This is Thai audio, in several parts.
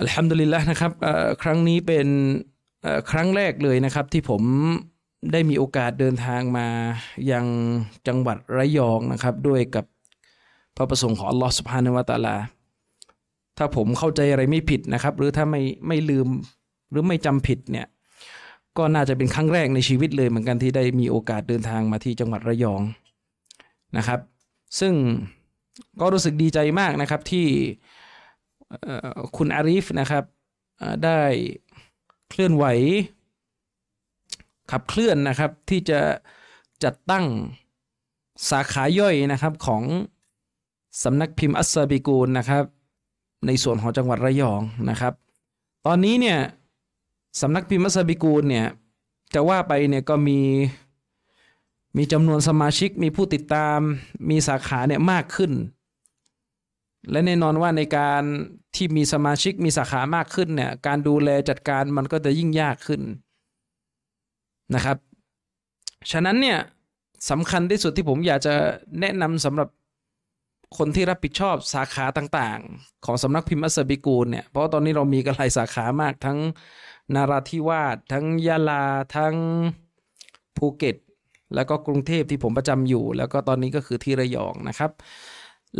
อัลฮัมดุลิลละนะครับครั้งนี้เป็นครั้งแรกเลยนะครับที่ผมได้มีโอกาสเดินทางมายังจังหวัดระยองนะครับ ด้วยกับพระประสงค์ของอัลลอฮฺสุบฮานวะตาลา ถ้าผมเข้าใจอะไรไม่ผิดนะครับ หรือถ้าไม่ไม่ลืมหรือไม่จำผิดเนี่ยก็น่าจะเป็นครั้งแรกในชีวิตเลยเหมือนกันที่ได้มีโอกาสเดินทางมาที่จังหวัดระยองนะครับ ซึ่งก็รู้สึกดีใจมากนะครับที่ คุณอาริฟนะครับได้เคลื่อนไหว ขับเคลื่อนนะครับที่จะจัดตั้งสาขาย่อยนะครับของสำนักพิมพ์อัสซาบิกูลนะครับในส่วนของจังหวัดระยองนะครับ ตอนนี้เนี่ยสำนักพิมพ์อัสซาบิกูลเนี่ยจะว่าไปเนี่ยก็มีมีจำนวนสมาชิกมีผู้ติดตามมีสาขาเนี่ยมากขึ้น และแน่นอนว่าในการที่มีสมาชิกมีสาขามากขึ้นเนี่ยการดูแลจัดการมันก็จะยิ่งยากขึ้นนะครับ ฉะนั้นเนี่ยสำคัญที่สุดที่ผมอยากจะแนะนำสำหรับคนที่รับผิดชอบสาขาต่างๆ ของสำนักพิมพ์อัสบิกูลเนี่ยเพราะตอนนี้เรามีกันหลายสาขามากทั้งนาราธิวาสทั้งยะลาทั้งภูเก็ต แล้วก็กรุงเทพที่ผมประจำอยู่ แล้วก็ตอนนี้ก็คือที่ระยองนะครับ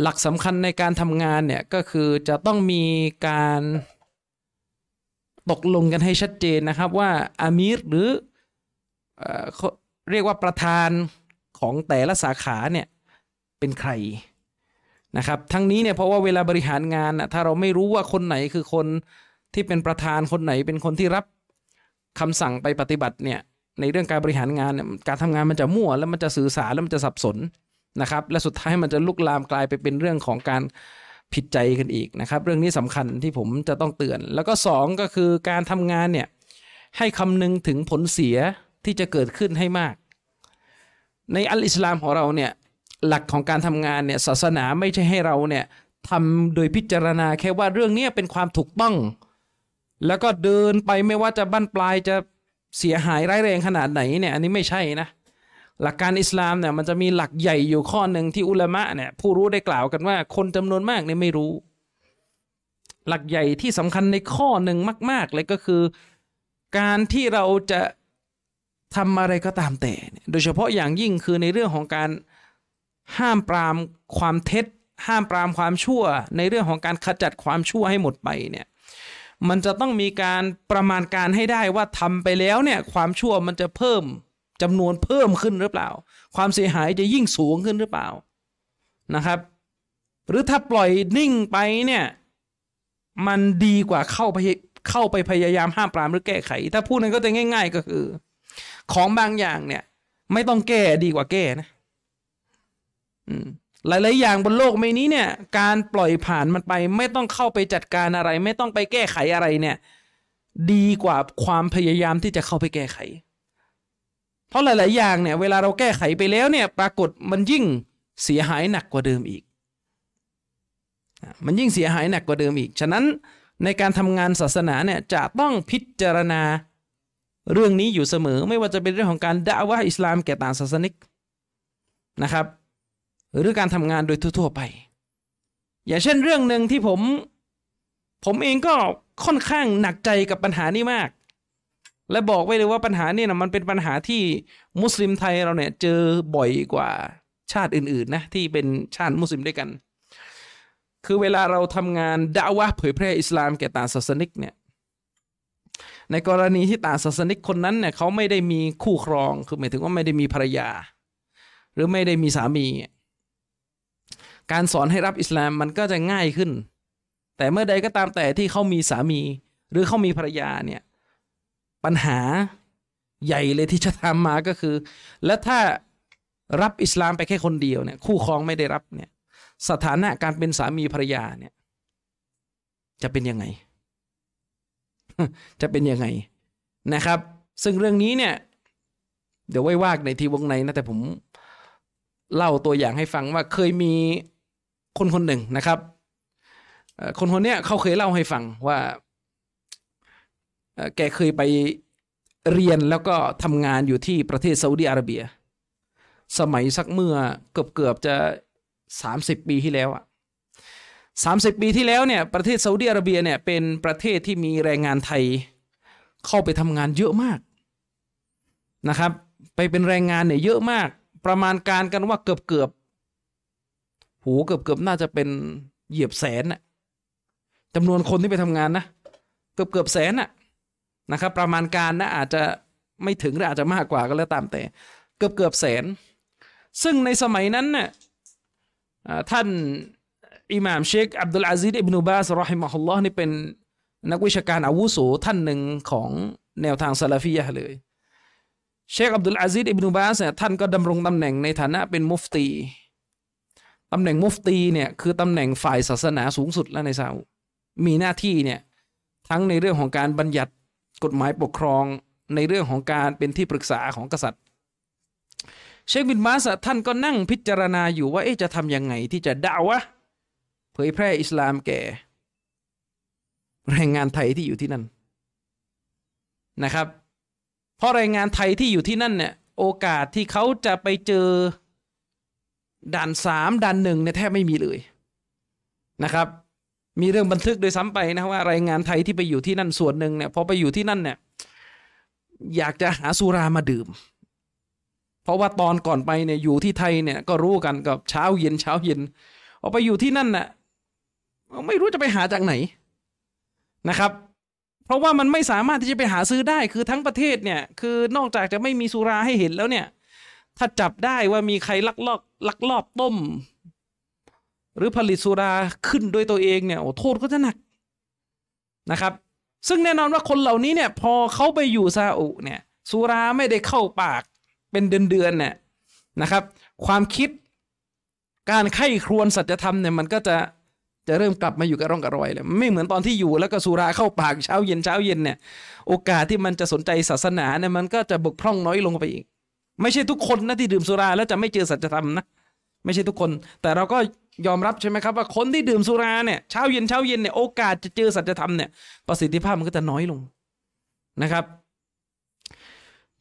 หลักสำคัญในการทำงานเนี่ยก็คือจะต้องมีการตกลงกันให้ชัดเจนนะครับว่าอามีรหรือเรียกว่าประธานของแต่ละสาขาเนี่ยเป็นใครนะครับทั้งนี้เนี่ยเพราะว่าเวลาบริหารงานนะถ้าเราไม่รู้ว่าคนไหนคือคนที่เป็นประธานคนไหนเป็นคนที่รับคำสั่งไปปฏิบัติเนี่ยในเรื่องการบริหารงานเนี่ยการทำงานมันจะมั่วแล้วมันจะสื่อสารแล้วมันจะสับสน นะครับ และสุดท้ายมันจะลุกลามกลายไปเป็นเรื่องของการผิดใจกันอีกนะครับ เรื่องนี้สำคัญที่ผมจะต้องเตือน แล้วก็ 2 ก็คือการทำงานเนี่ยให้คำนึงถึงผลเสียที่จะเกิดขึ้นให้มาก ในอัลอิสลามของเราเนี่ยหลักของการทำงานเนี่ยศาสนาไม่ใช่ให้เราเนี่ยทำโดยพิจารณาแค่ว่าเรื่องนี้เป็นความถูกต้อง แล้วก็เดินไปไม่ว่าจะบั้นปลายจะเสียหายร้ายแรงขนาดไหนเนี่ยอันนี้ไม่ใช่นะ หลักการอิสลามเนี่ยมันจะมีหลักใหญ่อยู่ข้อหนึ่งที่อุลามะเนี่ยผู้รู้ได้กล่าวกันว่าคนจำนวนมากเนี่ยไม่รู้ หลักใหญ่ที่สำคัญในข้อหนึ่งมาก ๆ เลยก็คือ การที่เราจะทำอะไรก็ตามแต่ โดยเฉพาะอย่างยิ่งคือในเรื่องของการห้ามปรามความเท็จ ห้ามปรามความชั่ว ในเรื่องของการขจัดความชั่วให้หมดไปเนี่ยมันจะต้องมีการประมาณการให้ได้ว่าทำไปแล้วเนี่ยความชั่วมันจะเพิ่ม จำนวนเพิ่มขึ้นหรือเปล่า ความเสียหายจะยิ่งสูงขึ้นหรือเปล่านะครับ หรือถ้าปล่อยนิ่งไปเนี่ย มันดีกว่าเข้าไปเข้าไปพยายามห้ามปรามหรือแก้ไข ถ้าพูดนั้นก็จะง่าย ๆ ก็คือ ของบางอย่างเนี่ย ไม่ต้องแก้ดีกว่าแก้นะหลายๆอย่างบนโลกใบนี้เนี่ย การปล่อยผ่านมันไป ไม่ต้องเข้าไปจัดการอะไร ไม่ต้องไปแก้ไขอะไรเนี่ย ดีกว่าความพยายามที่จะเข้าไปแก้ไข เพราะหลาย ๆ อย่างเนี่ยเวลาเราแก้ไขไปแล้วเนี่ยปรากฏมันยิ่งเสียหายหนักกว่าเดิมอีก มันยิ่งเสียหายหนักกว่าเดิมอีก ฉะนั้นในการทำงานศาสนาเนี่ยจะต้องพิจารณาเรื่องนี้อยู่เสมอ ไม่ว่าจะเป็นเรื่องของการด่าว่าอิสลามแก่ต่างศาสนิกนะครับ หรือการทำงานโดยทั่ว ๆ ไป อย่างเช่นเรื่องหนึ่งที่ผม ผมเองก็ค่อนข้างหนักใจกับปัญหานี้มาก และบอกไว้เลยว่าปัญหาเนี่ยนะมันเป็นปัญหาที่มุสลิมไทยเราเนี่ยเจอบ่อยกว่าชาติอื่นๆนะที่เป็นชาติมุสลิมด้วยกัน คือเวลาเราทำงานด่าวะเผยแพร่อิสลามแก่ต่างศาสนิกเนี่ยในกรณีที่ต่างศาสนิกคนนั้นเนี่ยเขาไม่ได้มีคู่ครองคือหมายถึงว่าไม่ได้มีภรรยา หรือไม่ได้มีสามี การสอนให้รับอิสลามมันก็จะง่ายขึ้น แต่เมื่อใดก็ตามแต่ที่เขามีสามี หรือเขามีภรรยาเนี่ย ปัญหาใหญ่เลยที่จะทำมาก็คือ และถ้ารับอิสลามไปแค่คนเดียวเนี่ยคู่ครองไม่ได้รับเนี่ยสถานะการเป็นสามีภรรยาเนี่ย จะเป็นยังไง จะเป็นยังไงนะครับ ซึ่งเรื่องนี้เนี่ย เดี๋ยวไว้ว่าในทีวงในนะ แต่ผมเล่าตัวอย่างให้ฟังว่าเคยมีคนคนหนึ่งนะครับคนคนนี้เขาเคยเล่าให้ฟังว่า แกเคยไปเรียนแล้วก็ทำงานอยู่ที่ประเทศซาอุดีอาระเบีย สมัยสักเมื่อเกือบเกือบจะสามสิบปีที่แล้วอะสามสิบปีที่แล้วเนี่ยประเทศซาอุดีอาระเบียเนี่ยเป็นประเทศที่มีแรงงานไทยเข้าไปทำงานเยอะมากนะครับ ไปเป็นแรงงานเนี่ยเยอะมาก ประมาณการกันว่าเกือบเกือบหูเกือบเกือบน่าจะเป็นเหยียบแสนน่ะจำนวนคนที่ไปทำงานนะเกือบเกือบแสนน่ะ นะครับ ประมาณการนะอาจจะไม่ถึงหรืออาจจะมากกว่าก็แล้วตามแต่ เกือบเกือบแสน ซึ่งในสมัยนั้นเนี่ยท่านอิหม่ามเชคอับดุลอาซิดอิบนุบาสรอฮิมะฮุลลอฮ์นี่เป็นนักวิชาการอาวุโสท่านหนึ่งของแนวทางซาลาฟียะเลย เชคอับดุลอาซิดอิบนุบาสเนี่ยท่านก็ดำรงตำแหน่งในฐานะเป็นมุฟตีตำแหน่งมุฟตีเนี่ยคือตำแหน่งฝ่ายศาสนาสูงสุดแล้วในซาอุมีหน้าที่เนี่ยทั้งในเรื่องของการบัญญัติ กฎหมายปกครองในเรื่องของการเป็นที่ปรึกษาของกษัตริย์ เชคบินมาสท่านก็นั่งพิจารณาอยู่ว่าจะทำยังไงที่จะด่าวะเผยแพร่อิสลามแก่ แรงงานไทยที่อยู่ที่นั่นนะครับ เพราะแรงงานไทยที่อยู่ที่นั่นเนี่ยโอกาสที่เขาจะไปเจอด่านสามด่านหนึ่งเนี่ยแทบไม่มีเลยนะครับ มีเรื่องบันทึกโดยซ้ำไปนะว่าแรงงานไทยที่ไปอยู่ที่นั่นส่วนหนึ่งเนี่ยพอไปอยู่ที่นั่นเนี่ยอยากจะหาสุรามาดื่ม เพราะว่าตอนก่อนไปเนี่ยอยู่ที่ไทยเนี่ยก็รู้กันกับเช้าเย็นเช้าเย็นพอไปอยู่ที่นั่นน่ะไม่รู้จะไปหาจากไหนนะครับ เพราะว่ามันไม่สามารถที่จะไปหาซื้อได้คือทั้งประเทศเนี่ย คือนอกจากจะไม่มีสุราให้เห็นแล้วเนี่ย ถ้าจับได้ว่ามีใครลักลอบลักลอบต้ม หรือผลิตสุราขึ้นด้วยตัวเองเนี่ยโอ้โทษก็จะหนักนะครับ ซึ่งแน่นอนว่าคนเหล่านี้เนี่ยพอเขาไปอยู่ซาอุเนี่ยสุราไม่ได้เข้าปากเป็นเดือนๆเนี่ยนะครับ ความคิดการไข้ครวนสัจธรรมเนี่ยมันก็จะจะเริ่มกลับมาอยู่กับร่องกับรอยเลยไม่เหมือนตอนที่อยู่แล้วก็สุราเข้าปากเช้าเย็นเช้าเย็นเนี่ยโอกาสที่มันจะสนใจศาสนาเนี่ยมันก็จะบกพร่องน้อยลงไปอีก ไม่ใช่ทุกคนนะที่ดื่มสุราแล้วจะไม่เจอสัจธรรมนะไม่ใช่ทุกคน แต่เราก็ ยอมรับใช่ไหมครับว่าคนที่ดื่มสุราเนี่ยเช้าเย็นเช้าเย็นเนี่ยโอกาสจะเจอสัจธรรมเนี่ยประสิทธิภาพมันก็จะน้อยลงนะครับ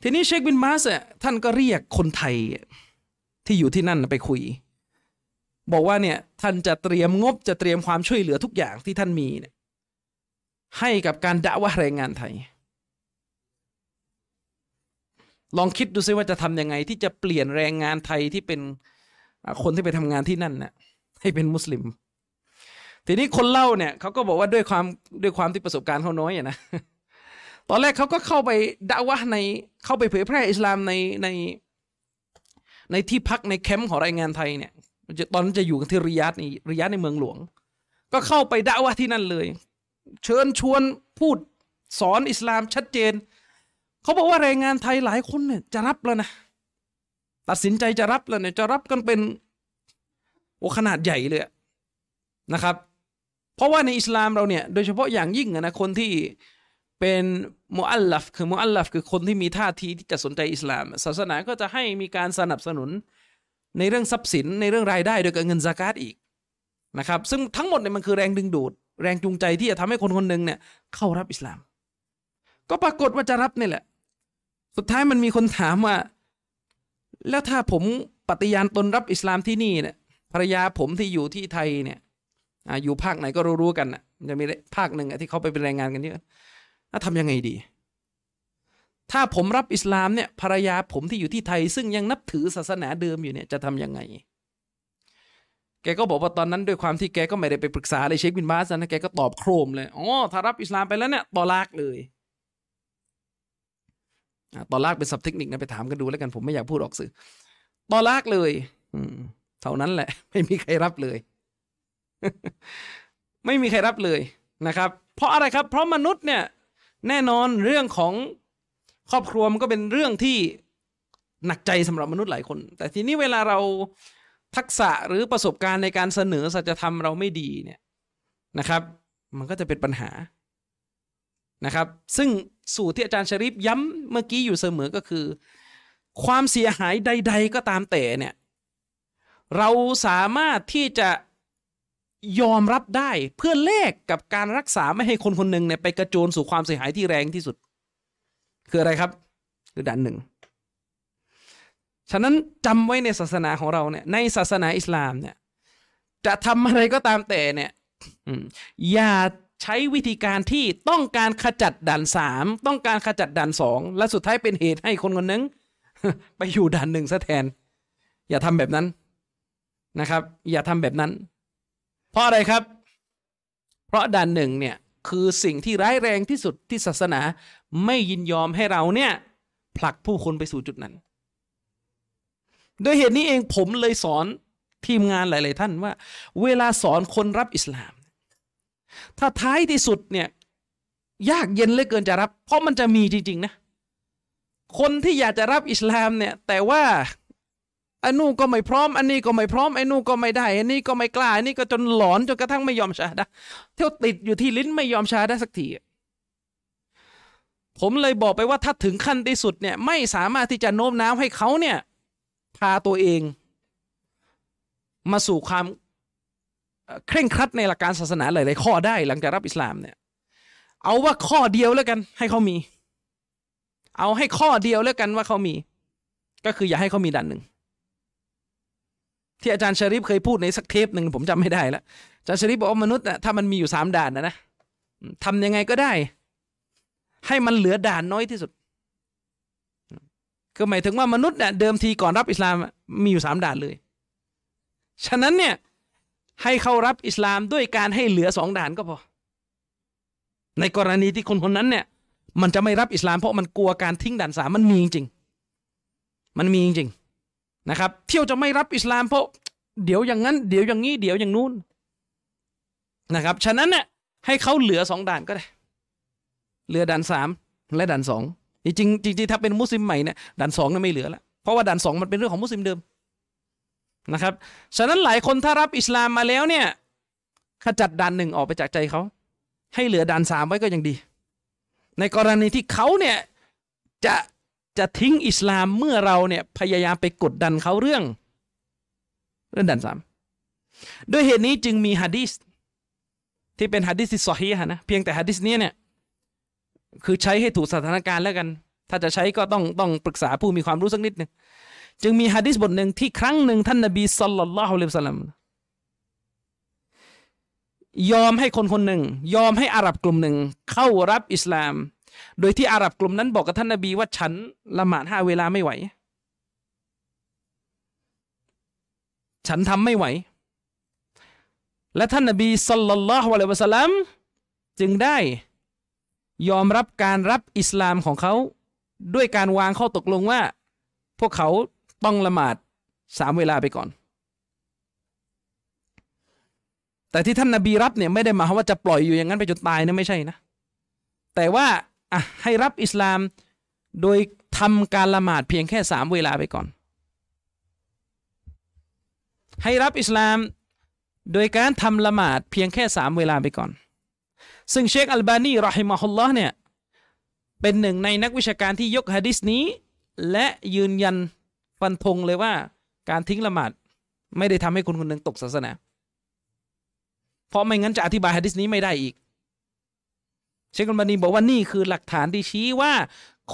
ทีนี้เชคบินมาสเนี่ยท่านก็เรียกคนไทยที่อยู่ที่นั่นไปคุย บอกว่าเนี่ยท่านจะเตรียมงบจะเตรียมความช่วยเหลือทุกอย่างที่ท่านมีเนี่ยให้กับการด่าว่าแรงงานไทย ลองคิดดูซิว่าจะทำยังไงที่จะเปลี่ยนแรงงานไทยที่เป็นคนที่ไปทำงานที่นั่นเนะ่ย ให้เป็นมุสลิม ทีนี้คนเล่าเนี่ยเขาก็บอกว่าด้วยความด้วยความที่ประสบการณ์เขาน้อยอะนะตอนแรกเขาก็เข้าไปด่าวะในเข้าไปเผยแพร่อิสลามในในในที่พักในแคมป์ของแรงงานไทยเนี่ยตอนนั้นจะอยู่กันที่ริยาดนี่ริยาดในเมืองหลวง ก็เข้าไปด่าวะที่นั่นเลย เชิญชวนพูดสอนอิสลามชัดเจน เขาบอกว่าแรงงานไทยหลายคนเนี่ยจะรับแล้วนะ ตัดสินใจจะรับแล้วเนี่ยจะรับกันเป็น ขนาดใหญ่เลยนะครับ เพราะว่าในอิสลามเราเนี่ย โดยเฉพาะอย่างยิ่งนะคนที่เป็นมุอัลลัฟคือมุอัลลัฟคือคนที่มีท่าทีที่จะสนใจอิสลาม ศาสนาก็จะให้มีการสนับสนุนในเรื่องทรัพย์สินในเรื่องรายได้โดยการเงินซากาตอีกนะครับ ซึ่งทั้งหมดเนี่ยมันคือแรงดึงดูด แรงจูงใจที่จะทำให้คนคนหนึ่งเนี่ยเข้ารับอิสลาม ก็ปรากฏว่าจะรับนี่แหละ สุดท้ายมันมีคนถามว่า แล้วถ้าผมปฏิญาณตนรับอิสลามที่นี่เนี่ย ภรรยาผมที่อยู่ที่ไทยเนี่ยอยู่ภาคไหนก็รู้ๆกันอะจะมีภาคหนึ่งที่เขาไปเป็นแรงงานกันเยอะทำยังไงดี ถ้าผมรับอิสลามเนี่ยภรรยาผมที่อยู่ที่ไทย ซึ่งยังนับถือศาสนาเดิมอยู่เนี่ยจะทํำยังไง แกก็บอกว่าตอนนั้นด้วยความที่แกก็ไม่ได้ไปปรึกษาอะไรเชคบินบาสนะแกก็ตอบโครมเลยอ๋อถ้ารับอิสลามไปแล้วเนี่ยต่อลากเลยตอลากเป็นศัพท์เทคนิคนะไปถามกันดูแล้วกันผมไม่อยากพูดออกสื่อตอลากเลย อืม เท่านั้นแหละ ไม่มีใครรับเลย ไม่มีใครรับเลยนะครับ เพราะอะไรครับ เพราะมนุษย์เนี่ยแน่นอนเรื่องของครอบครัวมันก็เป็นเรื่องที่หนักใจสำหรับมนุษย์หลายคน แต่ทีนี้เวลาเราทักษะหรือประสบการณ์ในการเสนอสัจธรรมเราไม่ดีเนี่ยนะครับ มันก็จะเป็นปัญหานะครับ ซึ่งสูตรที่อาจารย์ชริฟย้ำเมื่อกี้อยู่เสมอก็คือ ความเสียหายใด ๆ ก็ตามแต่เนี่ย เราสามารถที่จะยอมรับได้เพื่อแลกกับการรักษาไม่ให้คนคนหนึ่งเนี่ยไปกระโจนสู่ความเสียหายที่แรงที่สุด คืออะไรครับ คือด่านหนึ่งฉะนั้นจำไว้ในศาสนาของเราเนี่ยในศาสนาอิสลามเนี่ยจะทำอะไรก็ตามแต่เนี่ยอย่าใช้วิธีการที่ต้องการขจัดด่านสามต้องการขจัดด่านสองและสุดท้ายเป็นเหตุให้คนคนนึง ไปอยู่ด่านหนึ่งซะแทน อย่าทำแบบนั้น นะครับ อย่าทำแบบนั้น เพราะอะไรครับ เพราะด่านหนึ่งเนี่ยคือสิ่งที่ร้ายแรงที่สุดที่ศาสนาไม่ยินยอมให้เราเนี่ย ผลักผู้คนไปสู่จุดนั้นโดยเหตุนี้เองผมเลยสอนทีมงานหลาย ๆ ท่านว่า เวลาสอนคนรับอิสลาม ถ้าท้ายที่สุดเนี่ยยากเย็นเหลือเกินจะรับ เพราะมันจะมีจริง ๆ นะ คนที่อยากจะรับอิสลามเนี่ย แต่ว่า อันนู้ก็ไม่พร้อม อันนี้ก็ไม่พร้อมไอ้นู้ก็ไม่ได้อันนี้ก็ไม่กล้าอันนี้ก็จนหลอนจนกระทั่งไม่ยอมชาดะเที่ยวติดอยู่ที่ลิ้นไม่ยอมชาได้สักทีผมเลยบอกไปว่าถ้าถึงขั้นที่สุดเนี่ย ไม่สามารถที่จะโน้มน้าวให้เขาเนี่ย พาตัวเอง มาสู่ความเคร่งครัดในหลักการศาสนาหลายๆข้อได้หลังจากรับอิสลามเนี่ย เอาว่าข้อเดียวแล้วกัน ให้เขามี เอาให้ข้อเดียวแล้วกันว่าเขามี ก็คืออย่าให้เขามีดันหนึ่ง ที่อาจารย์ชริฟเคยพูดในสักเทปหนึ่งผมจำไม่ได้แล้วอาจารย์ชริฟบอกว่ามนุษย์น่ะถ้ามันมีอยู่สามด่านนะนะทำยังไงก็ได้ ให้มันเหลือด่านน้อยที่สุด ก็หมายถึงว่ามนุษย์เนี่ยเดิมทีก่อนรับอิสลามมีอยู่สามด่านเลย ฉะนั้นเนี่ยให้เข้ารับอิสลามด้วยการให้เหลือสองด่านก็พอ ในกรณีที่คนคนนั้นเนี่ย มันจะไม่รับอิสลามเพราะมันกลัวการทิ้งด่านสามมันมีจริง มันมีจริง นะครับ เที่ยวจะไม่รับอิสลามเพราะเดี๋ยวอย่างนั้นเดี๋ยวอย่างนี้เดี๋ยวอย่างนู้นนะครับฉะนั้นเนี่ยให้เขาเหลือสองด่านก็ได้เหลือด่านสามและด่านสองจริงจริงถ้าเป็นมุสลิมใหม่เนี่ยด่านสองนี่ไม่เหลือแล้วเพราะว่าด่านสองมันเป็นเรื่องของมุสลิมเดิมนะครับฉะนั้นหลายคนถ้ารับอิสลามมาแล้วเนี่ยขจัดด่านหนึ่งออกไปจากใจเขาให้เหลือด่านสามไว้ก็ยังดี ในกรณีที่เขาเนี่ยจะ จะทิ้งอิสลามเมื่อเราเนี่ยพยายามไปกดดันเขาเรื่อง เรื่องด่านสามด้วยเหตุนี้จึงมีฮะดีสที่เป็นฮะดีสที่ซอฮีฮะนะเพียงแต่ฮะดีสนี้เนี่ยคือใช้ให้ถูกสถานการณ์แล้วกัน ถ้าจะใช้ก็ต้องต้องปรึกษาผู้มีความรู้สักนิดหนึ่งจึงมีฮะดิษบทหนึ่งที่ครั้งหนึ่งท่านนบีสัลลัลลอฮุอะลัยฮิสลามยอมให้คนคนหนึ่ง ยอมให้อาหรับกลุ่มหนึ่ง เข้ารับอิสลาม โดยที่อาหรับกลุ่มนั้นบอกกับท่านนบีว่าฉันละหมาดห้าเวลาไม่ไหว ฉันทำไม่ไหว และท่านนบีสัลลัลลอฮุอะลัยฮิวะสัลลัมจึงได้ยอมรับการรับอิสลามของเขา ด้วยการวางข้อตกลงว่า พวกเขาต้องละหมาดสามเวลาไปก่อน แต่ที่ท่านนาบีรับเนี่ยไม่ได้หมายว่าจะปล่อยอยู่อย่างนั้นไปจนตายนะไม่ใช่นะ แต่ว่า อะให้รับอิสลามโดยทำการละหมาดเพียงแค่สามเวลาไปก่อน ให้รับอิสลามโดยการทำละหมาดเพียงแค่สามเวลาไปก่อน ซึ่งเชคอัลบานีรอฮิมะฮุลลอฮ์เนี่ยเป็นหนึ่งในนักวิชาการที่ยกฮะดิษนี้ และยืนยันฟันธงเลยว่าการทิ้งละหมาดไม่ได้ทำให้คนคนหนึ่งตกศาสนา เพราะไม่งั้นจะอธิบายฮะดิษนี้ไม่ได้อีก เชคอัลบานีบอกว่านี่คือหลักฐานที่ชี้ว่า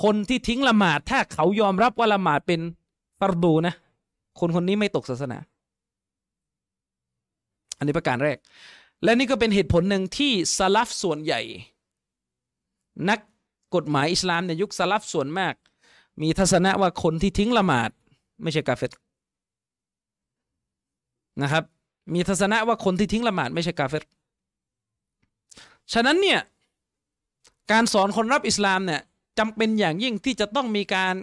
คนที่ทิ้งละหมาด ถ้าเขายอมรับว่าละหมาดเป็นฟารดูนะ คนคนนี้ไม่ตกศาสนา อันนี้ประการแรก และนี่ก็เป็นเหตุผลหนึ่งที่สลับส่วนใหญ่ นักกฎหมายอิสลามในยุคสลับส่วนมาก มีทัศนะว่าคนที่ทิ้งละหมาด ไม่ใช่กาเฟตนะครับ มีทัศนะว่าคนที่ทิ้งละหมาดไม่ใช่กาเฟตฉะนั้นเนี่ย การสอนคนรับอิสลามเนี่ยจำเป็นอย่างยิ่งที่จะต้องมีการ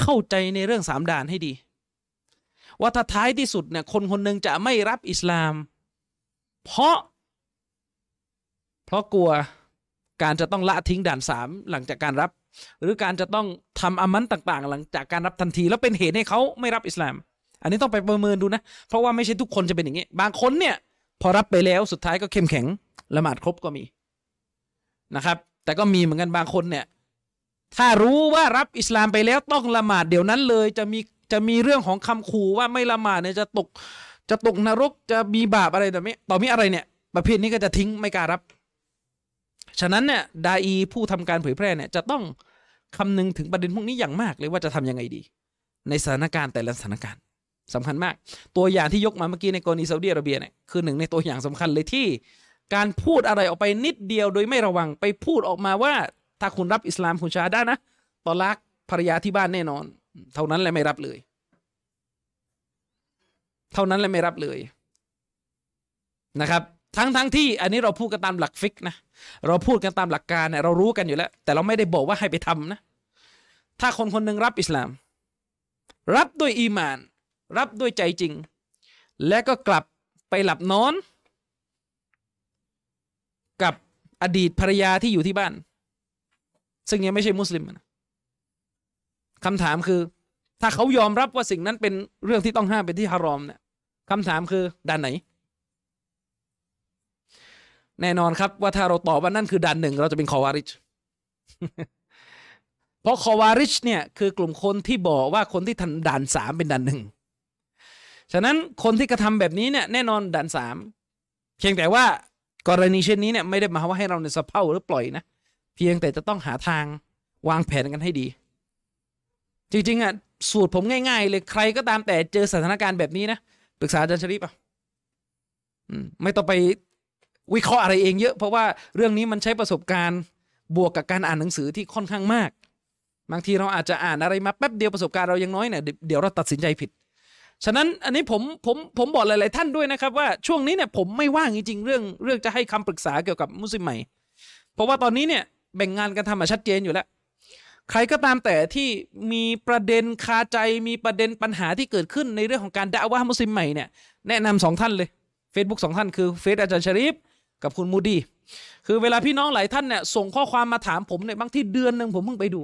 เข้าใจในเรื่องสามด่านให้ดี ว่าถ้าท้ายที่สุดเนี่ยคนคนหนึ่งจะไม่รับอิสลาม เพราะ เพราะกลัวการจะต้องละทิ้งด่านสามหลังจากการรับ หรือการจะต้องทำอามันต่างๆ หลังจากการรับทันที แล้วเป็นเหตุให้เขาไม่รับอิสลาม อันนี้ต้องไปประเมินดูนะ เพราะว่าไม่ใช่ทุกคนจะเป็นอย่างนี้ บางคนเนี่ย พอรับไปแล้วสุดท้ายก็เข้มแข็งละหมาดครบก็มีนะครับ แต่ก็มีเหมือนกันบางคนเนี่ย ถ้ารู้ว่ารับอิสลามไปแล้วต้องละหมาดเดี๋ยวนั้นเลย จะมีจะมีเรื่องของคำขู่ว่าไม่ละหมาดเนี่ยจะตก จะตกนรกจะมีบาปอะไรแต่ไม่ต่อมีอะไรเนี่ย ประเภทนี้ก็จะทิ้งไม่กล้ารับ ฉะนั้นเนี่ยดาอีผู้ทำการเผยแพร่เนี่ยจะต้องคำนึงถึงประเด็นพวกนี้อย่างมากเลยว่าจะทํำยังไงดี ในสถานการณ์แต่ละสถานการณ์สำคัญมาก ตัวอย่างที่ยกมาเมื่อกี้ในกรณีซาอุดิอาระเบียเนี่ยคือหนึ่งในตัวอย่างสำคัญเลยที่ การพูดอะไรออกไปนิดเดียวโดยไม่ระวังไปพูดออกมาว่า ถ้าคุณรับอิสลามคุณชาได้นะตอลักภรรยาที่บ้านแน่นอน เท่านั้นแหละไม่รับเลย เท่านั้นแหละไม่รับเลยนะครับ ทั้งทั้งที่อันนี้เราพูดกันตามหลักฟิกนะเราพูดกันตามหลักการเนี่ยเรารู้กันอยู่แล้ว แต่เราไม่ได้บอกว่าให้ไปทำนะ ถ้าคนคนหนึ่งรับอิสลาม รับด้วยอีมาน รับด้วยใจจริง และก็กลับไปหลับนอน กับ อดีตภรรยาที่อยู่ที่บ้าน ซึ่งยังไม่ใช่มุสลิมนะคำถามคือ ถ้าเขายอมรับว่าสิ่งนั้นเป็นเรื่องที่ต้องห้ามเป็นที่ฮารอมเนี่ยคำถามคือด้านไหน แน่นอนครับว่าถ้าเราตอบว่านั่นคือด่านหนึ่ง เราจะเป็นคอวาริชเพราะคอวาริชเนี่ยคือกลุ่มคนที่บอกว่าคนที่ทันด่านสามเป็นด่านหนึ่งฉะนั้นคนที่กระทำแบบนี้เนี่ยแน่นอนด่านสามเพียงแต่ว่า กรณีเช่นนี้เนี่ยไม่ได้มาว่าให้เราในสะเพาหรือปล่อยนะเพียงแต่จะต้องหาทางวางแผนกันให้ดี จริงๆอะสูตรผมง่ายๆ เลยใครก็ตามแต่เจอสถานการณ์แบบนี้นะปรึกษาอาจารย์ชริปอะไม่ต้องไปวิเคราะห์อะไรเองเยอะ เพราะว่าเรื่องนี้มันใช้ประสบการณ์บวกกับการอ่านหนังสือที่ค่อนข้างมาก บางทีเราอาจจะอ่านอะไรมาแป๊บเดียวประสบการณ์เรายังน้อยเนี่ยเดี๋ยวเราตัดสินใจผิด ฉะนั้นอันนี้ผมผมผมบอกหลายๆท่านด้วยนะครับว่าช่วงนี้เนี่ยผมไม่ว่างจริงๆเรื่องเรื่องจะให้คำปรึกษาเกี่ยวกับมุสลิมใหม่ เพราะว่าตอนนี้เนี่ยแบ่งงานกันทำมาชัดเจนอยู่แล้ว ใครก็ตามแต่ที่มีประเด็นคาใจมีประเด็นปัญหาที่เกิดขึ้นในเรื่องของการด่าว่ามุสลิมใหม่เนี่ยแนะนำสองท่านเลย Facebook สองท่านคือเฟซอาจารย์ชริฟกับคุณมูดีคือเวลาพี่น้องหลายท่านเนี่ยส่งข้อความมาถามผมเนี่ยบางที่เดือนหนึ่งผมเพิ่งไปดู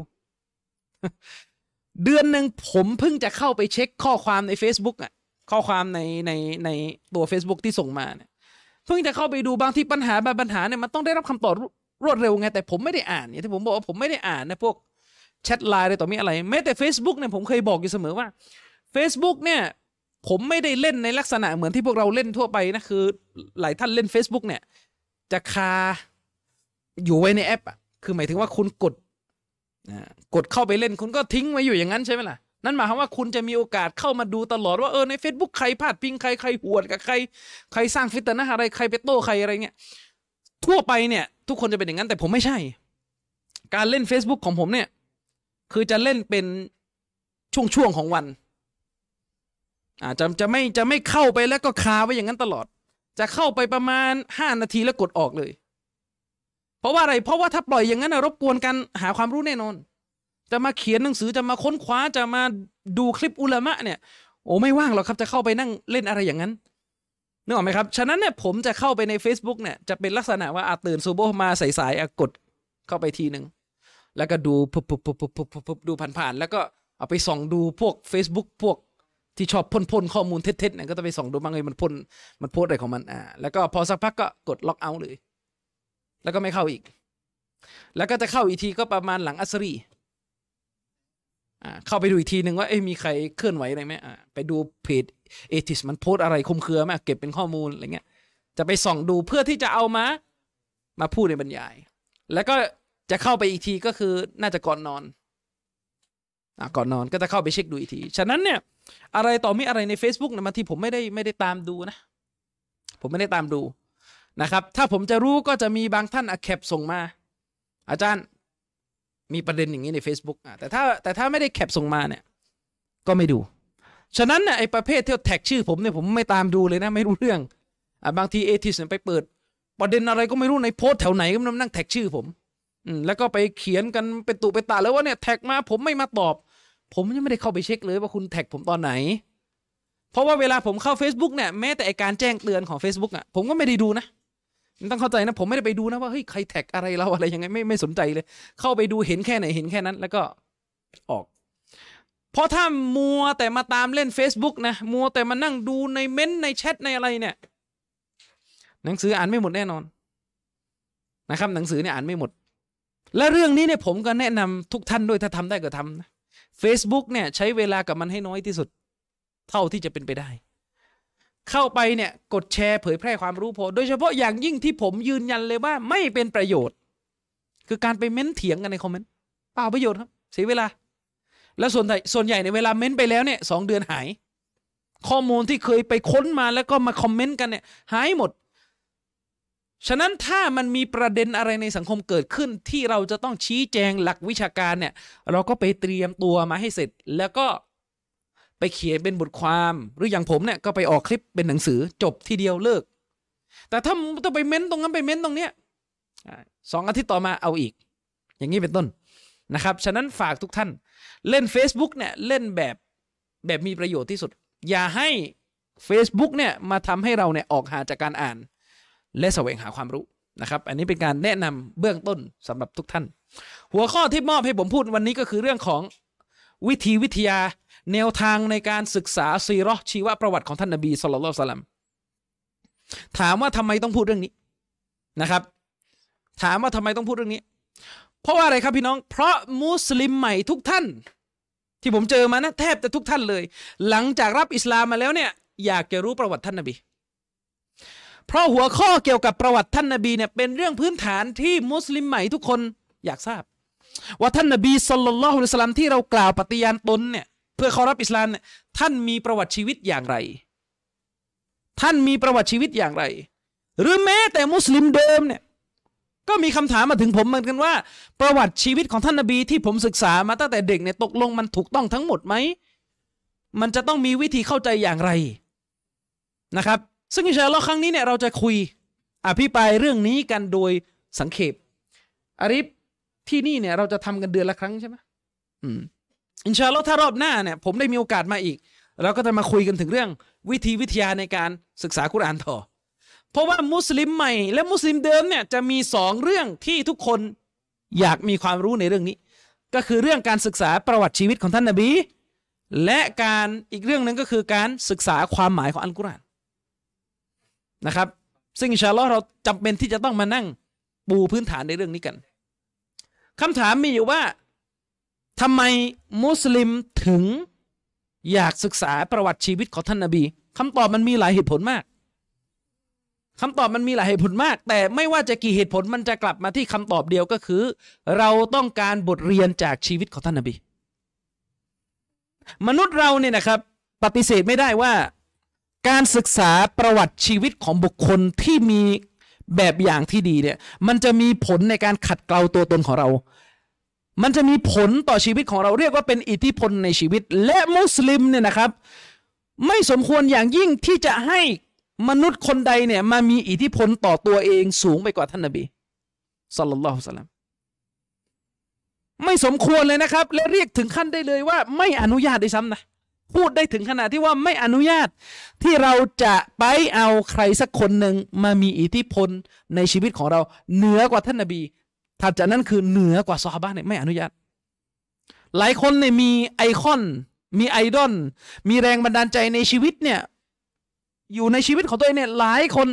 เดือนหนึ่งผมเพิ่งจะเข้าไปเช็คข้อความใน Facebook อะข้อความในในในตัว Facebook ที่ส่งมาเนี่ยเพิ่งจะเข้าไปดูบางที่ปัญหาบางปัญหาเนี่ยมันต้องได้รับคำตอบรวดเร็วไงแต่ผมไม่ได้อ่านเนี่ยที่ผมบอกว่าผมไม่ได้อ่านนะพวกแชทไลน์อะไรต่อมีอะไรแม้แต่ Facebook เนี่ยผมเคยบอกอยู่เสมอว่า Facebook เนี่ยผมไม่ได้เล่นในลักษณะเหมือนที่พวกเราเล่นทั่วไปนะคือ หลายท่านเล่น Facebook เนี่ยจะคาอยู่ไว้ในแอปอะคือหมายถึงว่าคุณกด กดเข้าไปเล่นคุณก็ทิ้งไว้อยู่อย่างนั้นใช่ไหมล่ะ นั่นหมายความว่าคุณจะมีโอกาสเข้ามาดูตลอดว่าเออใน Facebook ใครพลาดพิงใครใครหวดกับใคร ใครสร้างฟิตนะอะไรใครไปโต้ใครอะไรเงี้ยทั่วไปเนี่ย ทุกคนจะเป็นอย่างนั้นแต่ผมไม่ใช่ การเล่น Facebook ของผมเนี่ย คือจะเล่นเป็นช่วงๆของวันอาจจะจะไม่จะไม่เข้าไปแล้วก็คาไว้อย่างนั้นตลอด จะเข้าไปประมาณห้านาทีแล้วกดออกเลย ราะว่าอะไร เพราะว่าถ้าปล่อยอย่างนั้นรบกวนกันหาความรู้แน่นอน จะมาเขียนหนังสือจะมาค้นคว้าจะมาดูคลิปอุลามะเนี่ย โอ้ไม่ว่างหรอกครับจะเข้าไปนั่งเล่นอะไรอย่างนั้นนึกออกไหมครับ ฉะนั้นเนี่ยผมจะเข้าไปใน Facebook เนี่ยจะเป็นลักษณะว่าอาตื่นซูโบมาใส่สายกดเข้าไปทีหนึ่งแล้วก็ดูปุ๊บปุ๊บปุ๊บปุ๊บปุ๊บปุ๊บดูผ่านๆแล้วก็เอาไปส่องดูพวก Facebook พวกที่ชอบพ่นพ่นข้อมูลเท็จๆเนี่ยก็ต้องไปส่องดูบ้างเลยมันพ่นมันโพสอะไรของมันอ่าแล้วก็พอสักพักก็กดล็อกเอาท์เลย แล้วก็ไม่เข้าอีก แล้วก็จะเข้าอีกทีก็ประมาณหลังอัสรีอ่าเข้าไปดูอีกทีหนึ่งว่าเอ้มีใครเคลื่อนไหวอะไรไหมอ่าไปดูเพจเอทิสมันโพสอะไรคุมเครือไหมเก็บเป็นข้อมูลอะไรเงี้ย จะไปส่องดูเพื่อที่จะเอามา มาพูดในบรรยาย แล้วก็จะเข้าไปอีกทีก็คือน่าจะก่อนนอนอ่าก่อนนอนก็จะเข้าไปเช็คดูอีกที ฉะนั้นเนี่ย อะไรต่อมีอะไรใน Facebook นะมาที่ผมไม่ได้ไม่ได้ตามดูนะ ผมไม่ได้ตามดู นะครับ ถ้าผมจะรู้ก็จะมีบางท่านอะ cap ส่งมา อาจารย์มีประเด็นอย่างนี้ใน Facebook อะแต่ถ้าแต่ถ้าไม่ได้ cap ส่งมาเนี่ย ก็ไม่ดู ฉะนั้นเนี่ยไอ้ประเภทที่ tag ชื่อผมเนี่ยผมไม่ตามดูเลยนะ ไม่รู้เรื่องอะบางทีเอทิสไปเปิด ประเด็นอะไรก็ไม่รู้ในโพสแถวไหนก็นั่ง tag ชื่อผมอืมแล้วก็ไปเขียนกันเป็นตุเป็นตะแล้วว่าเนี่ย tag มาผมไม่มาตอบ ผมยังไม่ได้เข้าไปเช็คเลยว่าคุณ tag ผมตอนไหน เพราะว่าเวลาผมเข้า Facebook เนี่ยแม้แต่การแจ้งเตือนของ Facebook อะผมก็ไม่ได้ดูนะ ต้องเข้าใจนะ ผมไม่ได้ไปดูนะว่าเฮ้ยใครแท็กอะไรเราอะไรยังไงไม่ไม่สนใจเลย เข้าไปดูเห็นแค่ไหนเห็นแค่นั้น แล้วก็ออก เพราะถ้ามัวแต่มาตามเล่น Facebook นะ มัวแต่มานั่งดูในเม้นในแชทในอะไรเนี่ย หนังสืออ่านไม่หมดแน่นอนนะครับ หนังสือเนี่ยอ่านไม่หมด และเรื่องนี้เนี่ยผมก็แนะนำทุกท่านด้วยถ้าทำได้ก็ทำนะ Facebook เนี่ยใช้เวลากับมันให้น้อยที่สุด เท่าที่จะเป็นไปได้ เข้าไปเนี่ยกดแชร์เผยแพร่ความรู้พอโดยเฉพาะอย่างยิ่งที่ผมยืนยันเลยว่าไม่เป็นประโยชน์ คือการไปเม้นเถียงกันในคอมเมนต์เปล่าประโยชน์ครับ เสียเวลา แล้วส่วนใหญ่ส่วนใหญ่ในเวลาเม้นไปแล้วเนี่ยสองเดือนหาย ข้อมูลที่เคยไปค้นมาแล้วก็มาคอมเมนต์กันเนี่ยหายหมด ฉะนั้นถ้ามันมีประเด็นอะไรในสังคมเกิดขึ้นที่เราจะต้องชี้แจงหลักวิชาการเนี่ย เราก็ไปเตรียมตัวมาให้เสร็จแล้วก็ ไปเขียนเป็นบทความหรืออย่างผมเนี่ยก็ไปออกคลิปเป็นหนังสือจบทีเดียวเลิก แต่ถ้าต้องไปเม้นตรงนั้นไปเม้นตรงเนี้ยสองอาทิตย์ต่อมาเอาอีก อย่างนี้เป็นต้นนะครับ ฉะนั้นฝากทุกท่านเล่น Facebook เนี่ยเล่นแบบแบบมีประโยชน์ที่สุด อย่าให้ Facebook เนี่ยมาทำให้เราเนี่ยออกหาจากการอ่าน และแสวงหาความรู้นะครับ อันนี้เป็นการแนะนำเบื้องต้นสำหรับทุกท่าน หัวข้อที่มอบให้ผมพูดวันนี้ก็คือเรื่องของวิธีวิทยา แนวทางในการศึกษาซีรอชีวประวัติของท่านนบีสุลต่านสลัมถามว่าทำไมต้องพูดเรื่องนี้นะครับ ถามว่าทำไมต้องพูดเรื่องนี้ เพราะว่าอะไรครับพี่น้อง เพราะมุสลิมใหม่ทุกท่าน ที่ผมเจอมานะแทบจะทุกท่านเลย หลังจากรับอิสลามมาแล้วเนี่ย อยากจะรู้ประวัติท่านนบี เพราะหัวข้อเกี่ยวกับประวัติท่านนบีเนี่ยเป็นเรื่องพื้นฐานที่มุสลิมใหม่ทุกคนอยากทราบ ว่าท่านนบีสุลต่านที่เรากล่าวปฏิญาณตนเนี่ย เพื่อเขารับอิสลามเนี่ยท่านมีประวัติชีวิตอย่างไร ท่านมีประวัติชีวิตอย่างไร หรือแม้แต่มุสลิมเดิมเนี่ยก็มีคำถามมาถึงผมเหมือนกันว่า ประวัติชีวิตของท่านนบีที่ผมศึกษามาตั้งแต่เด็กเนี่ยตกลงมันถูกต้องทั้งหมดไหมมันจะต้องมีวิธีเข้าใจอย่างไรนะครับ ซึ่งอินชาอัลลอฮ์ครั้งนี้เนี่ยเราจะคุยอภิปรายเรื่องนี้กันโดยสังเขปอาริฟที่นี่เนี่ยเราจะทำกันเดือนละครั้งใช่ไหมอืม อินชาอัลลอฮ์ถ้ารอบหน้าเนี่ยผมได้มีโอกาสมาอีก เราก็จะมาคุยกันถึงเรื่อง วิธีวิทยาในการศึกษาคุรานต่อ เพราะว่ามุสลิมใหม่ และมุสลิมเดิมเนี่ยจะมีสองเรื่องที่ทุกคนอยากมีความรู้ในเรื่องนี้ ก็คือเรื่องการศึกษาประวัติชีวิตของท่านนบี และการอีกเรื่องหนึ่งก็คือการศึกษาความหมายของอัลกุรอานนะครับ ซึ่งอินชาอัลลอฮ์เราจำเป็นที่จะต้องมานั่งปูพื้นฐานในเรื่องนี้กันคำถามมีอยู่ว่า ทำไมมุสลิมถึงอยากศึกษาประวัติชีวิตของท่านนาบีคำตอบมันมีหลายเหตุผลมากคำตอบมันมีหลายเหตุผลมาก แต่ไม่ว่าจะกี่เหตุผลมันจะกลับมาที่คำตอบเดียวก็คือ เราต้องการบทเรียนจากชีวิตของท่านนาบี มนุษย์เราเนี่ยนะครับ ปฏิเสธไม่ได้ว่า การศึกษาประวัติชีวิตของบุคคลที่มีแบบอย่างที่ดีเนี่ย มันจะมีผลในการขัดเกลาตัวตนของเรา มันจะมีผลต่อชีวิตของเราเรียกว่าเป็นอิทธิพลในชีวิต และมุสลิมเนี่ยนะครับ ไม่สมควรอย่างยิ่งที่จะให้มนุษย์คนใดเนี่ยมามีอิทธิพลต่อตัวเองสูงไปกว่าท่านนบีสัลลัลลอฮุสลัมไม่สมควรเลยนะครับ และเรียกถึงขั้นได้เลยว่า ไม่อนุญาตได้ซ้ำนะพูดได้ถึงขนาดที่ว่าไม่อนุญาตที่เราจะไปเอาใครสักคนหนึ่งมามีอิทธิพลในชีวิตของเราเหนือกว่าท่านนบี ถัดจากนั้นคือเหนือกว่าซอฮาบะเนี่ยไม่อนุญาต หลายคนเนี่ยมีไอคอน มีไอดอล มีแรงบันดาลใจในชีวิตเนี่ย อยู่ในชีวิตของตัวเองเนี่ยหลายคน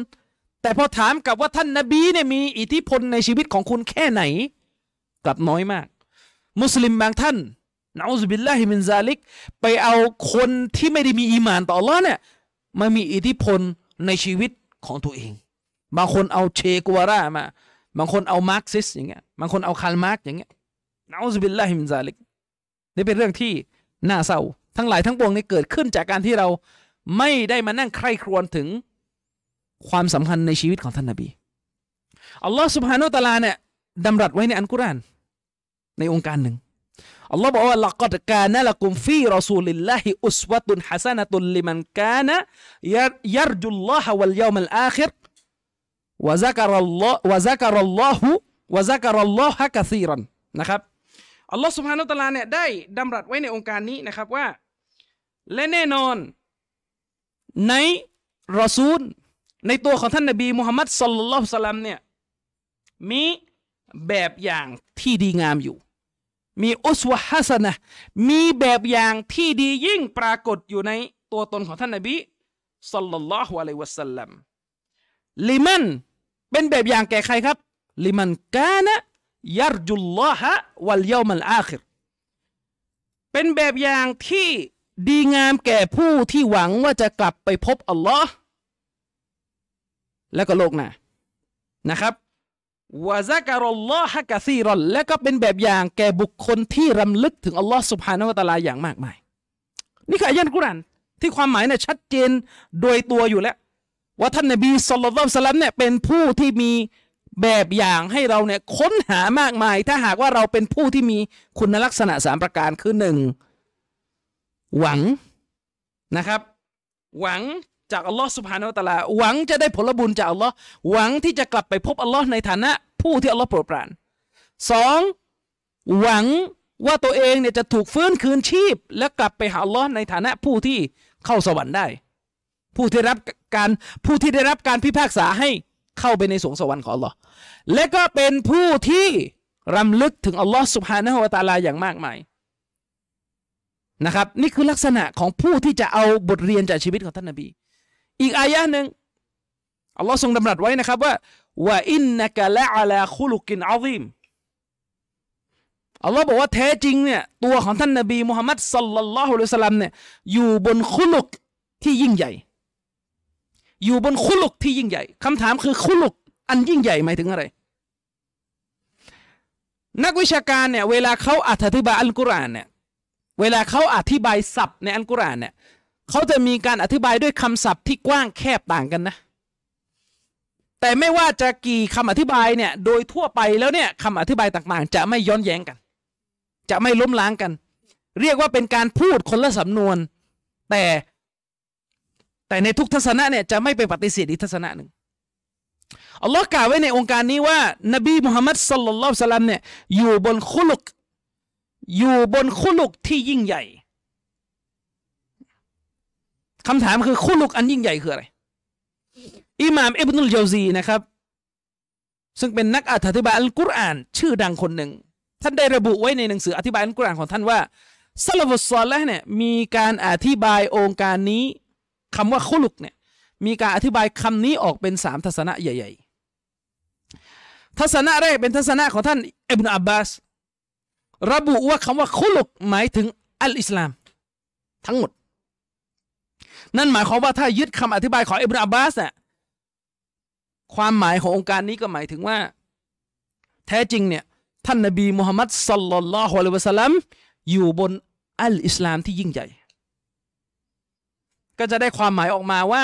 แต่พอถามกับว่าท่านนาบีเนี่ยมีอิทธิพลในชีวิตของคุณแค่ไหน กลับน้อยมาก มุสลิมบางท่านنعوذ بالله من ذلك ไปเอาคนที่ไม่ได้มีอีมานต่อ Allah เนี่ยมามีอิทธิพลในชีวิตของตัวเอง บางคนเอาเชกูวารามา บางคนเอามาร์กซิสอย่างเงี้ยบางคนเอาคาร์มาร์กอย่างเงี้ยนาอุบิลลาฮิมินซาลิกนี่เป็นเรื่องที่น่าเศร้าทั้งหลายทั้งปวงนี้เกิดขึ้นจากการที่เราไม่ได้มานั่งใคร่ครวญถึงความสำคัญในชีวิตของท่านนาบีอัลลอฮ์สุบฮานุตะลาเนี่ยดำรัสไว้ในอันกุรานในองค์การหนึ่งอัลลอฮ์บอกว่าลักดกานะละกุมฟีรอซูลิลลาฮิอุสวะตุนฮัสนะตุนลิมันกานะยัรจุลลอฮะวัลยามัลอาคิร วะซักรัลลอฮ์วะซักรัลลอฮุวะซักรัลลอฮะกะซีรันนะครับอัลลอฮ์สุบฮานุตะลาเนี่ยได้ดำรัสไว้ในองค์การนี้นะครับว่า และแน่นอนในรอซูล ในตัวของท่านนบีมุฮัมมัดสุลลัลลสลัมเนี่ยมีแบบอย่างที่ดีงามอยู่ มีอุสวะฮัสนะมีแบบอย่างที่ดียิ่งปรากฏอยู่ในตัวตนของท่านนบีสัลลัลลอฮุอะลัยวะสัลลัมลิมัน เป็นแบบอย่างแก่ใครครับลิมันกานะยัรจุลลอฮะวัลเยามัลอาคิรเป็นแบบอย่างที่ดีงามแก่ผู้ที่หวังว่าจะกลับไปพบอัลลอฮ์และก็โลกหน้านะครับวะซักรุลลอฮะกะซีรอนและก็เป็นแบบอย่างแก่บุคคลที่รำลึกถึงอัลลอฮ์สุบฮานาวะตะลาอย่างมากมาย นี่คืออายะห์กุรอานที่ความหมายเนี่ยชัดเจนโดยตัวอยู่แล้ว ว่าท่านนบีสุลต่านสลัมเนี่ยเป็นผู้ที่มีแบบอย่างให้เราเนี่ยค้นหามากมาย ถ้าหากว่าเราเป็นผู้ที่มีคุณลักษณะสามประการคือหนึ่งหวังนะครับ หวังจากอัลลอฮ์สุบฮานาอัลตะลาหวังจะได้ผลบุญจากอัลลอฮ์หวังที่จะกลับไปพบอัลลอฮ์ในฐานะผู้ที่อัลลอฮ์โปรดปรานสองหวังว่าตัวเองเนี่ยจะถูกฟื้นคืนชีพ และกลับไปหาอัลลอฮ์ในฐานะผู้ที่เข้าสวรรค์ได้ ผู้ที่รับการผู้ที่ได้รับการพิพากษาให้เข้าไปในสวงสวรรค์ของอัลลอฮ์และก็เป็นผู้ที่รำลึกถึงอัลลอฮ์สุบฮานะฮวตาลาอย่างมากมายนะครับ นี่คือลักษณะของผู้ที่จะเอาบทเรียนจากชีวิตของท่านนบี อีกอายะหนึ่งอัลลอฮ์ทรงดำรัสไว้นะครับว่าว่าอินนักะละอัลาคุลุกินอาซิมอัลลอฮ์บอกว่าแท้จริงเนี่ยตัวของท่านนบีมุฮัมมัดสัลลัลลอฮุอะลัยฮิสลามเนี่ยอยู่บนคุลุกที่ยิ่งใหญ่ อยู่บนคุลุกที่ยิ่งใหญ่คำถามคือคุลุก อันยิ่งใหญ่หมายถึงอะไร นักวิชาการเนี่ยเวลาเขาอธิบายอัลกุรอานเนี่ยเวลาเขาอธิบายศัพท์ในอัลกุรอานเนี่ยเขาจะมีการอธิบายด้วยคำศัพท์ที่กว้างแคบต่างกันนะ แต่ไม่ว่าจะกี่คำอธิบายเนี่ยโดยทั่วไปแล้วเนี่ยคำอธิบายต่างๆ จะไม่ย้อนแย้งกัน จะไม่ล้มล้างกัน เรียกว่าเป็นการพูดคนละสำนวน แต่ แต่ในทุกทัศนะเนี่ยจะไม่ไปปฏิเสธอีกทัศนะหนึ่งอัลลอฮ์กล่าวไว้ในองค์การนี้ว่านบีมุฮัมมัดสัลลัลลอฮุสลัมเนี่ยอยู่บนคุลุก อยู่บนคุลุกที่ยิ่งใหญ่คำถามคือคุลุกอันยิ่งใหญ่คืออะไรอิหม่ามอิบนุลเจาซีนะครับ ซึ่งเป็นนักอธิบายอัลกุรอาน ชื่อดังคนหนึ่ง ท่านได้ระบุไว้ในหนังสืออธิบายอัลกุรอานของท่านว่าซาลฟุสซอลและเนี่ยมีการอธิบายองค์การนี้ คำว่าคุลุกเนี่ยมีการอธิบายคำนี้ออกเป็นสามทัศนะใหญ่ ๆ ทัศนะแรกเป็นทัศนะของท่านอิบนุอับบาสระบุว่าคำว่าคุลุกหมายถึงอัลอิสลาม ทั้งหมด นั่นหมายความว่าถ้ายึดคำอธิบายของอิบนุอับบาสเนี่ยความหมายขององค์การนี้ก็หมายถึงว่า แท้จริงเนี่ยท่านนบีมุฮัมมัดสัลลัลลอฮุอะลัยวะสัลลัมอยู่บนอัลอิสลามที่ยิ่งใหญ่ ก็จะได้ความหมายออกมาว่า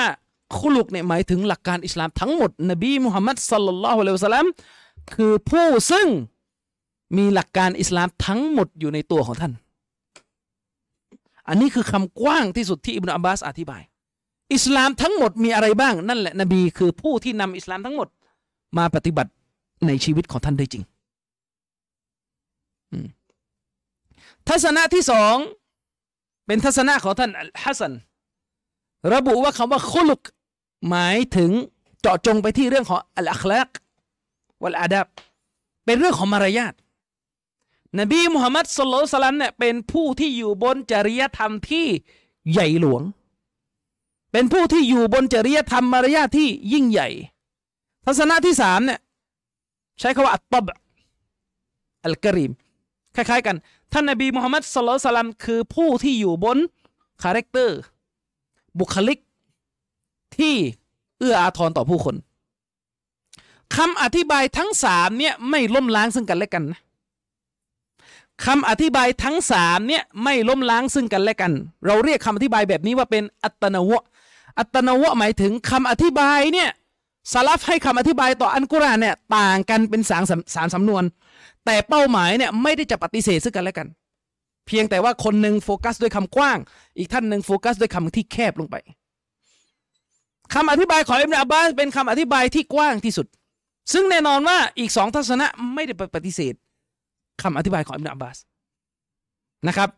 คุลุกเนี่ยหมายถึงหลักการอิสลามทั้งหมด นบีมุฮัมมัดสัลลัลลอฮุอะลัยฮิวะสัลลัมคือผู้ซึ่งมีหลักการอิสลามทั้งหมดอยู่ในตัวของท่าน อันนี้คือคำกว้างที่สุดที่อิบนาอับบาสอธิบาย อิสลามทั้งหมดมีอะไรบ้าง นั่นแหละนบีคือผู้ที่นำอิสลามทั้งหมดมาปฏิบัติในชีวิตของท่านได้จริงทัศนะที่สองเป็นทัศนะของท่านอัลฮัสซัน ระบุว่าคำว่าคุลุก หมายถึงเจาะจงไปที่เรื่องของอัลอัคลักวัลอาดับ เป็นเรื่องของมารยาทนบีมุฮัมมัดสุลลัลสลัมเนี่ยเป็นผู้ที่อยู่บนจริยธรรมที่ใหญ่หลวง เป็นผู้ที่อยู่บนจริยธรรมมารยาทที่ยิ่งใหญ่ ทัศนะที่สามเนี่ยใช้คำว่า الطبع الكريم คล้ายๆกัน ท่านนบีมุฮัมมัด صلى الله عليه وسلم คือผู้ที่อยู่บน character บุคลิกที่เอื้ออาทรต่อผู้คนคำอธิบายทั้งสามเนี่ยไม่ล้มล้างซึ่งกันและกันนะคำอธิบายทั้งสามเนี่ยไม่ล้มล้างซึ่งกันและกัน เราเรียกคำอธิบายแบบนี้ว่าเป็นอัตนวะ อัตนวะหมายถึงคำอธิบายเนี่ยสลับให้คำอธิบายต่ออันกุรานเนี่ยต่างกันเป็นสามสามสำนวน แต่เป้าหมายเนี่ยไม่ได้จะปฏิเสธซึ่งกันและกัน เพียงแต่ว่าคนหนึ่งโฟกัสด้วยคำกว้าง อีกท่านหนึ่งโฟกัสด้วยคำที่แคบลงไปคำอธิบายของอิบนาอับบาสเป็นคำอธิบายที่กว้างที่สุด ซึ่งแน่นอนว่าอีกสองทัศนะไม่ได้ปฏิเสธคำอธิบายของอิบนาอับบาสนะครับ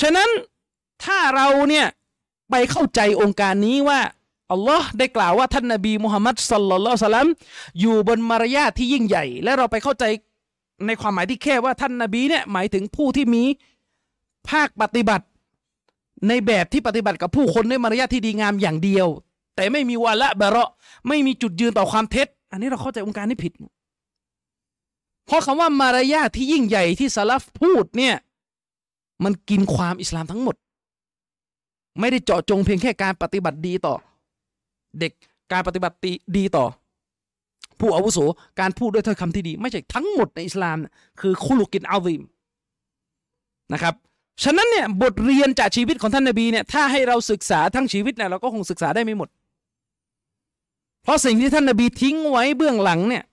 ฉะนั้นถ้าเราเนี่ยไปเข้าใจองค์การนี้ว่าอัลลอฮ์ได้กล่าวว่าท่านนบีมุฮัมมัดสัลลัลลอฮุสลัมอยู่บนมารยาทที่ยิ่งใหญ่ และเราไปเข้าใจในความหมายที่แค่ว่าท่านนบีเนี่ยหมายถึงผู้ที่มี ภาคปฏิบัติ ในแบบที่ปฏิบัติกับผู้คนด้วยมารยาทที่ดีงามอย่างเดียว แต่ไม่มีวาละบะระไม่มีจุดยืนต่อความเท็จ อันนี้เราเข้าใจองค์การนี้ผิด เพราะคำว่ามารยาทที่ยิ่งใหญ่ที่สลัฟพูดเนี่ยมันกินความอิสลามทั้งหมด ไม่ได้เจาะจงเพียงแค่การปฏิบัติดีต่อ เด็กการปฏิบัติดีต่อ ผู้อาวุโสการพูดด้วยถ้อยคำที่ดี ไม่ใช่ทั้งหมดในอิสลาม คือคุลุกินอัลซิมนะครับ ฉะนั้นเนี่ยบทเรียนจากชีวิตของท่านนบีเนี่ยถ้าให้เราศึกษาทั้งชีวิตเนี่ยเราก็คงศึกษาได้ไม่หมด เพราะสิ่งที่ท่านนบีทิ้งไว้เบื้องหลังเนี่ย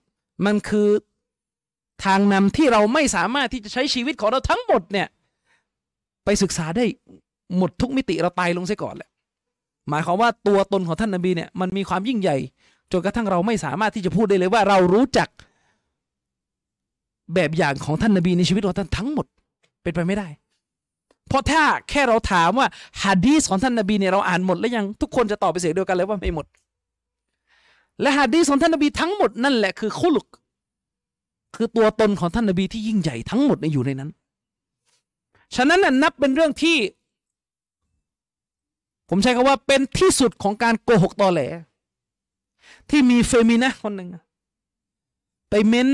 มันคือทางนำที่เราไม่สามารถที่จะใช้ชีวิตของเราทั้งหมดเนี่ยไปศึกษาได้หมดทุกมิติเราตายลงเสียก่อนแหละหมายความว่าตัวตนของท่านนบีเนี่ยมันมีความยิ่งใหญ่จนกระทั่งเราไม่สามารถที่จะพูดได้เลยว่าเรารู้จักแบบอย่างของท่านนบีในชีวิตของท่านทั้งหมดเป็นไปไม่ได้ เพราะถ้าแค่เราถามว่าฮะดีสของท่านนบีเนี่ยเราอ่านหมดแล้วยังทุกคนจะตอบไปเสียงเดียวกันเลยว่าไม่หมด และฮะดีสของท่านนบีทั้งหมดนั่นแหละคือคุลุก คือตัวตนของท่านนบีที่ยิ่งใหญ่ทั้งหมดในอยู่ในนั้น ฉะนั้นน่ะนับเป็นเรื่องที่ ผมใช้คำว่าเป็นที่สุดของการโกหกตอแหล ที่มีเฟมินะคนหนึ่งไปเม้น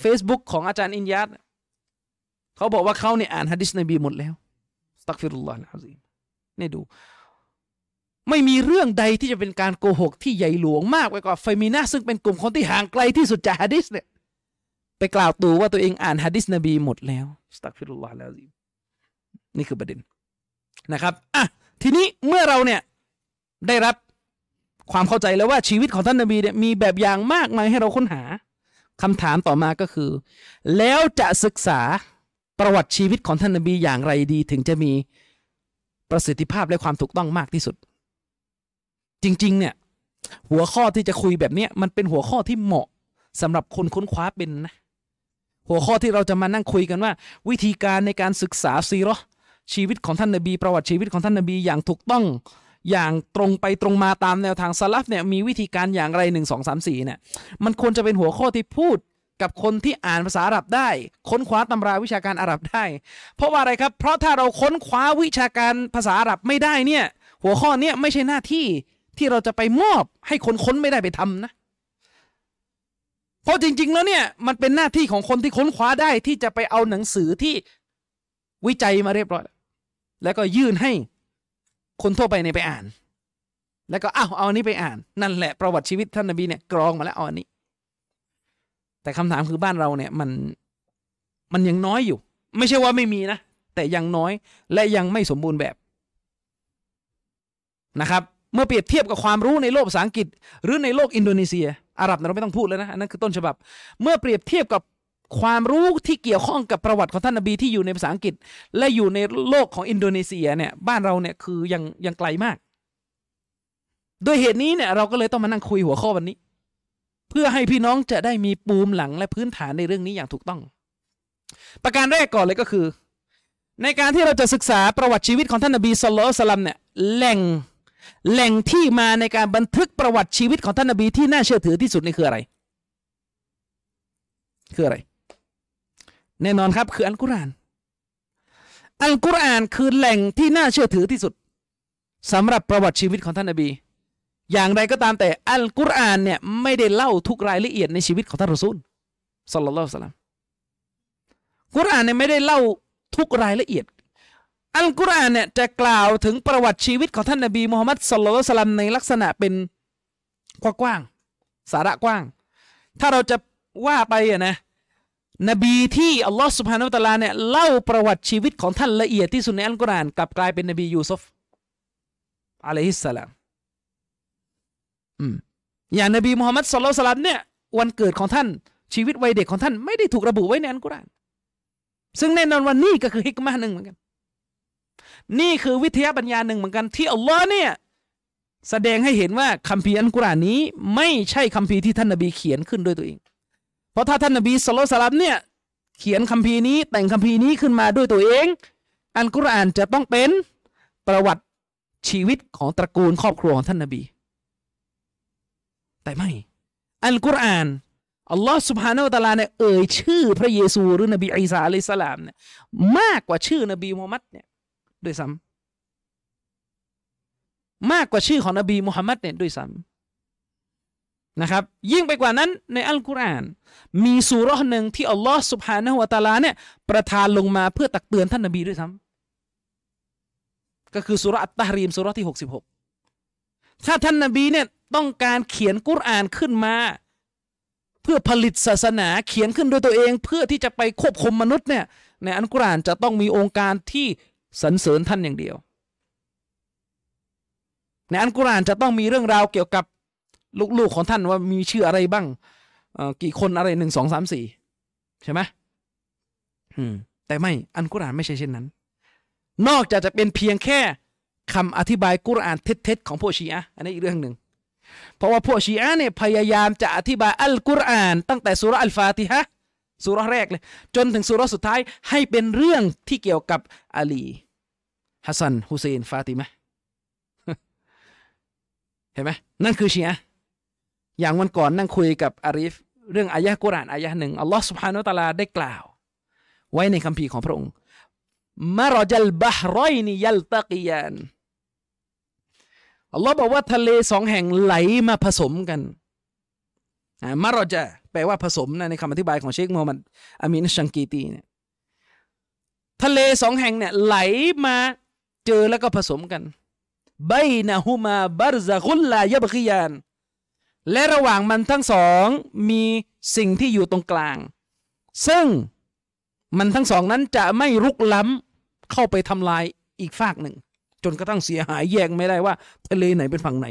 เฟซบุ๊กของอาจารย์อินยัดเขาบอกว่าเขาเนี่ยอ่านฮะดิษนบีหมดแล้ว สตักฟิรุลลอฮ์นะซีนี่ดู ไม่มีเรื่องใดที่จะเป็นการโกหกที่ใหญ่หลวงมากไปกว่าเฟมินะซึ่งเป็นกลุ่มคนที่ห่างไกลที่สุดจากฮะดิษเนี่ยไปกล่าวตูว่าตัวเองอ่านฮะดิษนบีหมดแล้วสตักฟิรุลลอฮ์แล้วนี่คือประเด็นนะครับอะทีนี้เมื่อเราเนี่ยได้รับความเข้าใจแล้วว่าชีวิตของท่านนบีเนี่ยมีแบบอย่างมากมายให้เราค้นหาคำถามต่อมาก็คือ แล้วจะศึกษา ประวัติชีวิตของท่านนบีอย่างไรดี ถึงจะมีประสิทธิภาพและความถูกต้องมากที่สุด จริง ๆ เนี่ยหัวข้อที่จะคุยแบบนี้มันเป็นหัวข้อที่เหมาะสำหรับคนค้นคว้าเป็นนะหัวข้อที่เราจะมานั่งคุยกันว่า วิธีการในการศึกษาซีรอชีวิตของท่านนบี ประวัติชีวิตของท่านนบีอย่างถูกต้อง อย่างตรงไปตรงมาตามแนวทางสลับเนี่ยมีวิธีการอย่างไรหนึ่งสองสามสี่เนี่ยมันควรจะเป็นหัวข้อที่พูด กับคนที่อ่านภาษาอาหรับได้ ค้นคว้าตำราวิชาการอาหรับได้ เพราะว่าอะไรครับ เพราะถ้าเราค้นคว้าวิชาการภาษาอาหรับไม่ได้เนี่ย หัวข้อเนี้ยไม่ใช่หน้าที่ที่เราจะไปมอบให้คนค้นไม่ได้ไปทำนะ เพราะจริง ๆ แล้วเนี่ยมันเป็นหน้าที่ของคนที่ค้นคว้าได้ที่จะไปเอาหนังสือที่วิจัยมาเรียบร้อย แล้วก็ยื่นให้คนทั่วไปในไปอ่าน แล้วก็อ้าวเอาอันนี้ไปอ่าน นั่นแหละประวัติชีวิตท่านนบีเนี่ยกรองมาแล้วเอาอันนี้ แต่คำถามคือบ้านเราเนี่ยมันมันยังน้อยอยู่ ไม่ใช่ว่าไม่มีนะ แต่ยังน้อยและยังไม่สมบูรณ์แบบนะครับ เมื่อเปรียบเทียบกับความรู้ในโลกภาษาอังกฤษ หรือในโลกอินโดนีเซีย อาหรับเราไม่ต้องพูดแล้วนะอันนั้นคือต้นฉบับ เมื่อเปรียบเทียบกับความรู้ที่เกี่ยวข้องกับประวัติของท่านนบีที่อยู่ในภาษาอังกฤษ และอยู่ในโลกของอินโดนีเซียเนี่ยบ้านเราเนี่ยคือยังยังไกลมาก ด้วยเหตุนี้เนี่ยเราก็เลยต้องมานั่งคุยหัวข้อวันนี้ เพื่อให้พี่น้องจะได้มีปูมหลังและพื้นฐานในเรื่องนี้อย่างถูกต้อง ประการแรกก่อนเลยก็คือ ในการที่เราจะศึกษาประวัติชีวิตของท่านนบีสุลต่านเนี่ยแหล่งแหล่งที่มาในการบันทึกประวัติชีวิตของท่านนบีที่น่าเชื่อถือที่สุดนี่คืออะไร คืออะไร แน่นอนครับคืออัลกุรอาน อัลกุรอานคือแหล่งที่น่าเชื่อถือที่สุดสำหรับประวัติชีวิตของท่านนบี อย่างไรก็ตามแต่อัลกุรอานเนี่ยไม่ได้เล่าทุกรายละเอียดในชีวิตของท่านรอซูลสัลลัลลอฮุสลามกุรอานเนี่ยไม่ได้เล่าทุกรายละเอียด อัลกุรอานเนี่ยจะกล่าวถึงประวัติชีวิตของท่านนบีมูฮัมมัดสุลลัลสลัมในลักษณะเป็นกว้างสาระกว้าง ถ้าเราจะว่าไปอะนะนบีที่อัลลอฮ์สุบฮานาอัลลอฮ์เนี่ยเล่าประวัติชีวิตของท่านละเอียดที่สุดในอัลกุรอานกลับกลายเป็นนบียูซุฟอะลัยฮิสสลาม อืมอย่างนบีมูฮัมมัดสุลลัลสลัมเนี่ยวันเกิดของท่านชีวิตวัยเด็กของท่านไม่ได้ถูกระบุไว้ในอัลกุรอานซึ่งแน่นอนวันนี้ก็คือฮิกมาหนึ่งเหมือนกัน นี่คือวิทยาปัญญาหนึ่งเหมือนกันที่อัลลอฮ์เนี่ยแสดงให้เห็นว่าคัมภีร์อัลกุรอานนี้ ไม่ใช่คัมภีร์ที่ท่านนบีเขียนขึ้นด้วยตัวเอง เพราะถ้าท่านนบีสุลต่านเนี่ยเขียนคัมภีร์นี้ แต่งคัมภีร์นี้ขึ้นมาด้วยตัวเอง อัลกุรอานจะต้องเป็นประวัติชีวิตของตระกูลครอบครัวของท่านนบี แต่ไม่ อัลกุรอานอัลลอฮ์สุบฮานาอัลลอฮ์เนี่ยเอ่ยชื่อพระเยซูหรือนบีอีสาอะลัยสลามเนี่ยมากกว่าชื่อนบีมูฮัมมัดเนี่ยด้วยซ้ำมากกว่าชื่อของนบีมุฮัมมัดเนี่ยด้วยซ้นะครับ ยิ่งไปกว่านั้นในอัลกุรอาน มีสุรหนึ่งที่อัลลอฮ์สุบฮานะฮุวาตาลาเนี่ยประทานลงมาเพื่อตักเตือนท่านนบีด้วยซ้ำก็คือสุรอัตตารีมสุรที่หกสิบหกถ้าท่านนบีเนี่ย ต้องการเขียนกุรอานขึ้นมา เพื่อผลิตศาสนาเขียนขึ้นโดยตัวเอง เพื่อที่จะไปควบคุมมนุษย์เนี่ยในอัลกุรอานจะต้องมีองค์การที่สรรเสริญท่านอย่างเดียว ในอัลกุรอานจะต้องมีเรื่องราวเกี่ยวกับลูกๆของท่านว่ามีชื่ออะไรบ้างกี่คนอะไรหนึ่งสองสามสี่ใช่ไหมอืมแต่ไม่อันกุรอานไม่ใช่เช่นนั้น นอกจากจะเป็นเพียงแค่คำอธิบายกุรอานเท็จๆของพวกชีอะอันนี้อีกเรื่องหนึ่ง เพราะว่าพวกชีอะเนี่ยพยายามจะอธิบายอัลกุรอาน ตั้งแต่สุรอัลฟาติฮะสุรแรกเลย จนถึงสุรสุดท้ายให้เป็นเรื่องที่เกี่ยวกับอาลีฮัสซันฮุเซนฟาติมะเห็นไหมนั่นคือชีอะอย่างวันก่อนนั่งคุยกับอาริฟเรื่องอายะกุรอานอายะหนึ่งอัลลอฮ์สุบฮานุตะลาได้กล่าว ไว้ในคัมภีร์ของพระองค์มารจัลบะฮรอยนิยัลตะกียาน อัลลอฮ์บอกว่าทะเลสองแห่งไหลมาผสมกันมารจะแปลว่าผสมนะในคำอธิบายของเชคโมฮัมหมัดอามินชังกีตีเนี่ยทะเลสองแห่งเนี่ยไหลมาเจอแล้วก็ผสมกันใบนะฮุมาบารซะกุลลายะบกิยานและระหว่างมันทั้งสองมีสิ่งที่อยู่ตรงกลาง ซึ่งมันทั้งสองนั้นจะไม่รุกล้ำเข้าไปทำลายอีกฝากหนึ่ง จนกระทั่งเสียหายแยกไม่ได้ว่าทะเลไหนเป็นฝั่งไหน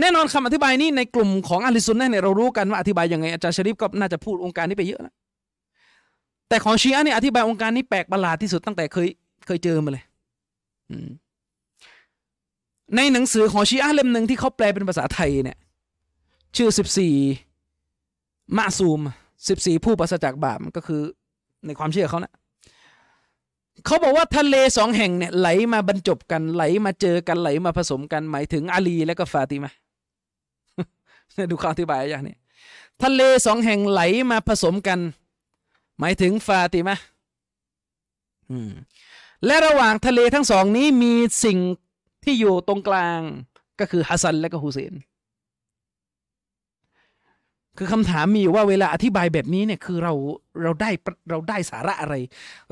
แน่นอนคำอธิบายนี้ในกลุ่มของอาลิซุนเนี่ยเรารู้กันว่าอธิบายยังไงอาจารย์ชริฟก็น่าจะพูดองค์การนี้ไปเยอะแล้วแต่ของชีอะเนี่ยอธิบายองค์การนี้แปลกประหลาดที่สุดตั้งแต่เคยเคยเจอมาเลยในหนังสือของชีอะเล่มหนึ่งที่เขาแปลเป็นภาษาไทยเนี่ย ชื่อสิบสี่มาซูมสิบสี่ผู้ประสจากบาปก็คือในความเชื่อเขานะ เขาบอกว่าทะเลสองแห่งเนี่ยไหลมาบรรจบกันไหลมาเจอกันไหลมาผสมกันหมายถึงอาลีและก็ฟาติมาดูคำอธิบายอย่างนี้ทะเลสองแห่งไหลมาผสมกัน หมายถึงฟาติมาและระหว่างทะเลทั้งสองนี้มีสิ่งที่อยู่ตรงกลางก็คือฮัสซันและก็ฮุเซน คือคำถามมีว่าเวลาอธิบายแบบนี้เนี่ยคือเราเราได้เราได้สาระอะไร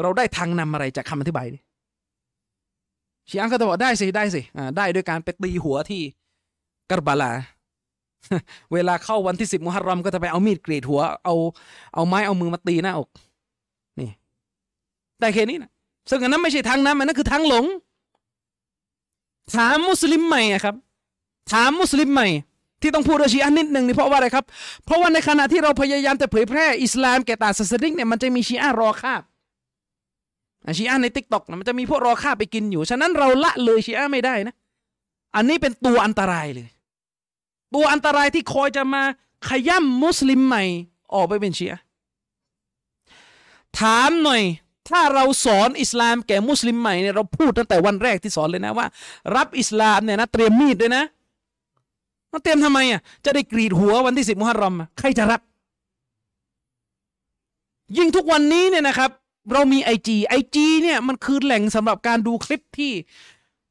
เราได้ทางนำอะไรจากคำอธิบายนี่ชีอังก็จะบอกได้สิได้สิอ่าได้ด้วยการไปตีหัวที่กับบาลา เวลาเข้าวันที่สิบมุฮัรรอมก็จะไปเอามีดกรีดหัว เอาเอาไม้เอามือมาตีหน้าอกนี่ได้แค่นี้นะซึ่งอันนั้นไม่ใช่ทางนำอันนั้นคือทางหลง ถามมุสลิมใหม่ครับ ถามมุสลิมใหม่ ที่ต้องพูดเรื่องชีอะนิดหนึ่งนี่เพราะว่าอะไรครับ เพราะว่าในขณะที่เราพยายามจะเผยแพร่อิสลามแก่ต่างศาสนิกเนี่ยมันจะมีชีอะรอคาบชีอะใน TikTok มันจะมีพวกรอคาบไปกินอยู่ ฉะนั้นเราละเลยชีอะไม่ได้นะ อันนี้เป็นตัวอันตรายเลย ตัวอันตรายที่คอยจะมาขย่ำมุสลิมใหม่ออกไปเป็นชีอะถามหน่อย ถ้าเราสอนอิสลามแก่มุสลิมใหม่เนี่ยเราพูดตั้งแต่วันแรกที่สอนเลยนะว่า รับอิสลามเนี่ยนะเตรียมมีดด้วยนะ มาเตรียมทำไมอะจะได้กรีดหัววันที่สิบมุฮัรรอมใครจะรับ ยิ่งทุกวันนี้เนี่ยนะครับ เรามีไอจีไอจีเนี่ยมันคือแหล่งสำหรับการดูคลิปที่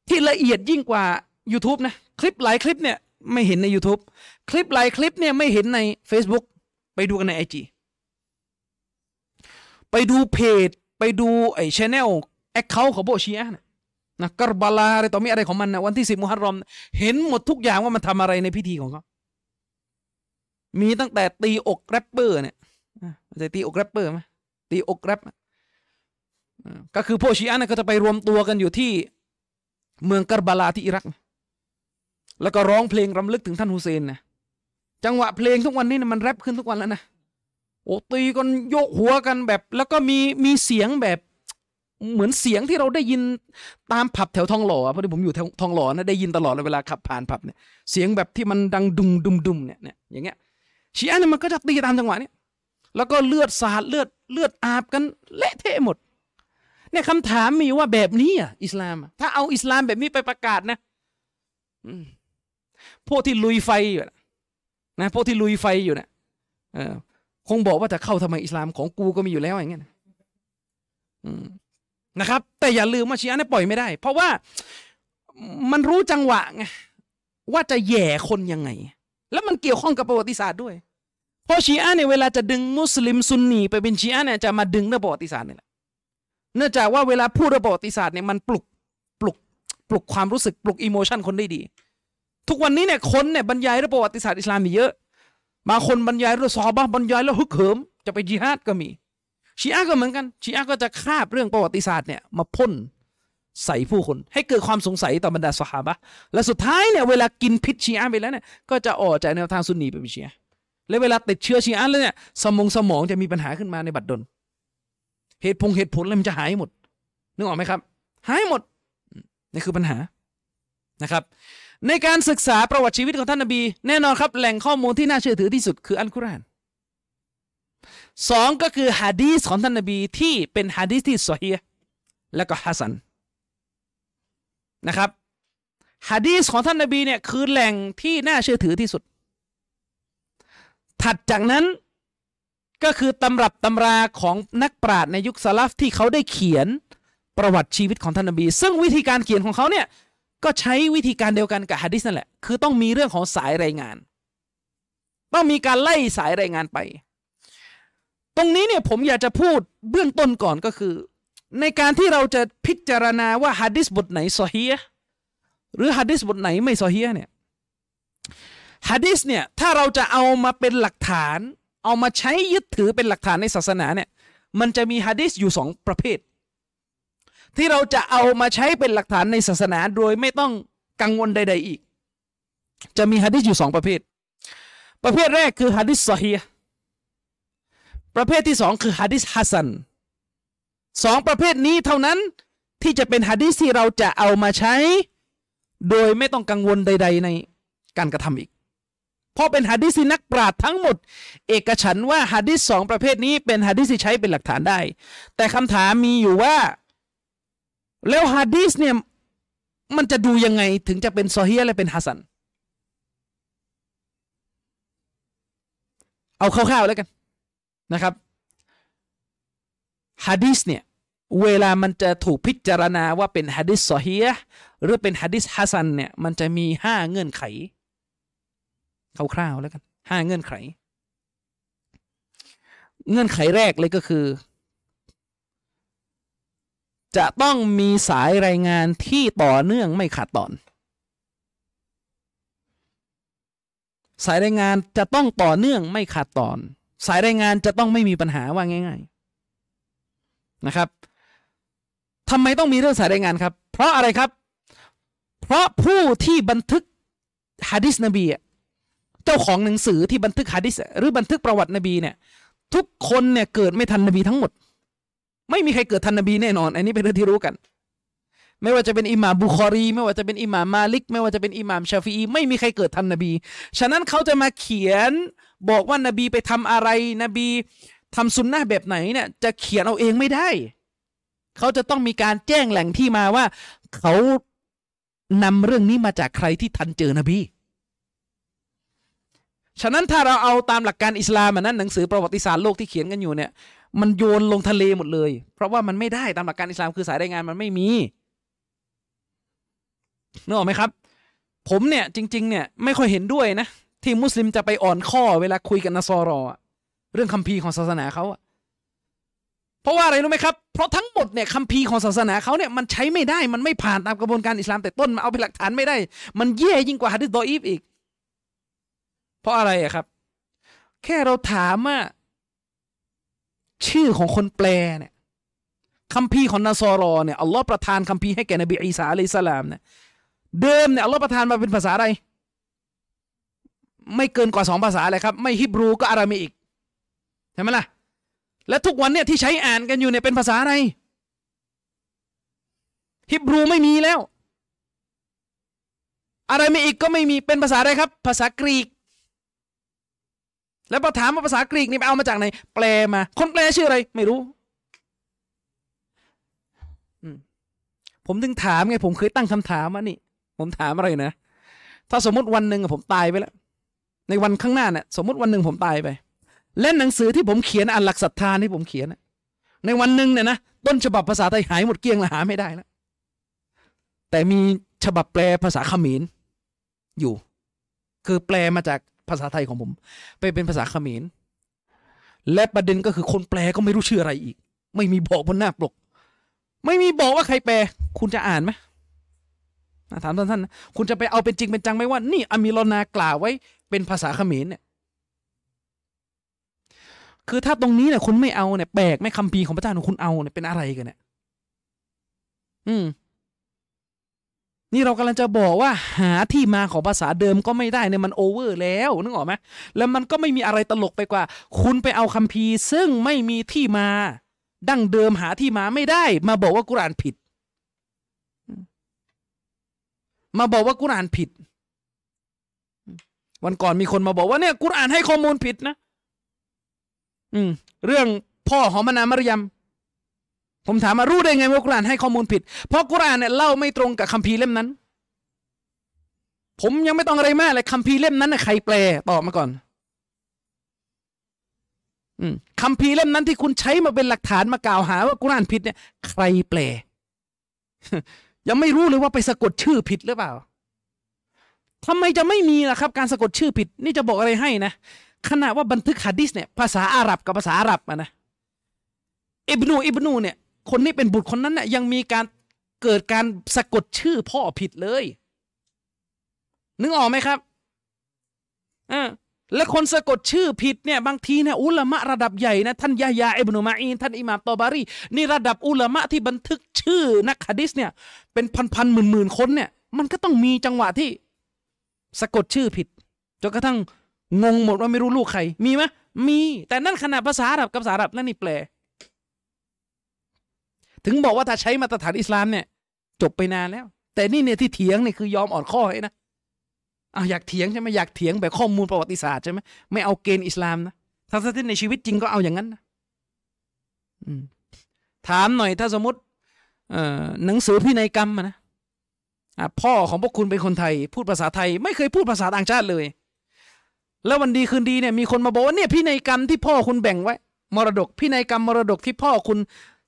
ที่ละเอียดยิ่งกว่า YouTube นะ คลิปหลายคลิปเนี่ยไม่เห็นใน YouTube คลิปหลายคลิปเนี่ยไม่เห็นใน Facebook ไปดูกันในไอจีไปดูเพจ ไปดูไอ้ channel account ของพวกชีอะนะ นะกรบาลาอะไรต่อมีอะไรของมันนะวันที่สิบมุฮัรรอม เห็นหมดทุกอย่างว่ามันทำอะไรในพิธีของเขา มีตั้งแต่ตีอกแรปเปอร์เนี่ยจะตีอกแรปเปอร์ไหมตีอกแรปก็คือพวกชีอะนะก็จะไปรวมตัวกันอยู่ที่เมืองกรบาลาที่อิรัก แล้วก็ร้องเพลงรำลึกถึงท่านฮุเซนนะจังหวะเพลงทุกวันนี้นะมันแรปขึ้นทุกวันแล้วนะโอ้ตีกันโยกหัวกันแบบ แล้วก็มีมีเสียงแบบ เหมือนเสียงที่เราได้ยินตามผับแถวทองหล่อเพราะที่ผมอยู่ทองหล่อนะได้ยินตลอดเลยเวลาขับผ่านผับเนี่ยเสียงแบบที่มันดังดุมดุมดุมเนี่ยเนี่ยอย่างเงี้ยชีอะเนี่ยมันก็จะตีตามจังหวะนี้แล้วก็เลือดสาดเลือดเลือดอาบกันเละเทะหมดเนี่ยคำถามมีว่าแบบนี้อะอิสลามถ้าเอาอิสลามแบบนี้ไปประกาศนะพวกที่ลุยไฟอยู่นะพวกที่ลุยไฟอยู่เนะเออคงบอกว่าจะเข้าทำไมอิสลามของกูก็มีอยู่แล้วอย่างเงี้ย นะครับ แต่อย่าลืมว่าชีอะห์นี่ยปล่อยไม่ได้ เพราะว่ามันรู้จังหวะไงว่าจะแย่คนยังไง แล้วมันเกี่ยวข้องกับประวัติศาสตร์ด้วย เพราะชีอะเนี่ยเวลาจะดึงมุสลิมซุนนีไปเป็นชีอะเนี่ยจะมาดึงเรื่องประวัติศาสตร์นี่แหละเนื่องจากว่าเวลาพูดเรื่องประวัติศาสตร์เนี่ยมันปลุกปลุกปลุกความรู้สึกปลุก emotion คนได้ดี ทุกวันนี้เนี่ยคนเนี่ยบรรยายเรื่องประวัติศาสตร์อิสลามมีเยอะบางคนบรรยายเรื่องซอฮาบะฮ์บรรยายแล้วฮึกเหิมจะไปจิฮาดก็มี ชีอะก็เหมือนกันชีอะก็จะคาบเรื่องประวัติศาสตร์เนี่ยมาพ่นใส่ผู้คน ให้เกิดความสงสัยต่อบรรดาสหาบะและสุดท้ายเนี่ยเวลากินพิษชีอะไปแล้วเนี่ยก็จะออกจากแนวทางซุนนีไปเป็นชีอะแล้วเวลาติดเชื้อชีอะแล้วเนี่ยสมองสมองจะมีปัญหาขึ้นมาในบัดดล เหตุพงเหตุผลอะไรมันจะหายหมดนึกออกไหมครับ หายหมดนี่คือปัญหานะครับ ในการศึกษาประวัติชีวิตของท่านนบี แน่นอนครับแหล่งข้อมูลที่น่าเชื่อถือที่สุดคืออัลกุรอาน สองก็คือฮะดีสของท่านนบีที่เป็นฮะดีสที่สฮีและก็ฮัสันนะครับฮะดีสของท่านนบีเนี่ยคือแหล่งที่น่าเชื่อถือที่สุด ถัดจากนั้นก็คือตำรับตำราของนักปราชญ์ในยุคสลับที่เขาได้เขียนประวัติชีวิตของท่านนบี ซึ่งวิธีการเขียนของเขาเนี่ยก็ใช้วิธีการเดียวกันกับฮะดิษนั่นแหละ คือต้องมีเรื่องของสายรายงาน ต้องมีการไล่สายรายงานไป ตรงนี้เนี่ยผมอยากจะพูดเบื้องต้นก่อนก็คือ ในการที่เราจะพิจารณาว่าฮะดิษบทไหนซอฮีหรือฮะดิษบทไหนไม่ซอฮีเนี่ยฮะดิษเนี่ยถ้าเราจะเอามาเป็นหลักฐาน เอามาใช้ยึดถือเป็นหลักฐานในศาสนาเนี่ยมันจะมีฮะดิษอยู่สองประเภท ที่เราจะเอามาใช้เป็นหลักฐานในศาสนาโดยไม่ต้องกังวลใด ๆ อีก จะมีฮะดิษอยู่สองประเภท ประเภทแรกคือฮะดิษซอฮี ประเภทที่สองคือฮะดิษฮัสันสองประเภทนี้เท่านั้นที่จะเป็นฮะดิษที่เราจะเอามาใช้ โดยไม่ต้องกังวลใด ๆ ในการกระทำอีก เพราะเป็นฮะดิษที่นักปราชญ์ทั้งหมด เอกฉันว่าฮะดิษสองประเภทนี้เป็นฮะดิษที่ใช้เป็นหลักฐานได้ แต่คำถามมีอยู่ว่า แล้วฮะดีสเนี่ยมันจะดูยังไงถึงจะเป็นซอฮีและเป็นฮัสันเอาคร่าวๆแล้วกัน นะครับฮะดีสเนี่ยเวลามันจะถูกพิจารณาว่าเป็นฮะดิษซอฮีหรือเป็นฮะดิษฮัสันเนี่ยมันจะมีห้าเงื่อนไขคร่าวๆแล้วกันห้าเงื่อนไข เงื่อนไขแรกเลยก็คือ จะต้องมีสายรายงานที่ต่อเนื่องไม่ขาดตอน สายรายงานจะต้องต่อเนื่องไม่ขาดตอน สายรายงานจะต้องไม่มีปัญหาว่าง่าย ๆนะครับทำไมต้องมีเรื่องสายรายงานครับ เพราะอะไรครับ เพราะผู้ที่บันทึกฮะดิษนบีเจ้าของหนังสือที่บันทึกฮะดิษหรือบันทึกประวัตินบีเนี่ยทุกคนเนี่ยเกิดไม่ทันนบีทั้งหมด ไม่มีใครเกิดทันนบีแน่นอน อันนี้เป็นเรื่องที่รู้กัน ไม่ว่าจะเป็นอิหม่ามบุคอรี ไม่ว่าจะเป็นอิหม่ามมาลิก ไม่ว่าจะเป็นอิหม่ามชาฟีอีไม่มีใครเกิดทันนบี ฉะนั้นเขาจะมาเขียน บอกว่านบีไปทำอะไร นบีทำซุนนะแบบไหนเนี่ยจะเขียนเอาเองไม่ได้ เขาจะต้องมีการแจ้งแหล่งที่มาว่า เขานำเรื่องนี้มาจากใครที่ทันเจอนบีฉะนั้นถ้าเราเอาตามหลักการอิสลามนั้นหนังสือประวัติศาสตร์โลกที่เขียนกันอยู่เนี่ย มันโยนลงทะเลหมดเลย เพราะว่ามันไม่ได้ตามหลักการอิสลามคือสายรายงานมันไม่มีนึกออกไหมครับ ผมเนี่ยจริง ๆ เนี่ยไม่ค่อยเห็นด้วยนะ ที่มุสลิมจะไปอ่อนข้อเวลาคุยกันนซอรอเรื่องคัมภีร์ของศาสนาเขาเพราะว่าอะไรรู้ไหมครับเพราะทั้งหมดเนี่ยคัมภีร์ของศาสนาเขาเนี่ยมันใช้ไม่ได้มันไม่ผ่านตามกระบวนการอิสลามแต่ต้นมาเอาเป็นหลักฐานไม่ได้ มันแย่ยิ่งกว่าฮะดิษดออีฟอีก เพราะอะไรอะครับ แค่เราถามว่าชื่อของคนแปลเนี่ยคำพีร์ของนาซอรอเนี่ยอัลลอฮ์ประทานคำพีร์ให้แก่นบีอีสาอะลัยสลามเนี่ยเดิมเนี่ยอัลลอฮ์ประทานมาเป็นภาษาอะไร ไม่เกินกว่าสองภาษาเลยครับ ไม่ฮิบรูก็อารามีอีกใช่ไหมล่ะ และทุกวันเนี่ยที่ใช้อ่านกันอยู่เนี่ยเป็นภาษาอะไรฮิบรูไม่มีแล้ว อารามีอีกก็ไม่มีเป็นภาษาอะไรครับ ภาษากรีก แล้วพอถามว่าภาษากรีกนี่ไปเอามาจากไหน แปลมา คนแปลชื่ออะไร ไม่รู้ผมถึงถามไงผมเคยตั้งคำถามว่านี่ ผมถามอะไรนะ ถ้าสมมติวันหนึ่งผมตายไปแล้ว ในวันข้างหน้าเนี่ยสมมติวันหนึ่งผมตายไปและหนังสือที่ผมเขียนอันหลักศรัทธาที่ผมเขียนในวันหนึ่งเนี่ยนะต้นฉบับภาษาไทยหายหมดเกลี้ยงละหาไม่ได้แล้วแต่มีฉบับแปลภาษาเขมรอยู่ คือแปลมาจากภาษาไทยของผม ไปเป็นภาษาเขมรและประเด็นก็คือคนแปลก็ไม่รู้ชื่ออะไรอีก ไม่มีบอกบนหน้าปก ไม่มีบอกว่าใครแปล คุณจะอ่านไหมถามท่านๆนะคุณจะไปเอาเป็นจริงเป็นจังไหมว่า นี่อามีรนากล่าวไว้ เป็นภาษาเขมรเนี่ยคือถ้าตรงนี้เนี่ยคุณไม่เอาเนี่ยแปลกไม่คำพีของพระเจ้าของคุณเอาเนี่ยเป็นอะไรกันเนี่ย อืม นี่เรากำลังจะบอกว่า หาที่มาของภาษาเดิมก็ไม่ได้เนี่ยมันโอเวอร์แล้วนึกออกไหมแล้วมันก็ไม่มีอะไรตลกไปกว่า คุณไปเอาคัมภีร์ซึ่งไม่มีที่มา ดั้งเดิมหาที่มาไม่ได้ มาบอกว่ากุรานผิด มาบอกว่ากุรานผิด วันก่อนมีคนมาบอกว่าเนี่ยกุรานให้ข้อมูลผิดนะ อืม เรื่องพ่อของมานามารยม ผมถามมารู้ได้ไงว่ากุรานให้ข้อมูลผิด เพราะกุรานเนี่ยเล่าไม่ตรงกับคัมภีร์เล่มนั้น ผมยังไม่ต้องอะไรมากเลยคัมภีร์เล่มนั้นน่ะใครแปลตอบมาก่อนอืมคัมภีร์เล่มนั้นที่คุณใช้มาเป็นหลักฐานมากล่าวหาว่ากุรานผิดเนี่ย ใครแปล ยังไม่รู้เลยว่าไปสะกดชื่อผิดหรือเปล่า ทำไมจะไม่มีล่ะครับ การสะกดชื่อผิด นี่จะบอกอะไรให้นะขณะว่าบันทึกฮะดิษเนี่ยภาษาอาหรับกับภาษาอาหรับนะอิบนูอิบนูเนี่ยคนนี้เป็นบุตรคนนั้นน่ะยังมีการเกิดการสะกดชื่อพ่อผิดเลย นึกออกไหมครับอ่าและคนสะกดชื่อผิดเนี่ยบางทีเนี่ยอุลามะระดับใหญ่นะท่านยายาอิบนุมาอีนท่านอิหม่ามตอบารีนี่ระดับอุลามะที่บันทึกชื่อนักฮะดิษเนี่ยเป็นพันพันหมื่นหมื่นคนเนี่ยมันก็ต้องมีจังหวะที่ สะกดชื่อผิดจนกระทั่งงงหมดว่าไม่รู้ลูกใคร มีไหมมี แต่นั่นขนาดภาษาอาหรับกับภาษาอาหรับนั่นนี่แปล ถึงบอกว่าถ้าใช้มาตรฐานอิสลามเนี่ย จบไปนานแล้ว แต่นี่เนี่ยที่เถียงเนี่ยคือยอมอ่อนข้อให้นะอ้าวอยากเถียงใช่ไหมอยากเถียงแบบข้อมูลประวัติศาสตร์ใช่ไหมไม่เอาเกณฑ์อิสลามนะถ้าที่ในชีวิตจริงก็เอาอย่างนั้นนะถามหน่อยถ้าสมมติหนังสือพินัยกรรมนะ พ่อของพวกคุณเป็นคนไทย พูดภาษาไทย ไม่เคยพูดภาษาต่างชาติเลย แล้ววันดีคืนดีเนี่ยมีคนมาบอกว่าเนี่ยพินัยกรรมที่พ่อคุณแบ่งไว้ มรดกพินัยกรรมมรดกที่พ่อคุณ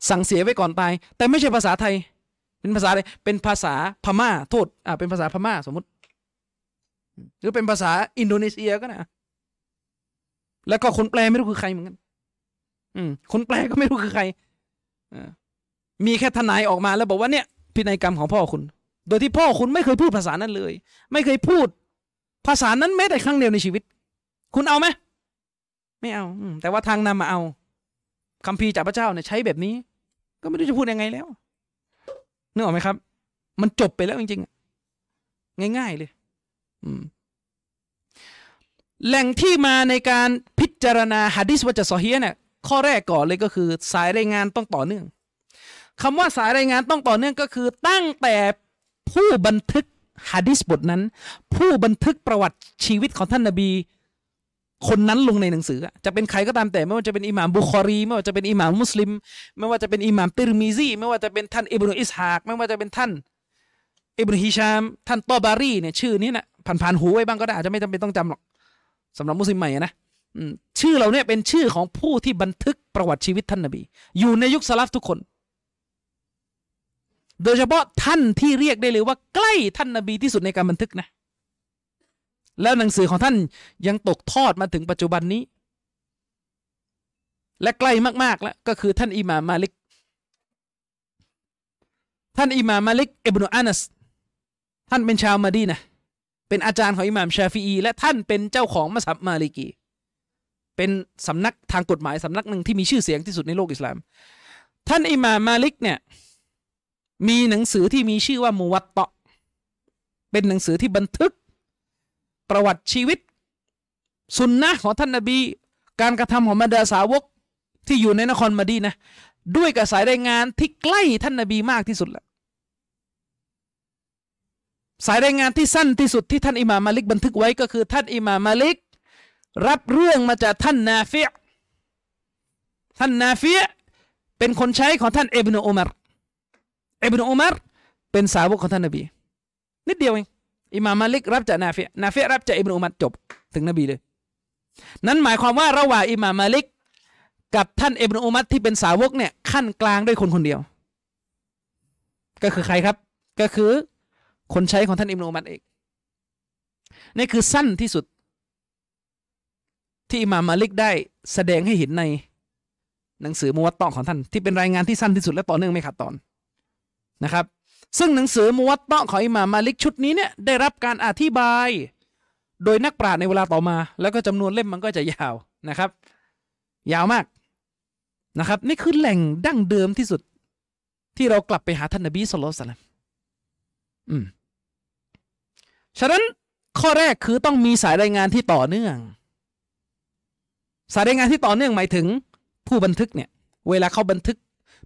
สั่งเสียไว้ก่อนตาย แต่ไม่ใช่ภาษาไทย เป็นภาษาอะไรเป็นภาษาพม่าโทษอ่าเป็นภาษาพม่าสมมติ หรือเป็นภาษาอินโดนีเซียก็นะแล้วก็คนแปลไม่รู้คือใครเหมือนกัน อืม คนแปลก็ไม่รู้คือใครมีแค่ทนายออกมาแล้วบอกว่าเนี่ย พินัยกรรมของพ่อคุณ โดยที่พ่อคุณไม่เคยพูดภาษานั้นเลย ไม่เคยพูดภาษานั้นแม้แต่ครั้งเดียวในชีวิต คุณเอาไหมไม่เอาแต่ว่าทางนำมาเอาคำพีจากพระเจ้าเนี่ยใช้แบบนี้ ก็ไม่รู้จะพูดยังไงแล้วนึกออกไหมครับ มันจบไปแล้วจริงๆง่าย ๆ เลยอืมแหล่งที่มาในการพิจารณาฮะดิษว่าจะซอฮียเนี่ยข้อแรกก่อนเลยก็คือ สายรายงานต้องต่อเนื่องคำว่าสายรายงานต้องต่อเนื่องก็คือ ตั้งแต่ ผู้บันทึกฮะดิษบทนั้น ผู้บันทึกประวัติชีวิตของท่านนาบี คนนั้นลงในหนังสือ จะเป็นใครก็ตามแต่ไม่ว่าจะเป็นอิหม่ามบุคอรี ไม่ว่าจะเป็นอิหม่ามมุสลิม ไม่ว่าจะเป็นอิหม่ามติรมิซีไม่ว่าจะเป็นท่านอิบนุอิสฮากไม่ว่าจะเป็นท่านอิบนุฮิชาม ท่านตอบารีเนี่ยชื่อนี้นะผ่านๆหูไว้บ้างก็ได้อาจจะไม่จำเป็นต้องจำหรอกสำหรับมุสลิมใหม่นะชื่อเราเนี่ยเป็นชื่อของผู้ที่บันทึกประวัติชีวิตท่านนบี อยู่ในยุคสลับทุกคน โดยเฉพาะท่านที่เรียกได้เลยว่าใกล้ท่านนบีที่สุดในการบันทึกนะ แล้วหนังสือของท่านยังตกทอดมาถึงปัจจุบันนี้ และใกล้มากๆแล้วก็คือท่านอิหม่ามมาลิก ท่านอิหม่ามมาลิกอิบนุอานัสท่านเป็นชาวมาดีนะเป็นอาจารย์ของอิหม่ามชาฟีอี และท่านเป็นเจ้าของมัสยิดมาลิกี เป็นสำนักทางกฎหมายสำนักหนึ่งที่มีชื่อเสียงที่สุดในโลกอิสลาม ท่านอิหม่ามมาลิกเนี่ย มีหนังสือที่มีชื่อว่ามูวัตเตาะ เป็นหนังสือที่บันทึก ประวัติชีวิต สุนนะของท่านนาบี การกระทำของบรรดาสาวกที่อยู่ในนครมาดีนะ ด้วยกับสายรายงานที่ใกล้ท่านนาบีมากที่สุดแล้วสายรายงานที่สั้นที่สุดที่ท่านอิหม่ามมาลิกบันทึกไว้ก็คือ ท่านอิหม่ามมาลิก รับเรื่องมาจากท่านนาฟิยท่านนาฟิยเป็นคนใช้ของท่านเอบนุอุมาร อบนุอุมารเป็นสาวกของท่านนบี นิดเดียวเองอิมามมาลิกรับจากนาเฟียนาเฟียรับจากอิบนุอุมัดจบถึงนบีเลย นั้นหมายความว่าระหว่างอิมามมาลิก กับท่านอิบนุอุมัดที่เป็นสาวกเนี่ยขั้นกลางด้วยคนคนเดียว ก็คือใครครับ ก็คือคนใช้ของท่านอิบนุอุมัดเองนี่คือสั้นที่สุด ที่อิหม่ามมาลิกได้แสดงให้เห็นในหนังสือมุวัตตอของท่านที่เป็นรายงานที่สั้นที่สุดและต่อเนื่องไม่ขาดตอน นะครับ ซึ่งหนังสือมุวัตตอของอิหม่ามมาลิกชุดนี้เนี่ยได้รับการอธิบาย โดยนักปราชญ์ในเวลาต่อมา แล้วก็จำนวนเล่มมันก็จะยาวนะครับ ยาวมากนะครับ นี่คือแหล่งดั้งเดิมที่สุด ที่เรากลับไปหาท่านนบีสุลต่านอืมฉะนั้นข้อแรกคือต้องมีสายรายงานที่ต่อเนื่อง สายรายงานที่ต่อเนื่องหมายถึงผู้บันทึกเนี่ย เวลาเขาบันทึก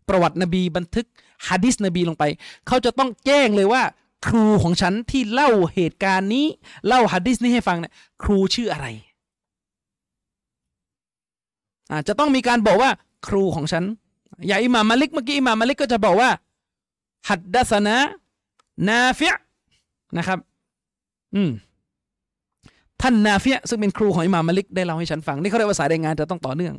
ประวัตินบีบันทึกฮะดิษนบีลงไป เขาจะต้องแจ้งเลยว่า ครูของฉันที่เล่าเหตุการณ์นี้ เล่าฮะดิษนี้ให้ฟังเนี่ยครูชื่ออะไรอาจจะต้องมีการบอกว่าครูของฉัน อย่าอิหม่ามมาลิกเมื่อกี้อิหม่ามมาลิกก็จะบอกว่าฮัดดัสนะนาฟิยนะครับ อืมท่านนาฟิยซึ่งเป็นครูของอิหม่ามมาลิกได้เล่าให้ฉันฟัง นี่เขาเรียกว่าสายรายงานจะต้องต่อเนื่อง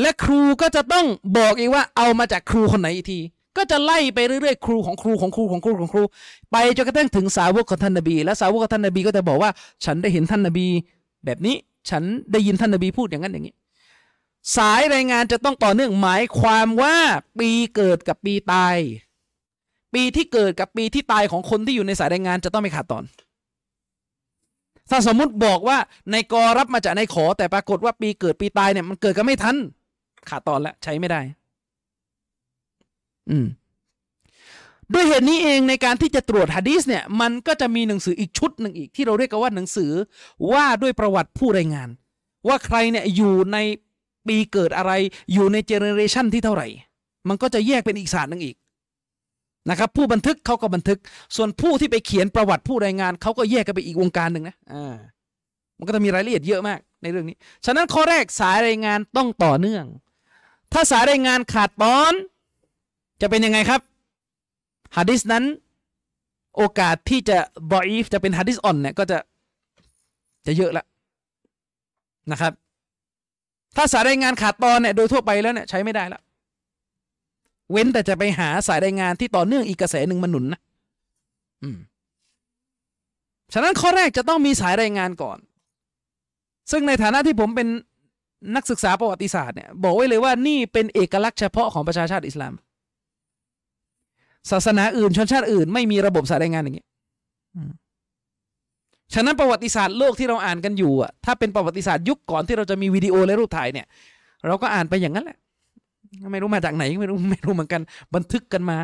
และครูก็จะต้องบอกอีกว่าเอามาจากครูคนไหนอีกที ก็จะไล่ไปเรื่อยๆ ครูของครูของครูของครูของครู ไปจนกระทั่งถึงสาวกของท่านนบี และสาวกของท่านนบีก็จะบอกว่า ฉันได้เห็นท่านนบีแบบนี้ฉันได้ยินท่านนบีพูดอย่างนั้นอย่างนี้ สายรายงานจะต้องต่อเนื่องหมายความว่าปีเกิดกับปีตาย ปีที่เกิดกับปีที่ตายของคนที่อยู่ในสายรายงานจะต้องไม่ขาดตอน ถ้าสมมุติบอกว่าในกอรับมาจากในขอแต่ปรากฏว่าปีเกิดปีตายเนี่ยมันเกิดกันไม่ทัน ขาดตอนแล้วใช้ไม่ได้ อืมด้วยเหตุนี้เองในการที่จะตรวจฮะดีสเนี่ย มันก็จะมีหนังสืออีกชุดหนึ่งอีก ที่เราเรียกกันว่าหนังสือว่าด้วยประวัติผู้รายงาน ว่าใครเนี่ยอยู่ในปีเกิดอะไร อยู่ในเจเนเรชันที่เท่าไหร่ มันก็จะแยกเป็นอีกศาสตร์หนึ่งอีกนะครับ ผู้บันทึกเขาก็บันทึก ส่วนผู้ที่ไปเขียนประวัติผู้รายงานเขาก็แยกกันไปอีกวงการหนึ่งนะอ่ามันก็จะมีรายละเอียดเยอะมากในเรื่องนี้ ฉะนั้นข้อแรกสายรายงานต้องต่อเนื่อง ถ้าสายรายงานขาดตอน จะเป็นยังไงครับฮะดิษนั้น โอกาสที่จะบออีฟจะเป็นฮะดิษอ่อนเนี่ยก็จะจะเยอะละนะครับ ถ้าสายรายงานขาดตอนเนี่ยโดยทั่วไปแล้วเนี่ยใช้ไม่ได้ล้วเว้นแต่จะไปหาสายรายงานที่ต่อเนื่องอีกกระแสหนึ่งมาหนุนนะอืมฉะนั้นข้อแรกจะต้องมีสายรายงานก่อน ซึ่งในฐานะที่ผมเป็น นักศึกษาประวัติศาสตร์เนี่ยบอกไว้เลยว่านี่เป็นเอกลักษณ์เฉพาะของประชาชาติอิสลาม ศาสนาอื่นชนชาติอื่น ไม่มีระบบสายรายงานอย่างนี้ฉะนั้นประวัติศาสตร์โลกที่เราอ่านกันอยู่อะถ้าเป็นประวัติศาสตร์ยุคก่อนที่เราจะมีวิดีโอและรูปถ่ายเนี่ย เราก็อ่านไปอย่างนั้นแหละไม่รู้มาจากไหนไม่รู้ไม่รู้เหมือนกัน บันทึกกันมา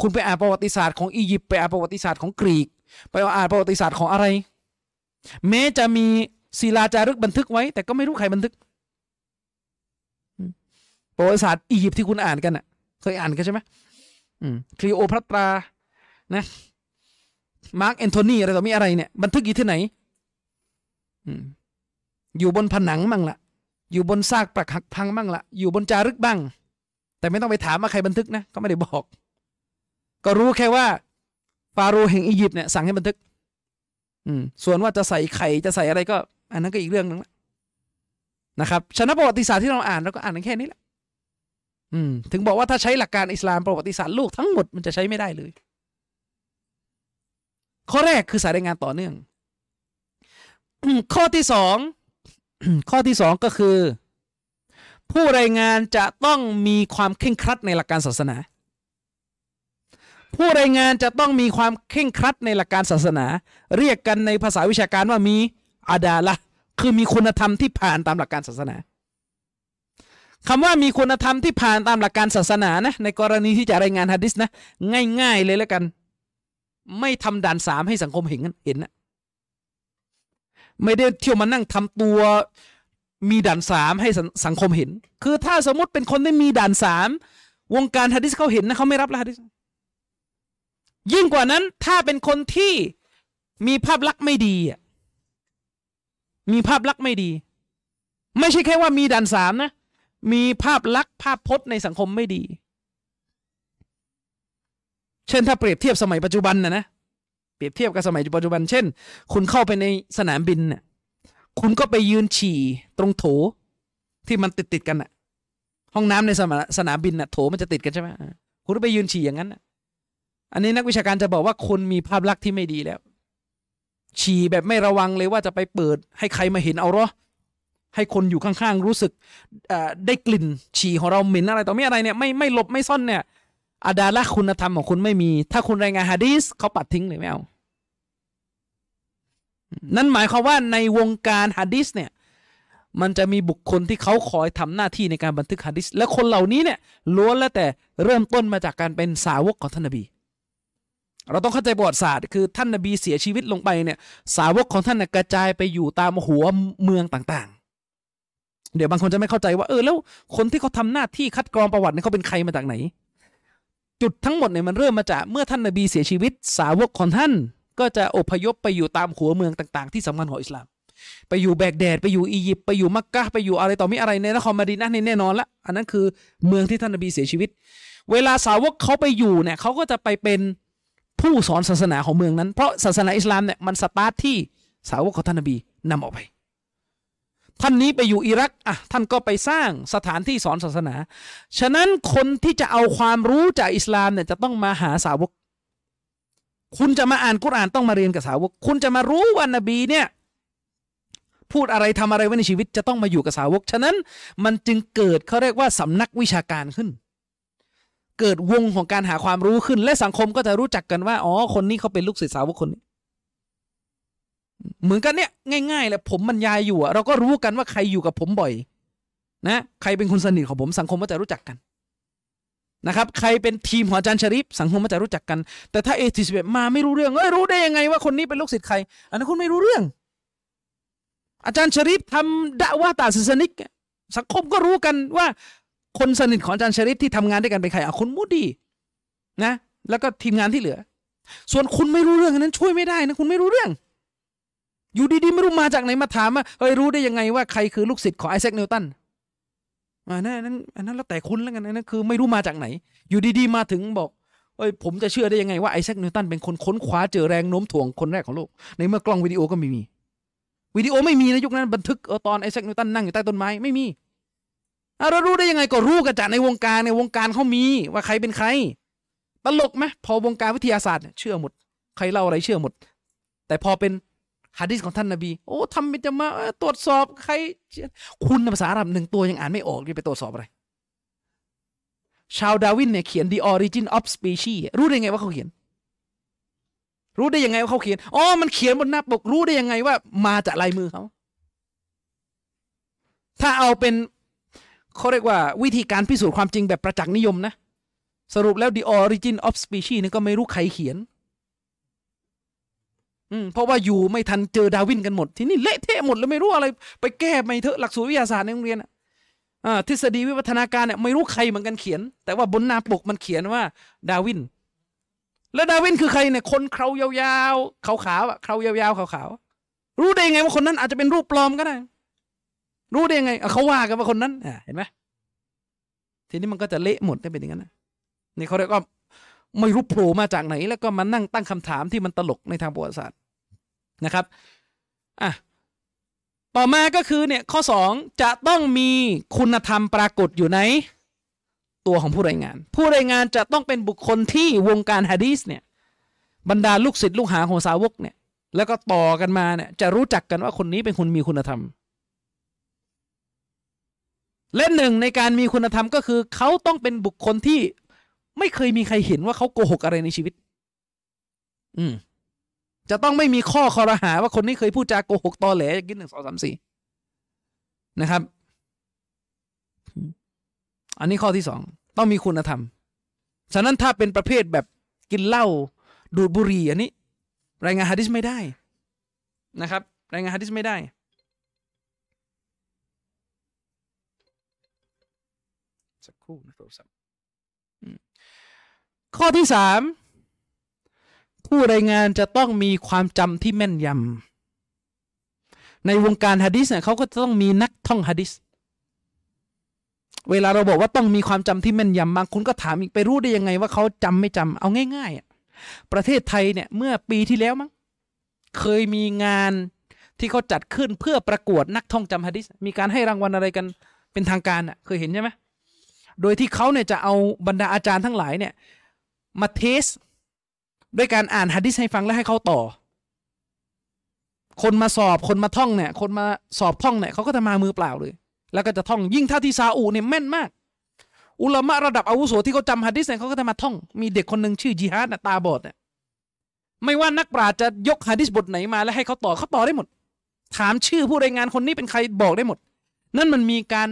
คุณไปอ่านประวัติศาสตร์ของอียิปต์ไปอ่านประวัติศาสตร์ของกรีก ไปอ่านประวัติศาสตร์ของอะไร แม้จะมีศิลาจารึกบันทึกไว้ แต่ก็ไม่รู้ใครบันทึก ประวัติศาสตร์อียิปต์ที่คุณอ่านกันอะ เคยอ่านกันใช่ไหมคลีโอพัตรา นะมาร์กแอนโทนีอะไรต่อมีอะไรเนี่ย บันทึกอยู่ที่ไหนอยู่บนผนังมั่งละอยู่บนซากปรักหักพังบ้างละอยู่บนจารึกบ้าง แต่ไม่ต้องไปถามว่าใครบันทึกนะ ก็ไม่ได้บอก ก็รู้แค่ว่าฟาโรห์แห่งอียิปต์เนี่ยสั่งให้บันทึก อืม ส่วนว่าจะใส่ไข่จะใส่อะไรก็ อันนั้นก็อีกเรื่องนึงละนะครับชนะประวัติศาสตร์ที่เราอ่านเราก็อ่านแค่นี้แหละ อืมถึงบอกว่าถ้าใช้หลักการอิสลามประวัติศาสตร์โลกทั้งหมดมันจะใช้ไม่ได้เลย ข้อแรกคือสายรายงานต่อเนื่อง ข้อที่สองข้อที่สองก็คือ ผู้รายงานจะต้องมีความเคร่งครัดในหลักการศาสนา ผู้รายงานจะต้องมีความเคร่งครัดในหลักการศาสนา เรียกกันในภาษาวิชาการว่ามีอาดาละคือมีคุณธรรมที่ผ่านตามหลักการศาสนา คำว่ามีคุณธรรมที่ผ่านตามหลักการศาสนานะในกรณีที่จะรายงานฮะดิษนะ ง่าย ๆ เลยแล้วกัน ไม่ทำด่านสามให้สังคมเห็นเห็นนะไม่ได้เที่ยวมานั่งทำตัวมีด่านสามให้สังคมเห็น คือถ้าสมมติเป็นคนที่มีด่านสามวงการฮะดิษเขาเห็นนะเขาไม่รับละฮะดิษยิ่งกว่านั้นถ้าเป็นคนที่มีภาพลักษณ์ไม่ดีอะมีภาพลักษณ์ไม่ดี ไม่ใช่แค่ว่ามีด่านสามนะ มีภาพลักษณ์ภาพพจน์ในสังคมไม่ดี เช่นถ้าเปรียบเทียบสมัยปัจจุบันนะนะเปรียบเทียบกับสมัยปัจจุบัน เช่น คุณเข้าไปในสนามบินเนี่ยคุณก็ไปยืนฉี่ตรงโถที่มันติดติดกันอะห้องน้ำในสนสนามบินอะโถมันจะติดกันใช่ไหมคุณไปยืนฉี่อย่างนั้นอันนี้นักวิชาการจะบอกว่าคนมีภาพลักษณ์ที่ไม่ดีแล้ว ฉี่แบบไม่ระวังเลยว่าจะไปเปิดให้ใครมาเห็นเอาหรอ ให้คนอยู่ข้างๆรู้สึกได้กลิ่นฉี่ของเราเหม็นอะไรต่อไม่อะไรเนี่ยไม่ไม่หลบไม่ซ่อนเนี่ยอาดาละคุณธรรมของคุณไม่มี ถ้าคุณรายงานฮะดีสเขาปัดทิ้งเลยไม่เอานั่นหมายความว่าในวงการฮะดีสเนี่ยมันจะมีบุคคลที่เขาคอยทำหน้าที่ในการบันทึกฮะดีสและคนเหล่านี้เนี่ยล้วนแล้วแต่เริ่มต้นมาจากการเป็นสาวกของท่านนบี เราต้องเข้าใจประวัติศาสตร์คือท่านนบีเสียชีวิตลงไปเนี่ยสาวกของท่านกระจายไปอยู่ตามหัวเมืองต่างๆ เดี๋ยวบางคนจะไม่เข้าใจว่าเออแล้วคนที่เขาทาหน้าที่คัดกรองประวัติเนี่ยเขาเป็นใครมาจากไหน จุดทั้งหมดเนี่ยมันเริ่มมาจากเมื่อท่านนบีเสียชีวิต สาวกของท่าน ก็จะอพยพไปอยู่ตามหัวเมืองต่าง ๆ ที่สำคัญของอิสลาม ไปอยู่แบกแดดไปอยู่อียิปต์ไปอยู่มักกะไปอยู่อะไรต่อมีอะไรในนครมาดีนะนี่แน่นอนละอันนั้นคือเมืองที่ท่านนบีเสียชีวิต เวลาสาวกเขาไปอยู่เนี่ยเขาก็จะไปเป็นผู้สอนศาสนาของเมืองนั้น เพราะศาสนาอิสลามเนี่ยมันสตาร์ทที่สาวกของท่านนบีนำออกไป ท่านนี้ไปอยู่อิรักอะท่านก็ไปสร้างสถานที่สอนศาสนา ฉะนั้นคนที่จะเอาความรู้จากอิสลามเนี่ยจะต้องมาหาสาวก คุณจะมาอ่านกุรอานต้องมาเรียนกับสาวก คุณจะมารู้ว่านบีเนี่ยพูดอะไรทำอะไรไว้ในชีวิตจะต้องมาอยู่กับสาวก ฉะนั้นมันจึงเกิดเขาเรียกว่าสำนักวิชาการขึ้น เกิดวงของการหาความรู้ขึ้น และสังคมก็จะรู้จักกันว่าอ๋อคนนี้เขาเป็นลูกศิษย์สาวกคนนี้ เหมือนกันเนี่ยง่ายๆแหละผมบรรยายอยู่อะเราก็รู้กันว่าใครอยู่กับผมบ่อยนะใครเป็นคนสนิทของผมสังคมก็จะรู้จักกันนะครับใครเป็นทีมของอาจารย์ชริปสังคมก็จะรู้จักกัน แต่ถ้าเอทีสิบมาไม่รู้เรื่องเอ้ยรู้ได้ยังไงว่าคนนี้เป็นลูกศิษย์ใคร อันนั้นคุณไม่รู้เรื่อง อาจารย์ชริปทำดะว่าตาศาสนิก สังคมก็รู้กันว่า คนสนิทของอาจารย์ชริปที่ทำงานด้วยกันเป็นใครอะคุณมูดีนะ แล้วก็ทีมงานที่เหลือ ส่วนคุณไม่รู้เรื่องนั้นช่วยไม่ได้นะคุณไม่รู้เรื่อง อยู่ดีๆไม่รู้มาจากไหนมาถามว่าเฮ้ยรู้ได้ยังไงว่าใครคือลูกศิษย์ของไอแซคนิวตันอันนั้นอันนั้นแล้วแต่คุณแล้วกันนั่นคือไม่รู้มาจากไหน อยู่ดีๆมาถึงบอกเอ้ยผมจะเชื่อได้ยังไงว่าไอแซคนิวตันเป็นคนค้นคว้าเจอแรงโน้มถ่วงคนแรกของโลก ในเมื่อกล้องวิดีโอก็ไม่มีวิดีโอไม่มีในยุคนั้นบันทึกเออตอนไอแซคนิวตันนั่งอยู่ใต้ต้นไม้ไม่มีเรารู้ได้ยังไงก็รู้กันจากในวงการในวงการเขามีว่าใครเป็นใคร ตลกไหมพอวงการวิทยาศาสตร์เชื่อหมด ใครเล่าอะไรเชื่อหมด แต่พอเป็น ฮะดิษของท่านนบี โอ้ทำเป็นจะมาตรวจสอบใคร คุณภาษาอาหรับหนึ่งตัวยังอ่านไม่ออกจะไปตรวจสอบอะไร ชาวดาวินเนี่ยเขียน the origin of species รู้ได้ไงว่าเขาเขียน รู้ได้ยังไงว่าเขาเขียน อ๋อ มันเขียนบนหน้าปก รู้ได้ยังไงว่า มาจากลายมือเขา ถ้าเอาเป็นเขาเรียกว่าวิธีการพิสูจน์ความจริงแบบประจักษ์นิยมนะ สรุปแล้ว the origin of species นี่ก็ไม่รู้ใครเขียน อืมเพราะว่าอยู่ไม่ทันเจอดาวินกันหมด ทีนี้เละเทะหมดแล้วไม่รู้อะไร ไปแก้ไม่เถอะหลักสูตรวิทยาศาสตร์ในโรงเรียนอ่าทฤษฎีวิวัฒนาการเนี่ยไม่รู้ใครเหมือนกันเขียน แต่ว่าบนหน้าปกมันเขียนว่าดาวิน แล้วดาวินคือใครเนี่ยคนเครายาวๆขาวๆอะเครายาวๆขาวๆรู้ได้ไงว่าคนนั้นอาจจะเป็นรูปปลอมก็ได้ รู้ได้ไงเขาว่ากันว่าคนนั้นอ่าเห็นไหมทีนี้มันก็จะเละหมดได้เป็นอย่างนั้นนี่เขาเรียกว่าไม่รู้โผล่มาจากไหน แล้วก็มานั่งตั้งคำถามที่มันตลกในทางประวัติศาสตร์ นะครับอะต่อมาก็คือเนี่ยข้อสองจะต้องมีคุณธรรมปรากฏอยู่ในตัวของผู้รายงาน ผู้รายงานจะต้องเป็นบุคคลที่วงการฮะดีสเนี่ยบรรดาลูกศิษย์ลูกหาของสาวกเนี่ยแล้วก็ต่อกันมาเนี่ยจะรู้จักกันว่าคนนี้เป็นคนมีคุณธรรม และหนึ่งในการมีคุณธรรมก็คือ เขาต้องเป็นบุคคลที่ไม่เคยมีใครเห็นว่าเขาโกหกอะไรในชีวิต อืม จะต้องไม่มีข้อคอรหาว่าคนนี้เคยพูดจาโกหกตอแหลกินหนึ่งสองสามสี่นะครับ อันนี้ข้อที่สองต้องมีคุณธรรม ฉะนั้นถ้าเป็นประเภทแบบกินเหล้าดูดบุหรี่อันนี้ รายงานฮะดิษไม่ได้นะครับ รายงานฮะดิษไม่ได้ สักครู่นะโทรศัพท์ข้อที่สาม ผู้รายงานจะต้องมีความจำที่แม่นยำในวงการฮะดิษเนี่ยเขาก็จะต้องมีนักท่องฮะดิษเวลาเราบอกว่าต้องมีความจำที่แม่นยำบางคนก็ถามอีกไปรู้ได้ยังไงว่าเขาจำไม่จำเอาง่ายๆอะประเทศไทยเนี่ยเมื่อปีที่แล้วมั้งเคยมีงานที่เขาจัดขึ้นเพื่อประกวดนักท่องจำฮะดิษมีการให้รางวัลอะไรกันเป็นทางการอะเคยเห็นใช่ไหมโดยที่เขาเนี่ยจะเอาบรรดาอาจารย์ทั้งหลายเนี่ยมาเทส ด้วยการอ่านฮะดิษให้ฟังและให้เขาต่อ คนมาสอบคนมาท่องเนี่ย คนมาสอบท่องเนี่ยเขาก็จะมามือเปล่าเลย แล้วก็จะท่องยิ่งถ้าที่ซาอุเนี่ยแม่นมาก อุลามะระดับอาวุโสที่เขาจำฮะดิษเนี่ยเขาก็จะมาท่อง มีเด็กคนหนึ่งชื่อจิฮาดน่ะตาบอดเนี่ยไม่ว่านักปราชญ์จะยกฮะดิษบทไหนมาแล้วให้เขาต่อเขาต่อได้หมด ถามชื่อผู้รายงานคนนี้เป็นใครบอกได้หมด นั่นมันมีการ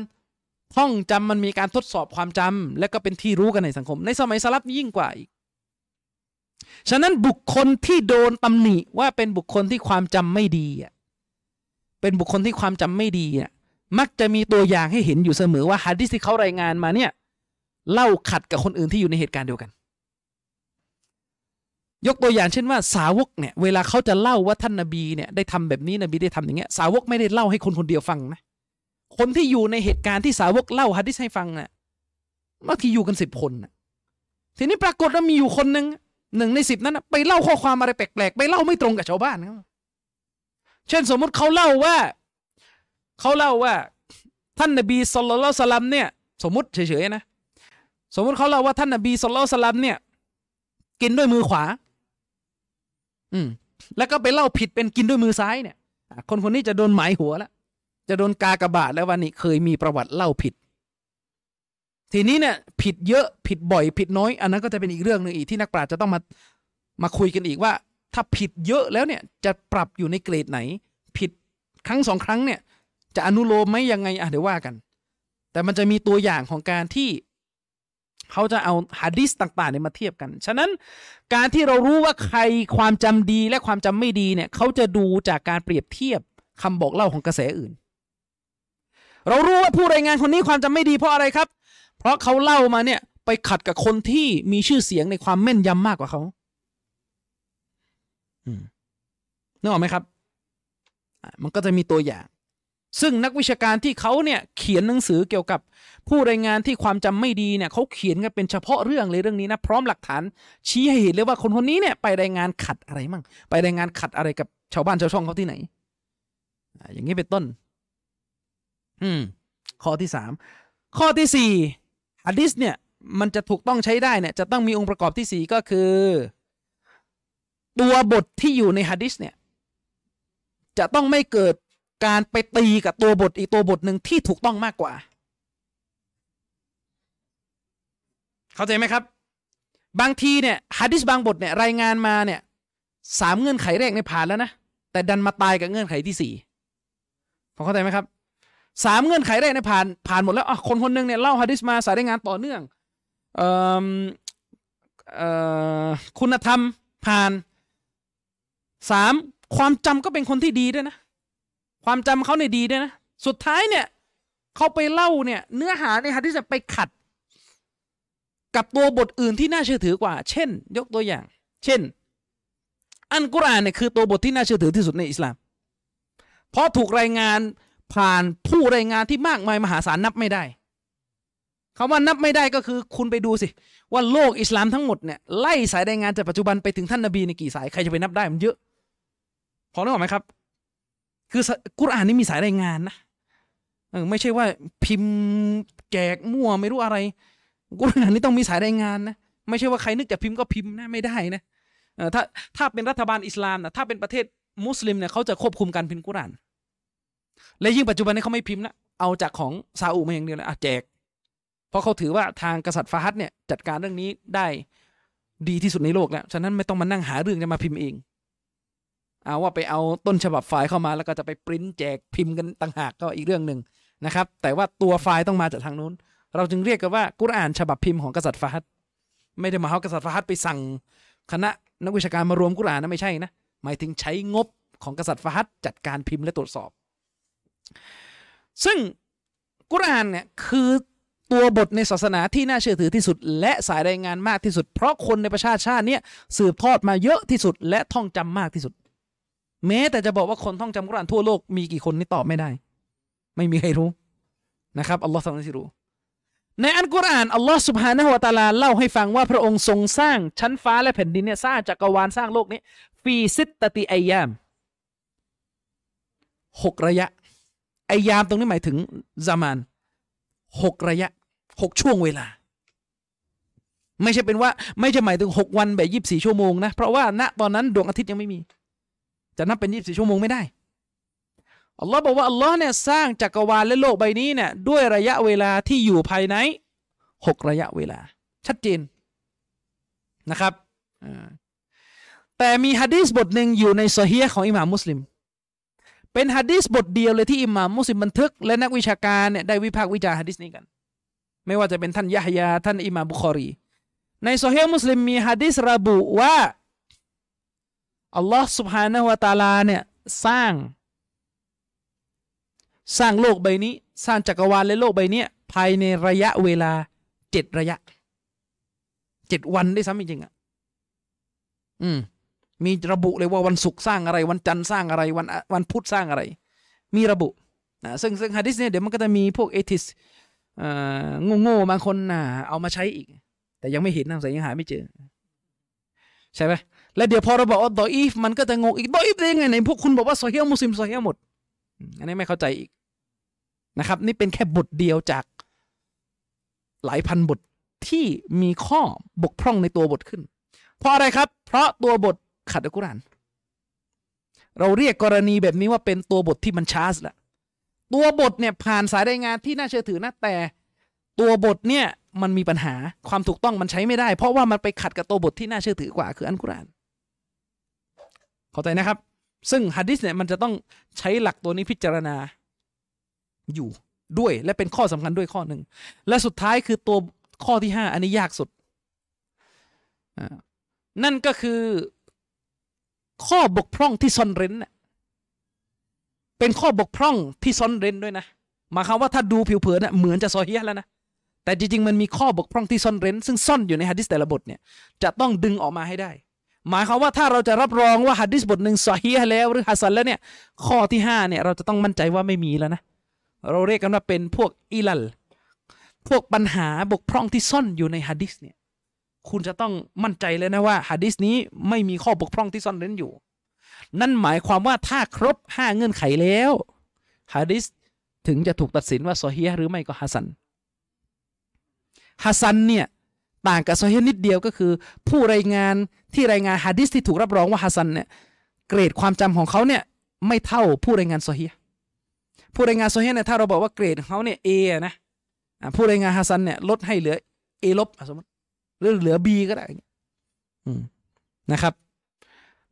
ท่องจำมันมีการทดสอบความจำและก็เป็นที่รู้กันในสังคม ในสมัยสลับยิ่งกว่าอีก ฉะนั้นบุคคลที่โดนตำหนิว่าเป็นบุคคลที่ความจำไม่ดีอะเป็นบุคคลที่ความจำไม่ดีอะมักจะมีตัวอย่างให้เห็นอยู่เสมอว่าฮะดิษที่เขารายงานมาเนี่ยเล่าขัดกับคนอื่นที่อยู่ในเหตุการณ์เดียวกัน ยกตัวอย่างเช่นว่าสาวกเนี่ยเวลาเขาจะเล่าว่าท่านนบีเนี่ยได้ทำแบบนี้นบีได้ทำอย่างเงี้ยสาวกไม่ได้เล่าให้คนคนเดียวฟังนะคนที่อยู่ในเหตุการณ์ที่สาวกเล่าฮะดิษให้ฟังน่ะบางทีอยู่กันสิบคนน่ะทีนี้ปรากฏว่ามีอยู่คนหนึ่ง หนึ่งในสิบนั้นไปเล่าข้อความอะไรแปลกๆ ไปเล่าไม่ตรงกับชาวบ้านครับเช่นสมมติเขาเล่าว่าเขาเล่าว่า ท่านนบีสุลต่านสลัมเนี่ย สมมติเฉยๆนะ สมมติเขาเล่าว่าท่านนบีสุลต่านสลัมเนี่ย กินด้วยมือขวา อืม แล้วก็ไปเล่าผิดเป็นกินด้วยมือซ้ายเนี่ยคนคนนี้จะโดนหมายหัวแล้วจะโดนกากระบาดแล้ววันนี้เคยมีประวัติเล่าผิด ทีนี้เนี่ยผิดเยอะผิดบ่อย ผิดน้อย อันนั้นก็จะเป็นอีกเรื่องหนึ่งอีกที่นักปราชญ์จะต้องมามาคุยกันอีกว่า ถ้าผิดเยอะแล้วเนี่ยจะปรับอยู่ในเกรดไหน ผิดครั้งสองครั้งเนี่ย จะอนุโลมไหมยังไงอะเดี๋ยวว่ากัน แต่มันจะมีตัวอย่างของการที่เขาจะเอาฮะดิษต่างๆเนี่ยมาเทียบกัน ฉะนั้นการที่เรารู้ว่าใครความจำดีและความจำไม่ดีเนี่ยเขาจะดูจากการเปรียบเทียบคำบอกเล่าของกระแสอื่น เรารู้ว่าผู้รายงานคนนี้ความจำไม่ดีเพราะอะไรครับ เพราะเขาเล่ามาเนี่ย ไปขัดกับคนที่มีชื่อเสียงในความแม่นยำมากกว่าเขาอืมนึกออกไหมครับอะมันก็จะมีตัวอย่าง ซึ่งนักวิชาการที่เขาเนี่ยเขียนหนังสือเกี่ยวกับผู้รายงานที่ความจำไม่ดีเนี่ยเขาเขียนกันเป็นเฉพาะเรื่องเลยเรื่องนี้นะพร้อมหลักฐานชี้ให้เห็นเลยว่าคนคนนี้เนี่ยไปรายงานขัดอะไรมั่งไปรายงานขัดอะไรกับชาวบ้านชาวช่องเขาที่ไหนอะอย่างนี้เป็นต้น อืม ข้อที่สามข้อที่สี่ ฮะดิษเนี่ยมันจะถูกต้องใช้ได้เนี่ยจะต้องมีองค์ประกอบที่สี่ก็คือ ตัวบทที่อยู่ในฮะดิษเนี่ยจะต้องไม่เกิดการไปตีกับตัวบทอีกตัวบทหนึ่งที่ถูกต้องมากกว่า เข้าใจไหมครับ บางทีเนี่ยฮะดิษบางบทเนี่ยรายงานมาเนี่ยสามเงื่อนไขแรกในผ่านแล้วนะแต่ดันมาตายกับเงื่อนไขที่สี่พอเข้าใจไหมครับ สามเงื่อนไขแรกเนี่ยผ่านผ่านหมดแล้วอะคนคนหนึ่งเนี่ยเล่าฮะดิษมาสายรายงานต่อเนื่องเอ่อเอ่อคุณธรรมผ่านสามความจำก็เป็นคนที่ดีด้วยนะ ความจำเขาเนี่ยดีด้วยนะ สุดท้ายเนี่ยเขาไปเล่าเนี่ย เนื้อหาในฮะดิษไปขัด กับตัวบทอื่นที่น่าเชื่อถือกว่า เช่น ยกตัวอย่าง เช่น อันกุรอานเนี่ยคือตัวบทที่น่าเชื่อถือที่สุดในอิสลามเพราะถูกรายงาน ผ่านผู้รายงานที่มากมายมหาศาลนับไม่ได้คาว่านับไม่ได้ก็คือคุณไปดูสิ ว่าโลกอิสลามทั้งหมดเนี่ยไล่สายรายงานจากปัจจุบันไปถึงท่านนบีในกี่สายใครจะไปนับได้มันเยอะ พอนึกออกไหมครับ คือกุรอานนี่มีสายรายงานนะไม่ใช่ว่าพิมพ์แจกมั่วไม่รู้อะไรกุรอานนี่ต้องมีสายรายงานนะไม่ใช่ว่าใครนึกจะพิมพ์ก็พิมพ์นะไม่ได้นะถ้าถ้าเป็นรัฐบาลอิสลามนะถ้าเป็นประเทศมุสลิมเนี่ยเขาจะควบคุมการพิมพ์กุรอาน และยิ่งปัจจุบันนี้เขาไม่พิมพ์นะเอาจากของซาอุมาอย่างเดียวเลยอะแจก เพราะเขาถือว่าทางกษัตริย์ฟาฮัดเนี่ยจัดการเรื่องนี้ได้ดีที่สุดในโลกแล้ว ฉะนั้นไม่ต้องมานั่งหาเรื่องจะมาพิมพ์เอง เอาว่าไปเอาต้นฉบับไฟล์เข้ามาแล้วก็จะไปปริ้นแจกพิมพ์กันต่างหากก็อีกเรื่องหนึ่งนะครับ แต่ว่าตัวไฟล์ต้องมาจากทางนู้น เราจึงเรียกกันว่ากุรอานฉบับพิมพ์ของกษัตริย์ฟาฮัดไม่ได้มาเอากษัตริย์ฟาฮัดไปสั่ง คณะนักวิชาการมารวมกุรอานนะไม่ใช่นะ หมายถึงใช้งบของกษัตริย์ฟาฮัดจัดการพิมพ์และตรวจสอบ ซึ่งกุรอานเนี่ยคือตัวบทในศาสนาที่น่าเชื่อถือที่สุด และสายรายงานมากที่สุด เพราะคนในประชาชาติเนี่ยสืบทอดมาเยอะที่สุด และท่องจำมากที่สุด แม้แต่จะบอกว่าคนท่องจำกุรอานทั่วโลกมีกี่คนนี่ตอบไม่ได้ ไม่มีใครรู้นะครับอัลลอฮ์ทรงที่รู้ในอันกุรอานอัลลอฮ์สุบฮานะฮุวาตาลาเล่าให้ฟังว่าพระองค์ทรงสร้างชั้นฟ้าและแผ่นดินเนี่ยสร้างจักรวาลสร้างโลกนี้ฟีซิตตติอายามหกระยะ ไอยามตรงนี้หมายถึงซามานหกระยะหกช่วงเวลา ไม่ใช่เป็นว่า ไม่ใช่หมายถึงหกวันแบบยี่สิบสี่ชั่วโมงนะ เพราะว่าณตอนนั้นดวงอาทิตย์ยังไม่มีจจะนับเป็นยี่สิบสี่ชั่วโมงไม่ได้อัลลอฮ์บอกว่าอัลลอฮ์เนี่ยสร้างจักรวาลและโลกใบนี้เนี่ยด้วยระยะเวลาที่อยู่ภายในหกระยะเวลา ชัดเจนนะครับแต่มีฮะดีษบทหนึ่งอยู่ในโซเฮียของอิหม่ามมุสลิม เป็นฮะดิษบทเดียวเลยที่อิหม่ามมุสลิมบันทึก และนักวิชาการเนี่ยได้วิพากษ์วิจารณ์ฮะดิษนี้กัน ไม่ว่าจะเป็นท่านยะฮยาท่านอิหม่ามบุคอรี ในโซเฮีมุสลิมมีฮะดิษระบุว่าอัลลอฮ์สุบฮานะฮุวาตาลาเนี่ยสร้าง สร้างโลกใบนี้ สร้างจักรวาลและโลกใบนี้ภายในระยะเวลาเจ็ดระยะเจ็ดวันได้ซ้ำจริงๆอะ อืม มีระบุเลยว่าวันศุกร์สร้างอะไร วันจันทร์สร้างอะไร วันวันพุธสร้างอะไร มีระบุนะซึ่งซึ่งฮะดิษเนี่ยเดี๋ยวมันก็จะมีพวกเอทิสอ่อโง่ๆบางคนน่ะเอามาใช้อีก แต่ยังไม่เห็นนะแต่ยังหาไม่เจอ ใช่ไหมแล้วเดี๋ยวพอเราบอกว่าดออีฟมันก็จะงงอีกดออีฟได้ยังไงในพวกคุณบอกว่าโซเฮียมุสลิมโซเฮียหมด อันนี้ไม่เข้าใจอีกนะครับ นี่เป็นแค่บทเดียวจากหลายพันบทที่มีข้อบกพร่องในตัวบทขึ้น เพราะอะไรครับ เพราะตัวบท ขัดอัลกุรอาน เราเรียกกรณีแบบนี้ว่าเป็นตัวบทที่มันช้าสละตัวบทเนี่ยผ่านสายรายงานที่น่าเชื่อถือนะแต่ตัวบทเนี่ยมันมีปัญหาความถูกต้องมันใช้ไม่ได้ เพราะว่ามันไปขัดกับตัวบทที่น่าเชื่อถือกว่า คืออัลกุรอานเข้าใจนะครับ ซึ่งฮะดิษเนี่ยมันจะต้องใช้หลักตัวนี้พิจารณาอยู่ด้วยและเป็นข้อสำคัญด้วยข้อหนึ่ง และสุดท้ายคือตัวข้อที่ห้าอันนี้ยากสุด นั่นก็คือ ข้อบกพร่องที่ซ่อนเร้นเป็นข้อบกพร่องที่ซ่อนเร้นด้วยนะหมายความว่าถ้าดูผิวเผินเหมือนจะซอเฮียแล้วนะแต่จริงๆมันมีข้อบกพร่องที่ซ่อนเร้น ซึ่งซ่อนอยู่ในฮะดิษแต่ละบทเนี่ยจะต้องดึงออกมาให้ได้ หมายความว่าถ้าเราจะรับรองว่าฮะดิษบทหนึ่งซอฮียแล้วหรือฮัสซันแล้วเนี่ยข้อที่ห้าเนี่ยเราจะต้องมั่นใจว่าไม่มีแล้วนะเราเรียกกันว่าเป็นพวกอิลัล พวกปัญหาบกพร่องที่ซ่อนอยู่ในฮะดิษเนี่ย คุณจะต้องมั่นใจเลยนะว่าฮะดิษนี้ไม่มีข้อบกพร่องที่ซ่อนเร้นอยู่ นั่นหมายความว่าถ้าครบห้าเงื่อนไขแล้วฮะดิษถึงจะถูกตัดสินว่าโซเฮียหรือไม่ก็ฮัสันฮัสันเนี่ยต่างกับโซเฮียนิดเดียวก็คือ ผู้รายงานที่รายงานฮะดิษที่ถูกรับรองว่าฮัสันเนี่ยเกรดความจำของเขาเนี่ยไม่เท่าผู้รายงานโซเฮียผู้รายงานโซเฮียเนี่ยถ้าเราบอกว่าเกรดของเขาเนี่ยเอนะผู้รายงานฮัสันเนี่ยลดให้เหลือเอลบสมมติ หรือเหลือบีก็ได้นะครับ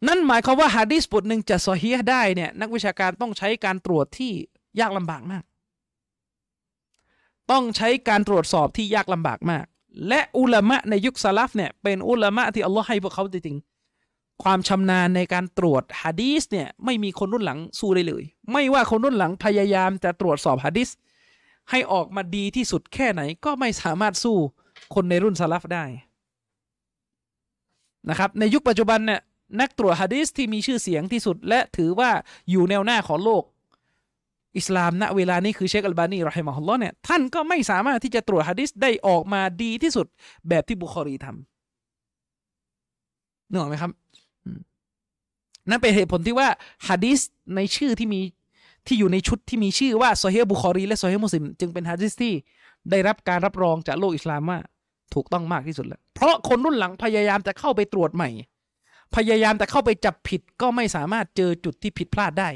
นั่นหมายความว่าฮะดีษบทหนึ่งจะซอฮีได้เนี่ย นักวิชาการต้องใช้การตรวจที่ยากลำบากมาก ต้องใช้การตรวจสอบที่ยากลำบากมาก และอุลามะในยุคสลับเนี่ยเป็นอุลามะที่อัลลอฮ์ให้พวกเขาจริงๆความชำนาญในการตรวจฮะดีษเนี่ยไม่มีคนรุ่นหลังสู้ได้เลย ไม่ว่าคนรุ่นหลังพยายามจะตรวจสอบฮะดีษให้ออกมาดีที่สุดแค่ไหนก็ไม่สามารถสู้ คนในรุ่นซาลฟได้นะครับในยุคปัจจุบันเนี่ยนักตรวจฮะดีสที่มีชื่อเสียงที่สุด และถือว่าอยู่แนวหน้าของโลก อิสลามณเวลานี้คือเชคอัลบานีรอฮิมะฮุลลอเนี่ยท่านก็ไม่สามารถที่จะตรวจฮะดิษได้ออกมาดีที่สุด แบบที่บุคอรีทำนึกออกไหมครับนั่นเป็นเหตุผลที่ว่าฮะดิษในชื่อที่มีที่อยู่ในชุดที่มีชื่อว่าโซเฮบุคอรี และโซเฮมุสลิมจึงเป็นฮะดิษที่ ได้รับการรับรองจากโลกอิสลามว่าถูกต้องมากที่สุดแล้ว เพราะคนรุ่นหลังพยายามจะเข้าไปตรวจใหม่ พยายามจะเข้าไปจับผิดก็ไม่สามารถเจอจุดที่ผิดพลาดได้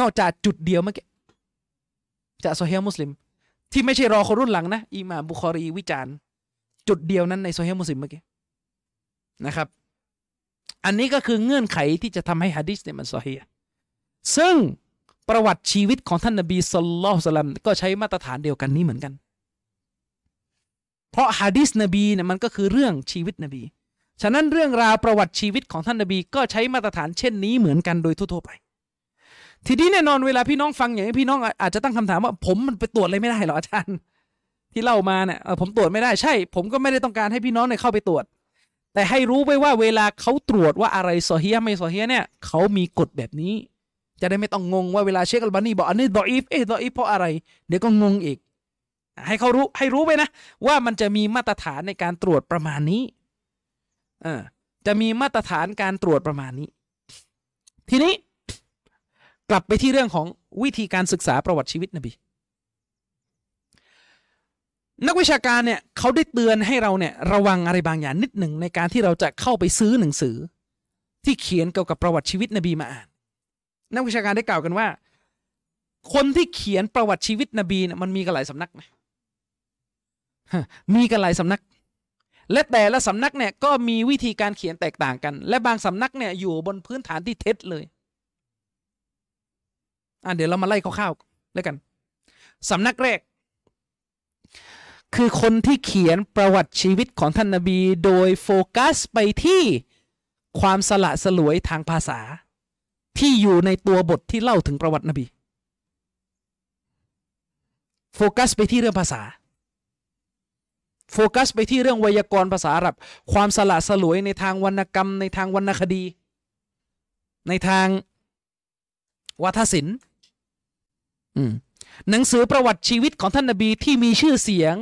นอกจากจุดเดียวเมื่อกี้จากโซเฮียมุสลิม ที่ไม่ใช่รอคนรุ่นหลังนะอิหม่ามบุคอรีวิจารณ์ จุดเดียวนั้นในซอฮีฮ์มุสลิมเมื่อกี้นะครับ อันนี้ก็คือเงื่อนไขที่จะทำให้ฮะดิษเนี่ยมันซอฮีฮ์ซึ่ง ประวัติชีวิตของท่านนบีสุลต่านก็ใช้มาตรฐานเดียวกันนี้เหมือนกัน เพราะฮะดิษนบีเนี่ยมันก็คือเรื่องชีวิตนบี ฉะนั้นเรื่องราวประวัติชีวิตของท่านนบี ก็ใช้มาตรฐานเช่นนี้เหมือนกันโดยทั่วๆไป ทีนี้แน่นอนเวลาพี่น้องฟังอย่างนี้พี่น้องอาจจะตั้งคำถามว่า ผมมันไปตรวจอะไรไม่ได้หรออาจารย์ ที่เล่ามาเนี่ยผมตรวจไม่ได้ใช่ ผมก็ไม่ได้ต้องการให้พี่น้องเนี่ยเข้าไปตรวจ แต่ให้รู้ไว้ว่าเวลาเขาตรวจว่าอะไรโซเฮียไม่โซเฮียเนี่ยเขามีกฎแบบนี้ จะได้ไม่ต้องงงว่าเวลาเชคอัลบานีบอกอันนี้ดออีฟเอ๊ะดออีฟเพราะอะไร เดี๋ยวก็งงอีก ให้เขารู้ให้รู้ไปนะ ว่ามันจะมีมาตรฐานในการตรวจประมาณนี้เออจะมีมาตรฐานการตรวจประมาณนี้ ทีนี้กลับไปที่เรื่องของวิธีการศึกษาประวัติชีวิตนบีนักวิชาการเนี่ยเขาได้เตือนให้เราเนี่ยระวังอะไรบางอย่างนิดหนึ่งในการที่เราจะเข้าไปซื้อหนังสือ ที่เขียนเกี่ยวกับประวัติชีวิตนบีมาอ่าน นักวิชาการได้กล่าวกันว่า คนที่เขียนประวัติชีวิตนบีเนี่ยมันมีกันหลายสำนักนะมีกันหลายสำนัก และแต่ละสำนักเนี่ยก็มีวิธีการเขียนแตกต่างกัน และบางสำนักเนี่ยอยู่บนพื้นฐานที่เท็จเลยอะเดี๋ยวเรามาไล่คร่าวๆแล้วกันสำนักแรก คือคนที่เขียนประวัติชีวิตของท่านนาบี โดยโฟกัสไปที่ความสละสลวยทางภาษา ที่อยู่ในตัวบทที่เล่าถึงประวัตินบี โฟกัสไปที่เรื่องภาษา โฟกัสไปที่เรื่องไวยากรณ์ภาษาอาหรับ ความสละสลวยในทางวรรณกรรม ในทางวรรณคดี ในทางวัฒศิลป์หนังสือประวัติชีวิตของท่านนบีที่มีชื่อเสียง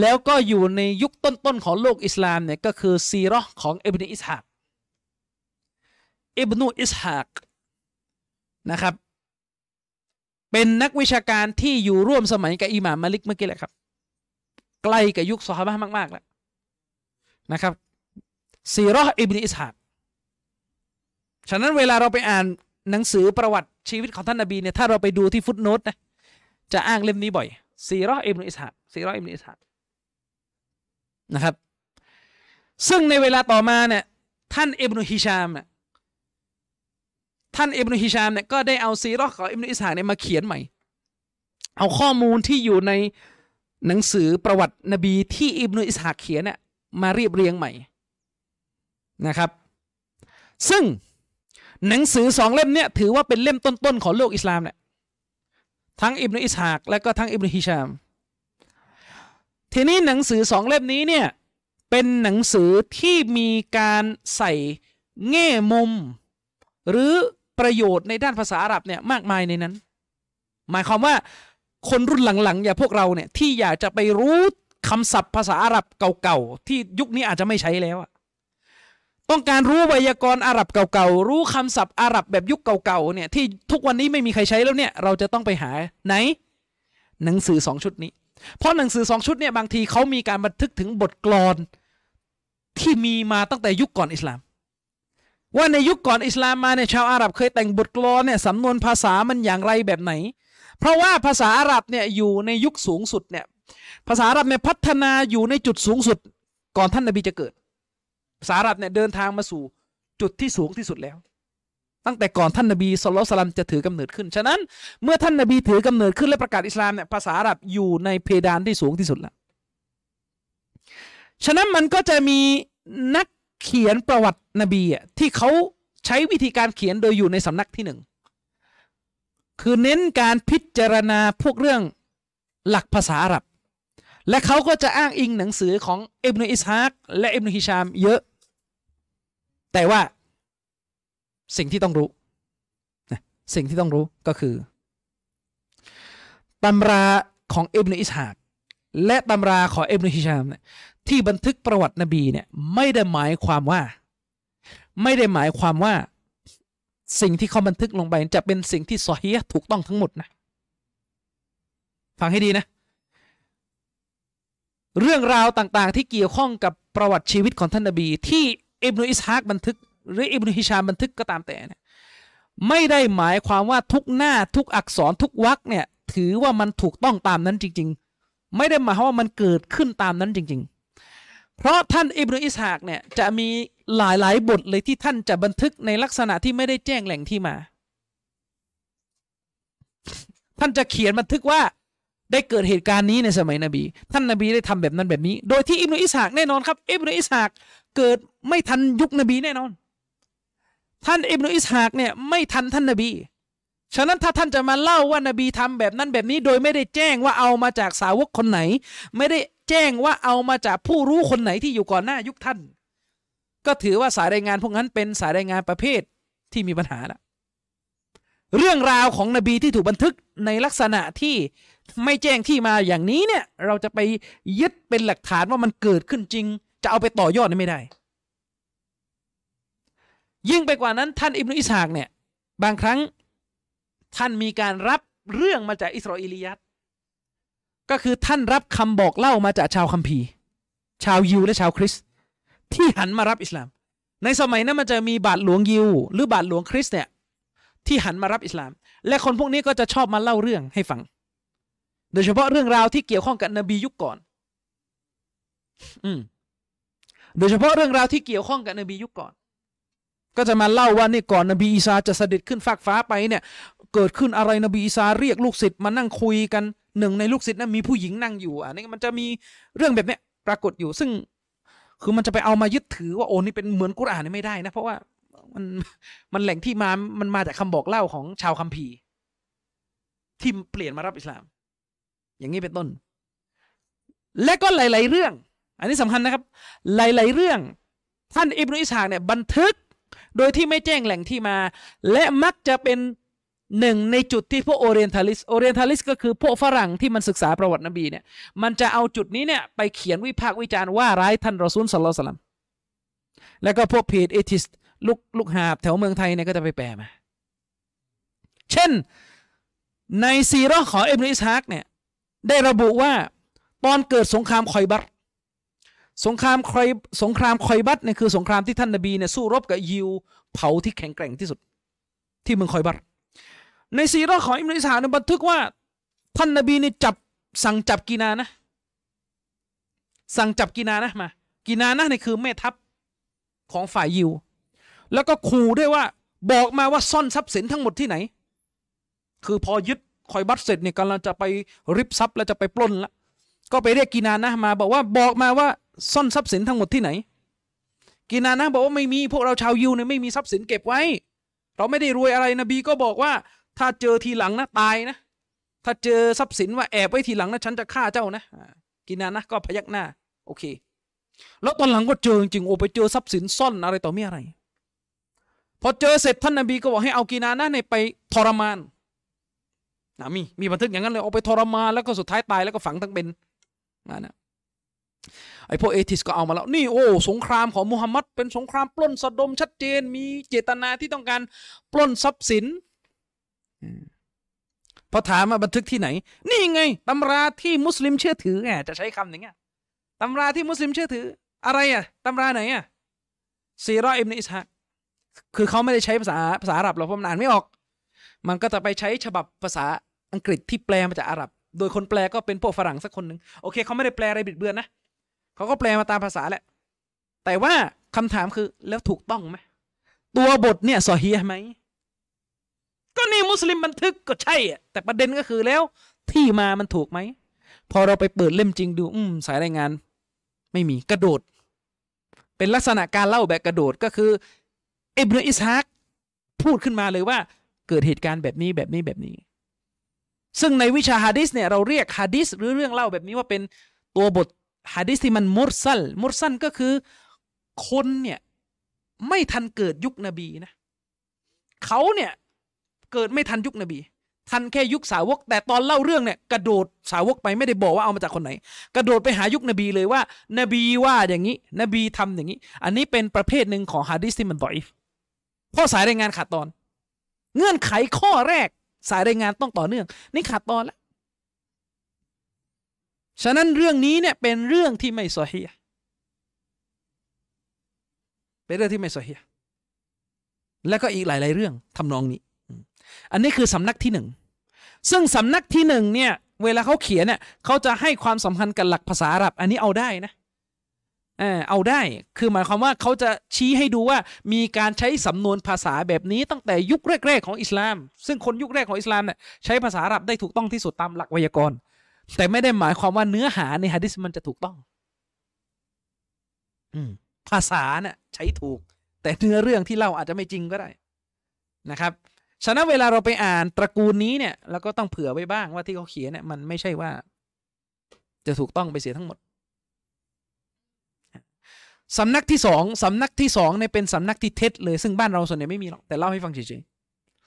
แล้วก็อยู่ในยุคต้นๆของโลกอิสลามเนี่ยก็คือซีรอห์ของอิบนุอิสฮาก อิบนุอิสฮากนะครับ เป็นนักวิชาการที่อยู่ร่วมสมัยกับอิหม่ามมาลิกเมื่อกี้แหละครับ ใกล้กับยุคซอฮาบะมากๆแล้วนะครับซีรออิบนุอิสฮากฉะนั้นเวลาเราไปอ่านหนังสือประวัติชีวิตของท่านนบีเนี่ยถ้าเราไปดูที่ฟุตโนตนะจะอ้างเล่มนี้บ่อยซีรออิบนุอิสฮากซีรออิบนุอิสฮากนะครับ ซึ่งในเวลาต่อมาเนี่ยท่านอิบนุฮิชามเนี่ย ท่านอิบนุฮิชามเนี่ยก็ได้เอาซีรอของอิบนุอิสฮากเนี่ยมาเขียนใหม่ เอาข้อมูลที่อยู่ในหนังสือประวัตินบีที่อิบนุอิสฮากเขียนเนี่ยมาเรียบเรียงใหม่นะครับ ซึ่งหนังสือสองเล่มเนี่ยถือว่าเป็นเล่มต้นๆของโลกอิสลามแหละทั้งอิบนุอิสฮากและก็ทั้งอิบนุฮิชาม ทีนี้หนังสือสองเล่มนี้เนี่ยเป็นหนังสือที่มีการใส่แง่มุม หรือ ประโยชน์ในด้านภาษาอาหรับเนี่ยมากมายในนั้น หมายความว่าคนรุ่นหลังๆ อย่างพวกเราเนี่ยที่อยากจะไปรู้คำศัพท์ภาษาอาหรับเก่าๆที่ยุคนี้อาจจะไม่ใช้แล้ว ต้องการรู้ไวยากรณ์อาหรับเก่าๆรู้คำศัพท์อาหรับแบบยุคเก่าๆเนี่ยที่ทุกวันนี้ไม่มีใครใช้แล้วเนี่ยเราจะต้องไปหาไหนหนังสือสองชุดนี้ เพราะหนังสือสองชุดเนี่ยบางทีเขามีการบันทึกถึงบทกลอนที่มีมาตั้งแต่ยุคก่อนอิสลาม ว่าในยุคก่อนอิสลามมาเนี่ยชาวอาหรับเคยแต่งบทกลอนเนี่ยสำนวนภาษามันอย่างไรแบบไหน เพราะว่าภาษาอาหรับเนี่ยอยู่ในยุคสูงสุดเนี่ยภาษาอาหรับเนี่ยพัฒนาอยู่ในจุดสูงสุด ก่อนท่านนบีจะเกิด ภาษาอาหรับเนี่ยเดินทางมาสู่จุดที่สูงที่สุดแล้ว ตั้งแต่ก่อนท่านนบีสุลต่านจะถือกำเนิดขึ้น ฉะนั้นเมื่อท่านนบีถือกำเนิดขึ้นและประกาศอิสลามเนี่ยภาษาอาหรับอยู่ในเพดานที่สูงที่สุดแล้วฉะนั้นมันก็จะมีนัก เขียนประวัตินบีอะที่เขาใช้วิธีการเขียนโดยอยู่ในสำนักที่หนึ่งคือเน้นการพิจารณาพวกเรื่องหลักภาษาอาหรับ และเขาก็จะอ้างอิงหนังสือของอิบนุอิสฮากและอิบนุฮิชามเยอะ แต่ว่าสิ่งที่ต้องรู้นะสิ่งที่ต้องรู้ก็คือตำราของอิบนุอิสฮากและตำราของอิบนุฮิชามเนี่ย ที่บันทึกประวัตินบีเนี่ยไม่ได้หมายความว่า ไม่ได้หมายความว่า สิ่งที่เขาบันทึกลงไปจะเป็นสิ่งที่ซอฮีถูกต้องทั้งหมดนะฟังให้ดีนะ เรื่องราวต่างๆ ที่เกี่ยวข้องกับประวัติชีวิตของท่านนบี ที่อิบนุอิสฮากบันทึก หรืออิบนุฮิชามบันทึกก็ตามแต่เนี่ยไม่ได้หมายความว่าทุกหน้าทุกอักษรทุกวรรคเนี่ย ถือว่ามันถูกต้องตามนั้นจริง ๆ ไม่ได้หมายความว่ามันเกิดขึ้นตามนั้นจริง ๆ เพราะท่านอิบนุอิสฮากเนี่ยจะมีหลายๆบทเลยที่ท่านจะบันทึกในลักษณะที่ไม่ได้แจ้งแหล่งที่มา ท่านจะเขียนบันทึกว่าได้เกิดเหตุการณ์นี้ในสมัยนบี ท่านนบีได้ทำแบบนั้นแบบนี้ โดยที่อิบนุอิสฮากแน่นอนครับอิบนุอิสฮากเกิดไม่ทันยุคนบีแน่นอน ท่านอิบนุอิสฮากเนี่ยไม่ทันท่านนบี ฉะนั้นถ้าท่านจะมาเล่าว่านบีทำแบบนั้นแบบนี้ โดยไม่ได้แจ้งว่าเอามาจากสาวกคนไหน ไม่ได้ แจ้งว่าเอามาจากผู้รู้คนไหนที่อยู่ก่อนหน้ายุคท่าน ก็ถือว่าสายรายงานพวกนั้นเป็นสายรายงานประเภทที่มีปัญหาละเรื่องราวของนบีที่ถูกบันทึกในลักษณะที่ไม่แจ้งที่มาอย่างนี้เนี่ย เราจะไปยึดเป็นหลักฐานว่ามันเกิดขึ้นจริง จะเอาไปต่อยอดไม่ได้ ยิ่งไปกว่านั้นท่านอิบนุอิสากเนี่ย บางครั้งท่านมีการรับเรื่องมาจากอิสราเอลียัต ก็คือท่านรับคำบอกเล่ามาจากชาวคัมภีร์ ชาวยิวและชาวคริสต์ที่หันมารับอิสลาม ในสมัยนั้นมันจะมีบาทหลวงยิว หรือบาทหลวงคริสต์เนี่ยที่หันมารับอิสลาม และคนพวกนี้ก็จะชอบมาเล่าเรื่องให้ฟัง โดยเฉพาะเรื่องราวที่เกี่ยวข้องกับนบียุคก่อน อืมโดยเฉพาะเรื่องราวที่เกี่ยวข้องกับนบียุคก่อน ก็จะมาเล่าว่านี่ก่อนนบีอีสาจะเสด็จขึ้นฟากฟ้าไปเนี่ย เกิดขึ้นอะไรนบีอีสาเรียกลูกศิษย์มานั่งคุยกัน หนึ่งในลูกศิษย์นั้นมีผู้หญิงนั่งอยู่อันนี้มันจะมีเรื่องแบบเนี้ยปรากฏอยู่ ซึ่งคือมันจะไปเอามายึดถือว่าโอ้นี่เป็นเหมือนกุรอานนี่ไม่ได้นะ เพราะว่ามันมันแหล่งที่มามันมาจากคำบอกเล่าของชาวคัมภีร์ที่เปลี่ยนมารับอิสลาม อย่างนี้เป็นต้น และก็หลาย ๆ เรื่อง อันนี้สำคัญนะครับ หลาย ๆ เรื่อง ท่านอิบนุอิสฮากเนี่ยบันทึก โดยที่ไม่แจ้งแหล่งที่มา และมักจะเป็น หนึ่งในจุดที่พวก orientalist orientalist ก็คือพวกฝรั่งที่มันศึกษาประวัตินบีเนี่ย มันจะเอาจุดนี้เนี่ยไปเขียนวิพากษ์วิจารณ์ว่าร้ายท่านรอซูลสัลลัลสลัม แล้วก็พวกเพจ atheist ลูกลูกหาบแถวเมืองไทยเนี่ยก็จะไปแปลมา เช่นในซีรอของเอ็มริสฮักเนี่ยได้ระบุว่าตอนเกิดสงครามคอยบัตสงครามคอยสงครามคอยบัตเนี่ยคือสงครามที่ท่านนบีเนี่ยสู้รบกับยิวเผาที่แข็งแกร่งที่สุด ที่เมืองคอยบัต ในซีรอของอิมริสฮักเนี่ยบันทึกว่า ท่านนบีเนี่ยจับสั่งจับกีนานะ สั่งจับกีนานะมากีนานะนี่คือแม่ทัพของฝ่ายยิว แล้วก็ขู่ด้วยว่า บอกมาว่าซ่อนทรัพย์สินทั้งหมดที่ไหน คือพอยึดคอยบัตเสร็จเนี่ยกำลังจะไปริบทรัพย์แล้วจะไปปล้นละก็ไปเรียกกีนานะมา บอกว่าบอกมาว่าซ่อนทรัพย์สินทั้งหมดที่ไหนกีนานะบอกว่าไม่มีพวกเราชาวยิวเนี่ยไม่มีทรัพย์สินเก็บไว้ เราไม่ได้รวยอะไรนบีก็บอกว่า ถ้าเจอทีหลังนะตายนะ ถ้าเจอทรัพย์สินว่าแอบไว้ทีหลังนะฉันจะฆ่าเจ้านะกีนานะก็พยักหน้า โอเค แล้วตอนหลังก็เจอจริงโอไปเจอทรัพย์สินซ่อนอะไรต่อมีอะไร พอเจอเสร็จท่านนบีก็บอกให้เอากีนานะในไปทรมานนะมีมีบันทึกอย่างนั้นเลยเอาไปทรมานแล้วก็สุดท้ายตายแล้วก็ฝังทั้งเป็นนะนะไอพวกเอทิสก็เอามาแล้ว นี่โอ้สงครามของมุฮัมมัดเป็นสงครามปล้นสะดมชัดเจน มีเจตนาที่ต้องการปล้นทรัพย์สิน พอถามมาบันทึกที่ไหน นี่ไงตำราที่มุสลิมเชื่อถือไงจะใช้คำอย่างเงี้ยตำราที่มุสลิมเชื่อถือ อะไรอะตำราไหนอะซีรออิบนอิสฮะคือเขาไม่ได้ใช้ภาษาภาษาอาหรับหรอกเพราะมันอ่านไม่ออก มันก็จะไปใช้ฉบับภาษาอังกฤษที่แปลมาจากอาหรับ โดยคนแปลก็เป็นพวกฝรั่งสักคนหนึ่งโอเคเขาไม่ได้แปลอะไรบิดเบือนนะเขาก็แปลมาตามภาษาแหละ แต่ว่าคำถามคือแล้วถูกต้องไหมตัวบทเนี่ยซอฮีไหม ก็นี่มุสลิมบันทึกก็ใช่อะแต่ประเด็นก็คือแล้ว ที่มามันถูกไหม พอเราไปเปิดเล่มจริงดู อืม สายรายงาน ไม่มีกระโดด เป็นลักษณะการเล่าแบบกระโดดก็คืออิบนุอิสฮากพูดขึ้นมาเลยว่า เกิดเหตุการณ์แบบนี้แบบนี้แบบนี้ ซึ่งในวิชาฮะดิษเนี่ยเราเรียกฮะดิษหรือเรื่องเล่าแบบนี้ว่าเป็นตัวบทฮะดิษที่มันมุรซัลมุรซัลก็คือคนเนี่ยไม่ทันเกิดยุคนบีนะเขาเนี่ย เกิดไม่ทันยุคนบี ทันแค่ยุคสาวก แต่ตอนเล่าเรื่องเนี่ยกระโดดสาวกไปไม่ได้บอกว่าเอามาจากคนไหน กระโดดไปหายุคนบีเลยว่า นบีว่าอย่างนี้ นบีทำอย่างนี้ อันนี้เป็นประเภทหนึ่งของฮะดิษที่มันดอยข้อสายรายงานขาดตอน เงื่อนไขข้อแรกสายรายงานต้องต่อเนื่อง นี่ขาดตอนแล้วฉะนั้นเรื่องนี้เนี่ยเป็นเรื่องที่ไม่สฮีเป็นเรื่องที่ไม่สฮีและก็อีกหลาย ๆ เรื่องทำนองนี้ อันนี้คือสำนักที่หนึ่งซึ่งสำนักที่หนึ่งเนี่ยเวลาเขาเขียนเนี่ยเขาจะให้ความสำคัญกับหลักภาษาอาหรับ อันนี้เอาได้นะเออเอาได้คือหมายความว่าเขาจะชี้ให้ดูว่ามีการใช้สำนวนภาษาแบบนี้ตั้งแต่ยุคแรกๆของอิสลาม ซึ่งคนยุคแรกของอิสลามเนี่ยใช้ภาษาอาหรับได้ถูกต้องที่สุดตามหลักไวยากรณ์ แต่ไม่ได้หมายความว่าเนื้อหาในฮะดิษมันจะถูกต้อง อืมภาษาเนี่ยใช้ถูก แต่เนื้อเรื่องที่เล่าอาจจะไม่จริงก็ได้นะครับ ฉะนั้นเวลาเราไปอ่านตระกูลนี้เนี่ยเราก็ต้องเผื่อไว้บ้างว่าที่เขาเขียนเนี่ยมันไม่ใช่ว่า จะถูกต้องไปเสียทั้งหมดสำนักที่สองสำนักที่สองเนี่ยเป็นสำนักที่เท็จเลยซึ่งบ้านเราส่วนใหญ่ไม่มีหรอกแต่เล่าให้ฟังเฉย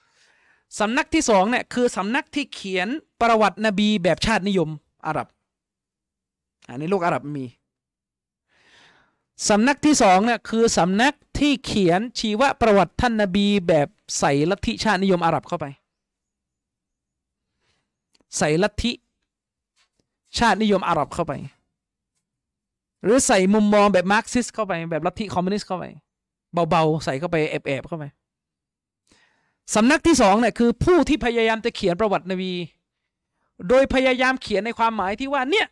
ๆสำนักที่สองเนี่ยคือสำนักที่เขียนประวัตินบีแบบชาตินิยมอาหรับอันในโลกอาหรับมีสำนักที่สองเนี่ยคือสำนักที่เขียนชีวประวัติท่านนบีแบบ ใส่ลัทธิชาตินิยมอาหรับเข้าไป ใส่ลัทธิชาตินิยมอาหรับเข้าไป หรือใส่มุมมองแบบมาร์กซิสต์เข้าไปแบบลัทธิคอมมิวนิสต์เข้าไป เบาๆ ใส่เข้าไปแอบๆเข้าไปสำนักที่สองเนี่ยคือผู้ที่พยายามจะเขียนประวัตินบี โดยพยายามเขียนในความหมายที่ว่าเนี่ย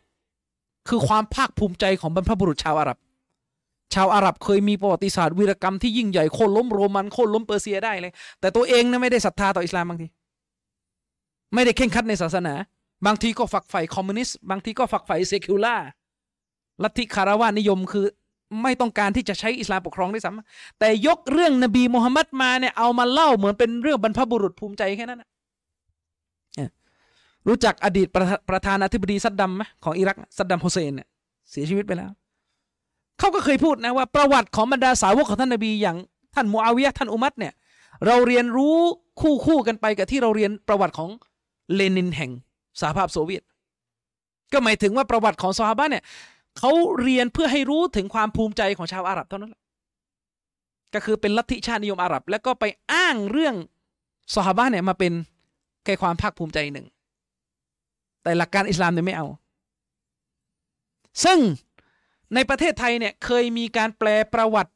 คือความภาคภูมิใจของบรรพบุรุษชาวอาหรับ ชาวอาหรับเคยมีประวัติศาสตร์วีรกรรมที่ยิ่งใหญ่โค่นล้มโรมันโค่นล้มเปอร์เซียได้เลย แต่ตัวเองนะไม่ได้ศรัทธาต่ออิสลามบางที ไม่ได้เข่งคัดในศาสนา บางทีก็ฝักใฝ่คอมมิวนิสต์บางทีก็ฝักใฝ่เซคิวล่าลัทธิคาราวานิยมคือไม่ต้องการที่จะใช้อิสลามปกครองด้วยซ้ำแต่ยกเรื่องนบีมูฮัมมัดมาเนี่ยเอามาเล่าเหมือนเป็นเรื่องบรรพบุรุษภูมิใจแค่นั้นนะรู้จักอดีตประประธานาธิบดีซัดดัมไหมของอิรักซัดดัมฮุเซนเนี่ยเสียชีวิตไปแล้ว เขาก็เคยพูดนะว่าประวัติของบรรดาสาวกของท่านนบีอย่างท่านมูอาวิยะท่านอุมัตเนี่ยเราเรียนรู้คู่คู่กันไปกับที่เราเรียนประวัติของเลนินแห่งสหภาพโซเวียต ก็หมายถึงว่าประวัติของซอฮาบะเนี่ยเขาเรียนเพื่อให้รู้ถึงความภูมิใจของชาวอาหรับเท่านั้นแหละก็คือเป็นลัทธิชาตินิยมอาหรับ แล้วก็ไปอ้างเรื่องซอฮาบะเนี่ยมาเป็นแค่ความภาคภูมิใจหนึ่ง แต่หลักการอิสลามเนี่ยไม่เอา ซึ่ง ในประเทศไทยเนี่ยเคยมีการแปลประวัติ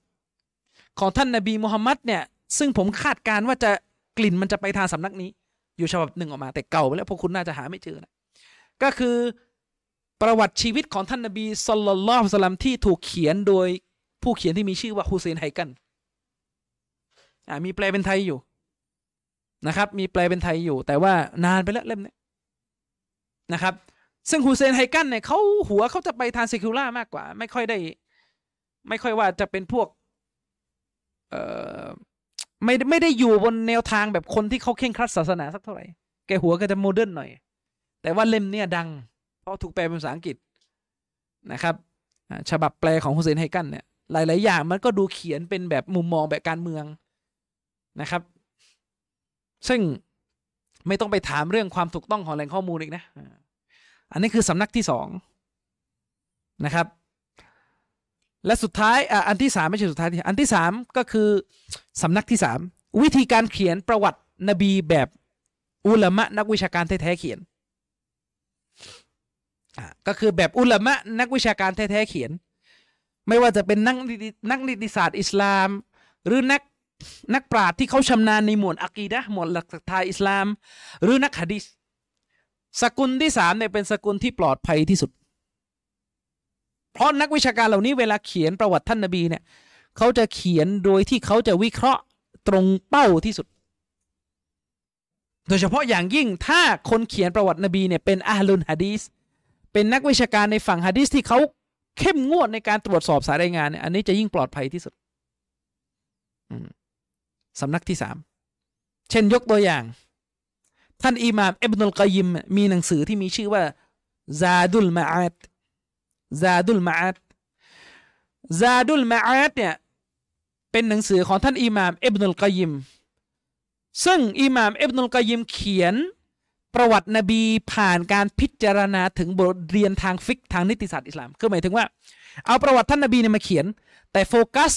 ของท่านนาบีมุฮัมมัดเนี่ยซึ่งผมคาดการว่าจะกลิ่นมันจะไปทางสำนักนี้ อยู่ฉบับหนึ่งออกมา แต่เก่าไปแล้วพวกคุณน่าจะหาไม่เจอนะก็คือประวัติชีวิตของท่านนบีสุลต่านละสลัมที่ถูกเขียนโดยผู้เขียนที่มีชื่อว่าฮุเซนไฮกันอ่ามีแปลเป็นไทยอยู่นะครับ มีแปลเป็นไทยอยู่ แต่ว่านานไปแล้วเล่มนี้นะครับ ซึ่งฮุเซนไฮกันเนี่ยเขาหัวเขาจะไปทางเซคิวล่ามากกว่า ไม่ค่อยได้ ไม่ค่อยว่าจะเป็นพวก เอ่อไม่ไม่ได้อยู่บนแนวทางแบบคนที่เขาเข่งครัดศาสนาสักเท่าไหร่ แกหัวก็จะ modern หน่อย แต่ว่าเล่มเนี่ยดัง เพราะถูกแปลเป็นภาษาอังกฤษนะครับฉบับแปลของฮุเซนไฮกันเนี่ย หลาย ๆ อย่างมันก็ดูเขียนเป็นแบบมุมมองแบบการเมืองนะครับ ซึ่งไม่ต้องไปถามเรื่องความถูกต้องของแหล่งข้อมูลอีกนะ อันนี้คือสำนักที่สองนะครับ และสุดท้ายอะอันที่สามไม่ใช่สุดท้ายที่อันที่สามก็คือสำนักที่สามวิธีการเขียนประวัตินบีแบบอุลามะนักวิชาการแท้ๆเขียนก็คือแบบอุลามะนักวิชาการแท้ๆเขียน ไม่ว่าจะเป็นนักนักนิติศาสตร์อิสลาม หรือนักนักปราชญ์ที่เขาชำนาญในหมวดอะกีดะหมวดหลักศรัทธาอิสลาม หรือนักฮะดิษ สกุลที่สามเนี่ยเป็นสกุลที่ปลอดภัยที่สุด เพราะนักวิชาการเหล่านี้เวลาเขียนประวัติท่านนบีเนี่ยเขาจะเขียนโดยที่เขาจะวิเคราะห์ตรงเป้าที่สุด โดยเฉพาะอย่างยิ่งถ้าคนเขียนประวัตินบีเนี่ยเป็นอาลุนฮะดีสเป็นนักวิชาการในฝั่งฮะดิษที่เขาเข้มงวดในการตรวจสอบสายรายงานเนี่ยอันนี้จะยิ่งปลอดภัยที่สุดสำนักที่สามเช่นยกตัวอย่าง ท่านอิหม่ามอิบนุลกอยิมมีหนังสือที่มีชื่อว่าซาดุลมาอาดซาดุลมาอาดซาดุลมาอาดเนี่ยเป็นหนังสือของท่านอิหม่ามอิบนุลกอยิมซึ่งอิหม่ามอิบนุลกอยิมเขียนประวัตินบีผ่านการพิจารณาถึงบทเรียนทางฟิกทางนิติศาสตร์อิสลามคือหมายถึงว่า เอาประวัติท่านนบีเนี่ยมาเขียน แต่โฟกัส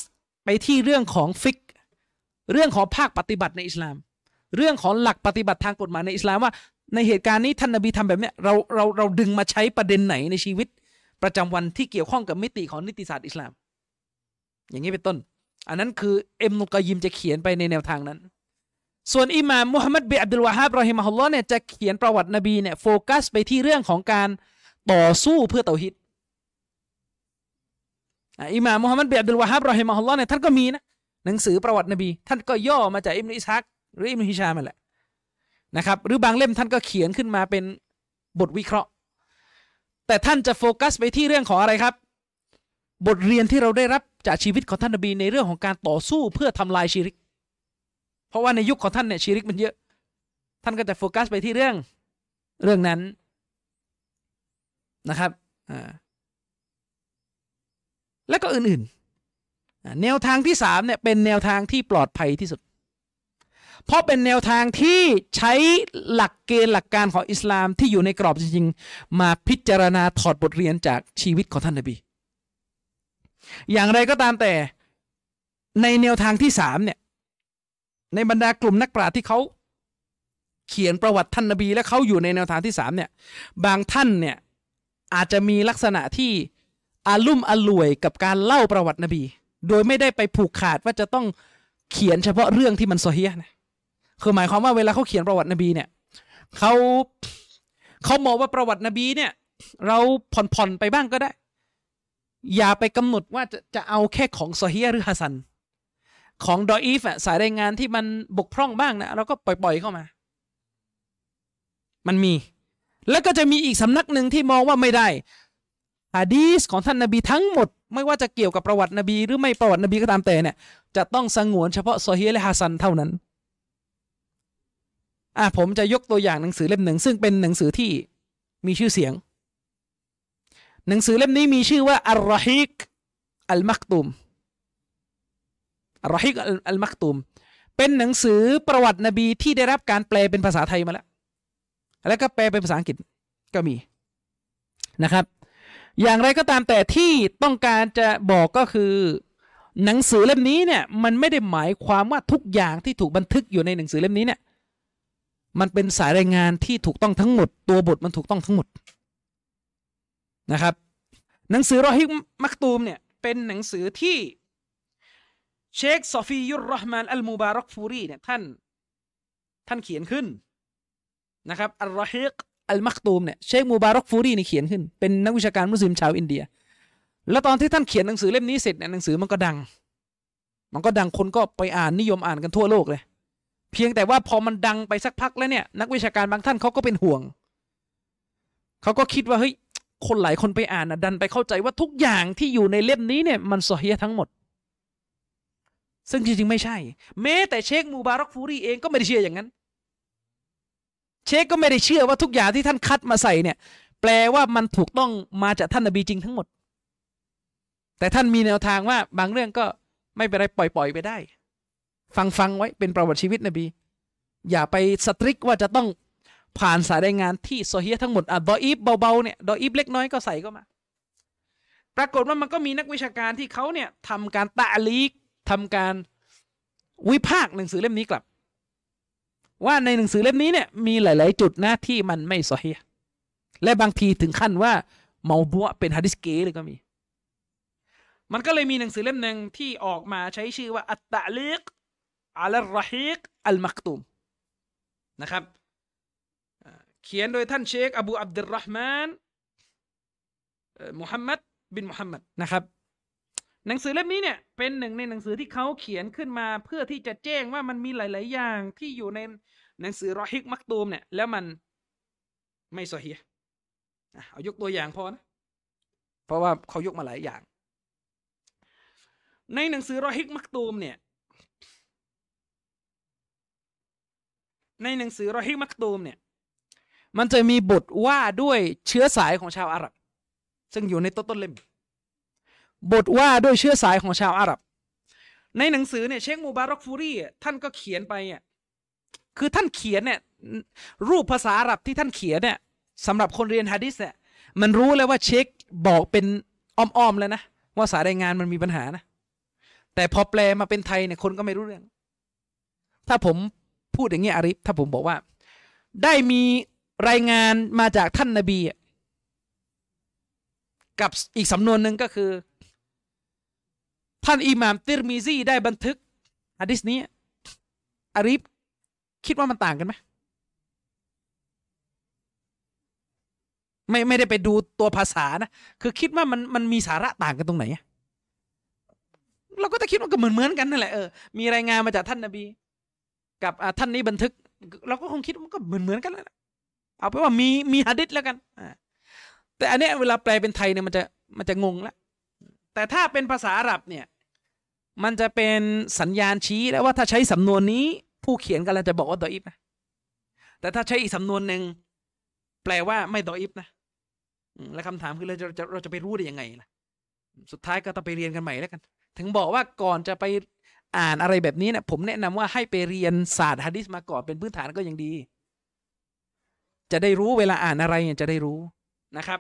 ไปที่เรื่องของฟิกเรื่องของภาคปฏิบัติในอิสลาม เรื่องของหลักปฏิบัติทางกฎหมายในอิสลามว่า ในเหตุการณ์นี้ท่านนบีทำแบบเนี้ยเราเราเราดึงมาใช้ประเด็นไหนในชีวิต ประจำวันที่เกี่ยวข้องกับมิติของนิติศาสตร์อิสลาม อย่างนี้เป็นต้น อันนั้นคือเอ็มนุกยิมจะเขียนไปในแนวทางนั้น ส่วนอิหม่ามมุฮัมมัดบิอับดุลวาฮับรอฮิมะฮุลลอฮ์เนี่ยจะเขียนประวัตินบีเนี่ยโฟกัสไปที่เรื่องของการต่อสู้เพื่อเตาฮิดอิหม่ามมุฮัมมัดบิอับดุลวาฮับรอฮิมะฮุลลอฮ์เนี่ยท่านก็มีนะหนังสือประวัตินบี ท่านก็ย่อมาจากอิมนุอิสฮัก หรืออิมฮิชามันแหละนะครับหรือบางเล่มท่านก็เขียนขึ้นมาเป็นบทวิเคราะห์ แต่ท่านจะโฟกัสไปที่เรื่องของอะไรครับ บทเรียนที่เราได้รับจากชีวิตของท่านนบีในเรื่องของการต่อสู้เพื่อทำลายชีริก เพราะว่าในยุคของท่านเนี่ยชีริกมันเยอะ ท่านก็จะโฟกัสไปที่เรื่องเรื่องนั้นนะครับอ่าแล้วก็อื่นๆ แนวทางที่สามเนี่ยเป็นแนวทางที่ปลอดภัยที่สุด เพราะเป็นแนวทางที่ใช้หลักเกณฑ์หลักการของอิสลามที่อยู่ในกรอบจริงๆ มาพิจารณาถอดบทเรียนจากชีวิตของท่านนบี อย่างไรก็ตามแต่ในแนวทางที่สามเนี่ยในบรรดากลุ่มนักปราชญ์ที่เขาเขียนประวัติท่านนบี และเขาอยู่ในแนวทางที่สามเนี่ยบางท่านเนี่ยอาจจะมีลักษณะที่อาลุ่มอล่วยกับการเล่าประวัตินบี โดยไม่ได้ไปผูกขาดว่าจะต้องเขียนเฉพาะเรื่องที่มันโซเฮียนะ คือหมายความว่าเวลาเขาเขียนประวัตินบีเนี่ยเขาเขามองว่าประวัตินบีเนี่ย เราผ่อนๆไปบ้างก็ได้ อย่าไปกำหนดว่าจะจะเอาแค่ของโซเฮียหรือฮัสัน ของดออีฟอะสายรายงานที่มันบกพร่องบ้างนะเราก็ปล่อยๆเข้ามา มันมี แล้วก็จะมีอีกสำนักหนึ่งที่มองว่าไม่ได้ฮะดีสของท่านนบีทั้งหมด ไม่ว่าจะเกี่ยวกับประวัตินบี หรือไม่ประวัตินบีก็ตามแต่เนี่ย จะต้องสงวนเฉพาะโซเฮียและฮัสันเท่านั้น อะผมจะยกตัวอย่างหนังสือเล่มหนึ่งซึ่งเป็นหนังสือที่มีชื่อเสียง หนังสือเล่มนี้มีชื่อว่าอัลรอฮิกอัลมักตุมอัลรอฮิกอัลมักตุม เป็นหนังสือประวัตินบีที่ได้รับการแปลเป็นภาษาไทยมาแล้ว แล้วก็แปลเป็นภาษาอังกฤษก็มีนะครับ อย่างไรก็ตามแต่ที่ต้องการจะบอกก็คือ หนังสือเล่มนี้เนี่ยมันไม่ได้หมายความว่าทุกอย่างที่ถูกบันทึกอยู่ในหนังสือเล่มนี้เนี่ย มันเป็นสายรายงานที่ถูกต้องทั้งหมด ตัวบทมันถูกต้องทั้งหมดนะครับ หนังสือรอฮีกุลมัคตูมเนี่ยเป็นหนังสือที่เชคซอฟียุรรห์มานอัลมูบารักฟูรีเนี่ยท่านท่านเขียนขึ้นนะครับอัลรอฮิกอัลมักตูมเนี่ยเชคมูบารักฟูรีนี่เขียนขึ้น เป็นนักวิชาการมุสลิมชาวอินเดีย แล้วตอนที่ท่านเขียนหนังสือเล่มนี้เสร็จเนี่ยหนังสือมันก็ดัง มันก็ดังคนก็ไปอ่านนิยมอ่านกันทั่วโลกเลย เพียงแต่ว่าพอมันดังไปสักพักแล้วเนี่ย นักวิชาการบางท่านเขาก็เป็นห่วง เขาก็คิดว่าเฮ้ยคนหลายคนไปอ่านนะดันไปเข้าใจว่าทุกอย่างที่อยู่ในเล่มนี้เนี่ยมันซเฮียทั้งหมด ซึ่งจริงๆไม่ใช่ แม้แต่เชคมูบารักฟูรีเองก็ไม่ได้เชื่ออย่างนั้น เชคก็ไม่ได้เชื่อว่าทุกอย่างที่ท่านคัดมาใส่เนี่ย แปลว่ามันถูกต้องมาจากท่านนบีจริงทั้งหมด แต่ท่านมีแนวทางว่าบางเรื่องก็ไม่เป็นไรปล่อยๆไปได้ ฟังฟังไว้เป็นประวัติชีวิตนบี อย่าไป strict ว่าจะต้องผ่านสายรายงานที่ซอฮีฮ์ทั้งหมดอะดออีฟเบาๆเนี่ยดออีฟเล็กน้อยก็ใส่ก็มา ปรากฏว่ามันก็มีนักวิชาการที่เขาเนี่ยทำการتعليقทำการวิพากษ์หนังสือเล่มนี้กลับ ว่าในหนังสือเล่มนี้เนี่ยมีหลาย ๆ จุดนะที่มันไม่ซอฮีฮ์และบางทีถึงขั้นว่าเมาบัวเป็นฮะดิษเกเลยก็มี มันก็เลยมีหนังสือเล่มหนึ่งที่ออกมาใช้ชื่อว่าอัตตะลีก อัลรฮิกอัลมักตุมนะครับเขียนโดยท่านเชคอบูอับดุลรห์มานมุฮัมมัดบินมุฮัมมัดนะครับ หนังสือเล่มนี้เนี่ยเป็นหนึ่งในหนังสือที่เขาเขียนขึ้นมาเพื่อที่จะแจ้งว่ามันมีหลาย ๆ อย่างที่อยู่ในหนังสือรอฮิกมักตูมเนี่ยแล้วมันไม่สฮีเอายกตัวอย่างพอนะเพราะว่าเขายกมาหลายอย่าง ในหนังสือรอฮิกมักตูมเนี่ย ในหนังสือรอฮิมักตูมเนี่ยมันจะมีบทว่าด้วยเชื้อสายของชาวอาหรับ ซึ่งอยู่ในต้นต้นเล่มบทว่าด้วยเชื้อสายของชาวอาหรับ ในหนังสือเนี่ยเชคมูบารักฟูรี่ท่านก็เขียนไปอะคือท่านเขียนเนี่ยรูปภาษาอาหรับที่ท่านเขียนเนี่ยสำหรับคนเรียนฮะดิษเนี่ยมันรู้แล้วว่าเชคบอกเป็นอ้อมๆเลยนะว่าสายรายงานมันมีปัญหานะ แต่พอแปลมาเป็นไทยเนี่ยคนก็ไม่รู้เรื่อง ถ้าผม พูดอย่างเงี้ยอาริฟถ้าผมบอกว่า ได้มีรายงานมาจากท่านนาบีกับอีกสำนวนหนึ่งก็คือ ท่านอิหม่ามติรมีซีได้บันทึกฮะดิษนี้อาริฟคิดว่ามันต่างกันไหมไม่ไม่ได้ไปดูตัวภาษานะ คือคิดว่ามันมันมีสาระต่างกันตรงไหนเราก็จะคิดว่าก็เหมือนเหมือนกันนั่นแหละเออมีรายงานมาจากท่านนาบี กับท่านนี้บันทึก เราก็คงคิดมันก็เหมือนเหมือนกันแล้วเอาไปว่ามีมีฮะดิษแล้วกันแต่อันนี้เวลาแปลเป็นไทยเนี่ยมันจะมันจะงงแล้วแต่ถ้าเป็นภาษาอาหรับเนี่ย มันจะเป็นสัญญาณชี้แล้วว่าถ้าใช้สำนวนนี้ ผู้เขียนกำลังจะบอกว่าดออิฟนะแต่ถ้าใช้อีกสำนวนหนึ่งแปลว่าไม่ดออิฟนะแล้วคำถามคือเราจะเราจะไปรู้ได้ยังไงล่ะ สุดท้ายก็ต้องไปเรียนกันใหม่แล้วกัน ถึงบอกว่าก่อนจะไป อ่านอะไรแบบนี้เนะผมแนะนำว่าให้ไปเรียนศาสตร์ฮะดิษมาก่อนเป็นพื้นฐานก็ยังดี จะได้รู้เวลาอ่านอะไรจะได้รู้นะครับ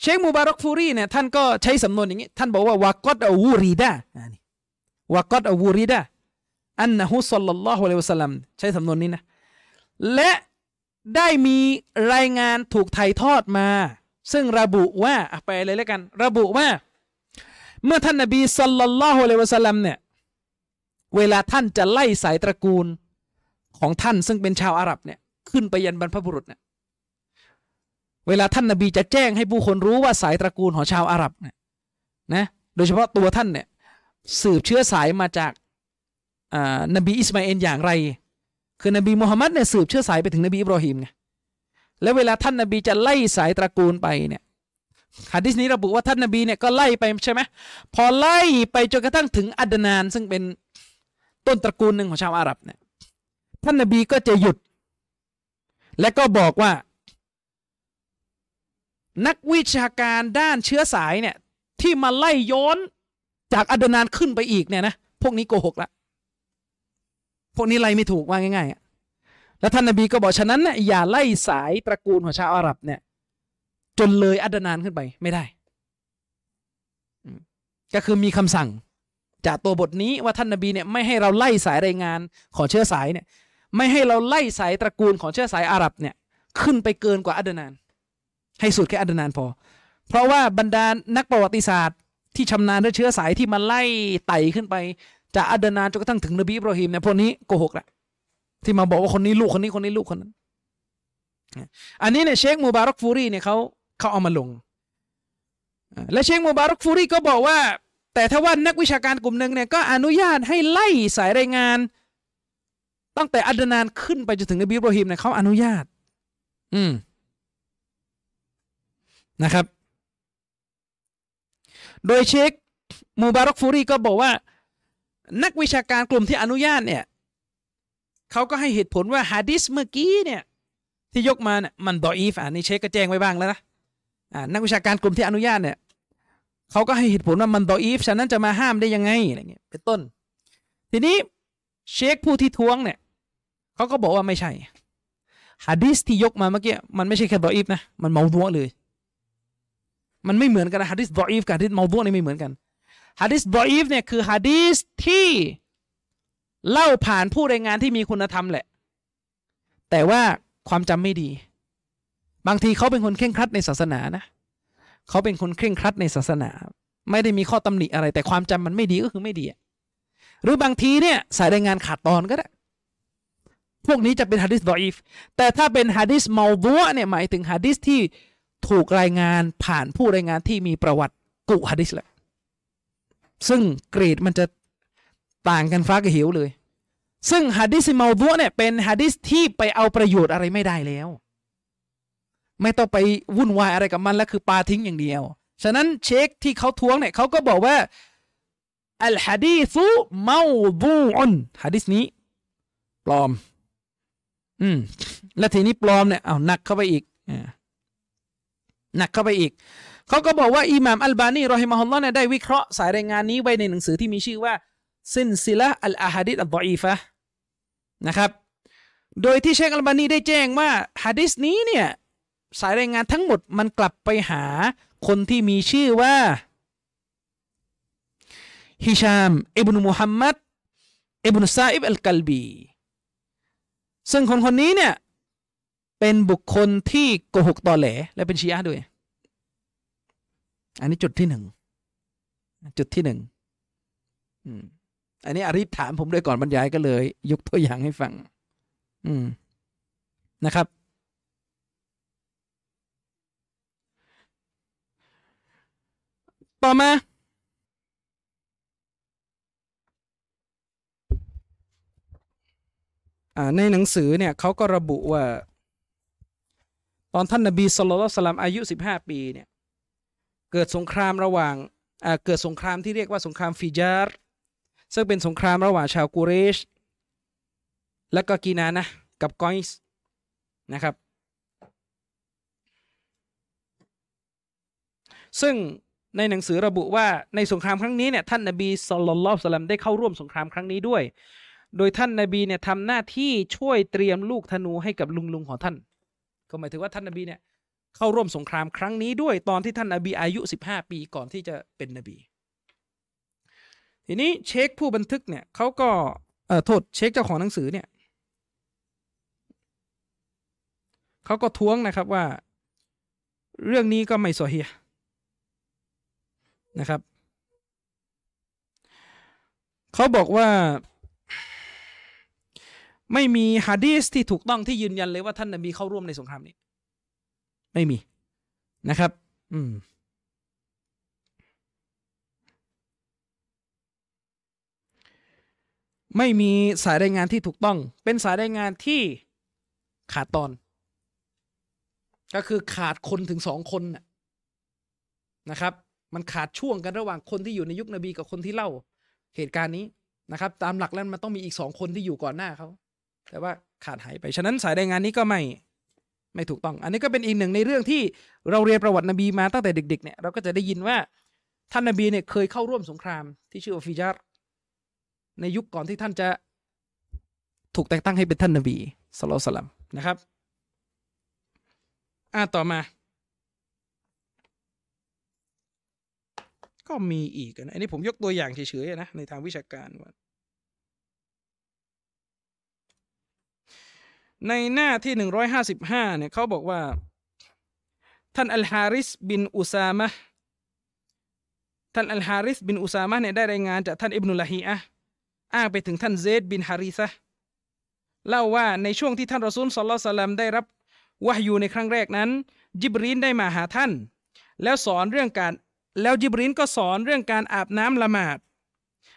เชคมูบารักฟูรีเนี่ยท่านก็ใช้สำนวนอย่างนี้ ท่านบอกว่าวากอดอวูรีดาวากอดอวูรีดาอันนะฮุสัลลัลลอฮุอะลัยวะสัลลัมใช้สำนวนนี้นะ และได้มีรายงานถูกถ่ายทอดมา ซึ่งระบุว่าไปเลยแล้วกัน ระบุว่า เมื่อท่านนบีสัลลัลลอฮุอะลัยวะสัลลัมเนี่ย เวลาท่านจะไล่สายตระกูลของท่านซึ่งเป็นชาวอาหรับเนี่ยขึ้นไปยันบรรพบุรุษเนี่ยเวลาท่านนบีจะแจ้งให้ผู้คนรู้ว่าสายตระกูลของชาวอาหรับเนี่ยนะโดยเฉพาะตัวท่านเนี่ยสืบเชื้อสายมาจากอ่านบีอิสมาเอลอย่างไร คือนบีมุฮัมมัดเนี่ยสืบเชื้อสายไปถึงนบีอิบรอฮิมไงแล้วเวลาท่านนบีจะไล่สายตระกูลไปเนี่ยฮะดิษนี้ระบุว่าท่านนบีเนี่ยก็ไล่ไปใช่ไหมพอไล่ไปจนกระทั่งถึงอัดนานซึ่งเป็น ต้นตระกูลหนึ่งของชาวอาหรับเนี่ยท่านนบีก็จะหยุด และก็บอกว่า นักวิชาการด้านเชื้อสายเนี่ย ที่มาไล่ย้อนจากอัดนานขึ้นไปอีกเนี่ยนะพวกนี้โกหกละพวกนี้ไล่ไม่ถูกว่าง่ายๆแล้วท่านนบีก็บอกฉะนั้นเนี่ยอย่าไล่สายตระกูลของชาวอาหรับเนี่ย จนเลยอัดนานขึ้นไปไม่ได้ก็คือมีคำสั่ง จากตัวบทนี้ว่าท่านนบีเนี่ยไม่ให้เราไล่สายรายงานของเชื้อสายเนี่ยไม่ให้เราไล่สายตระกูลของเชื้อสายอาหรับเนี่ยขึ้นไปเกินกว่าอัดนาน ให้สุดแค่อัดนานพอ เพราะว่าบรรดานักประวัติศาสตร์ ที่ชำนาญเรื่องเชื้อสายที่มาไล่ไต่ขึ้นไป จากอัดนานจนกระทั่งถึงนบีอิบรอฮิมเนี่ยพวกนี้โกหกละที่มาบอกว่าคนนี้ลูกคนนี้คนนี้ลูกคนนั้น อันนี้เนี่ยเชคมูบารักฟูรีเนี่ยเขาเขาเอามาลงและเชคมูบารักฟูรีก็บอกว่า แต่ถ้าว่านักวิชาการกลุ่มหนึ่งเนี่ยก็อนุญาตให้ไล่สายรายงาน ตั้งแต่อัดนานขึ้นไปจนถึงนบีอิบรอฮิมเนี่ยเขาอนุญาต อืมนะครับ โดยเชคมูบารักฟูรีก็บอกว่า นักวิชาการกลุ่มที่อนุญาตเนี่ยเขาก็ให้เหตุผลว่าฮะดิษเมื่อกี้เนี่ยที่ยกมาเนี่ยมันดออีฟอ่านี่เชคก็แจ้งไว้บ้างแล้วนะอ่านักวิชาการกลุ่มที่อนุญาตเนี่ย เขาก็ให้เหตุผลว่ามันดออีฟฉะนั้นจะมาห้ามได้ยังไงอะไรเงี้ยเป็นต้น ทีนี้เชคผู้ที่ท้วงเนี่ยเขาก็บอกว่าไม่ใช่ฮะดิษที่ยกมาเมื่อกี้มันไม่ใช่แค่ดออีฟนะมันเมาดัวเลย มันไม่เหมือนกันนะฮะดิษดออีฟกับฮะดิษเมาดัวนี่ไม่เหมือนกันฮะดิษดออีฟเนี่ยคือฮะดิษที่เล่าผ่านผู้รายงานที่มีคุณธรรมแหละ แต่ว่าความจำไม่ดี บางทีเขาเป็นคนเคร่งครัดในศาสนานะ เขาเป็นคนเคร่งครัดในศาสนา ไม่ได้มีข้อตำหนิอะไร แต่ความจำมันไม่ดีก็คือไม่ดี หรือบางทีเนี่ยสายรายงานขาดตอนก็ได้ พวกนี้จะเป็นฮะดิษดออีฟ แต่ถ้าเป็นฮะดิษเมาดัวเนี่ยหมายถึงฮะดิษที่ถูกรายงานผ่านผู้รายงานที่มีประวัติกุฮะดิษแหละ ซึ่งเกรดมันจะต่างกันฟ้ากับเหวเลย ซึ่งฮะดิษเมาดัวเนี่ยเป็นฮะดิษที่ไปเอาประโยชน์อะไรไม่ได้แล้ว ไม่ต้องไปวุ่นวายอะไรกับมันแล้วคือปาทิ้งอย่างเดียว ฉะนั้นเชคที่เขาท้วงเนี่ยเขาก็บอกว่าอัลฮะดีซุเมาดูอุนฮะดิษนี้ ปลอม อืม และทีนี้ปลอมเนี่ยเอาหนักเข้าไปอีกหนักเข้าไปอีก เขาก็บอกว่าอิหม่ามอัลบานีรอฮิมะฮุลลอฮ์เนี่ยได้วิเคราะห์สายรายงานนี้ไว้ในหนังสือที่มีชื่อว่าซินซิละอัลอาฮะดิษอัลดออีฟะนะครับ โดยที่เชคอัลบานีได้แจ้งว่าฮะดิษนี้เนี่ย สายรายงานทั้งหมดมันกลับไปหาคนที่มีชื่อว่าฮิชามอิบนุมุฮัมมัดอิบนุซาอิบอัลกัลบี ซึ่งคนคนนี้เนี่ยเป็นบุคคลที่โกหกตอแหล และเป็นชียะด้วย อันนี้จุดที่หนึ่ง จุดที่หนึ่งอันนี้อาริษถามผมด้วยก่อนบรรยายก็เลย ยกตัวอย่างให้ฟัง อืมนะครับ ต่อมา ในหนังสือเนี่ยเขาก็ระบุว่า ตอนท่านนบีสุลต่านสลัมอายุสิบห้าปีเนี่ยเกิดสงครามระหว่างเกิดสงครามที่เรียกว่าสงครามฟิจาร์ซึ่งเป็นสงครามระหว่างชาวกูเรช และก็กีนานะกับกอยส์นะครับ ซึ่ง ในหนังสือระบุว่าในสงครามครั้งนี้เนี่ยท่านนบีสุลต่านสลัมได้เข้าร่วมสงครามครั้งนี้ด้วย โดยท่านนบีเนี่ยทำหน้าที่ช่วยเตรียมลูกธนูให้กับลุงลุงของท่าน ก็หมายถึงว่าท่านนบีเนี่ยเข้าร่วมสงครามครั้งนี้ด้วยตอนที่ท่านนบีอายุสิบห้าปีก่อนที่จะเป็นนบี ทีนี้เช็คผู้บันทึกเนี่ยเขาก็เออโทษเช็คเจ้าของหนังสือเนี่ยเขาก็ท้วงนะครับว่า เรื่องนี้ก็ไม่สอเฮีย นะครับเขาบอกว่าไม่มีฮะดีสที่ถูกต้องที่ยืนยันเลยว่าท่านนบีเข้าร่วมในสงครามนี้ ไม่มีนะครับ อืมไม่มีสายรายงานที่ถูกต้อง เป็นสายรายงานที่ขาดตอน ก็คือขาดคนถึงสองคนน่ะนะครับ มันขาดช่วงกันระหว่างคนที่อยู่ในยุคนบีกับคนที่เล่าเหตุการณ์นี้นะครับ ตามหลักแล้วมันต้องมีอีกสองคนที่อยู่ก่อนหน้าเขาแต่ว่าขาดหายไปฉะนั้นสายรายงานนี้ก็ไม่ไม่ถูกต้อง อันนี้ก็เป็นอีกหนึ่งในเรื่องที่เราเรียนประวัตินบีมาตั้งแต่เด็กๆเนี่ยเราก็จะได้ยินว่าท่านนบีเนี่ยเคยเข้าร่วมสงครามที่ชื่อว่าฟิจารในยุคก่อนที่ท่านจะถูกแต่งตั้งให้เป็นท่านนบีสโลสลัมนะครับ อ่าต่อมา ก็มีอีกนะอันนี้ผมยกตัวอย่างเฉยๆนะในทางวิชาการว่าในหน้าที่หนึ่งร้อยห้าสิบห้าเนี่ยเขาบอกว่า ท่านอัลฮาริสบินอุซามะท่านอัลฮาริสบินอุซามะเนี่ยได้รายงานจากท่านอิบนุลาฮีอะอ้างไปถึงท่านเซดบินฮาริซะเล่าว่าในช่วงที่ท่านรอซูลสัลลัลสลัมได้รับวะฮยูในครั้งแรกนั้น จิบรีนได้มาหาท่าน แล้วสอนเรื่องการ แล้วจิบรีนก็สอนเรื่องการอาบน้ำละหมาด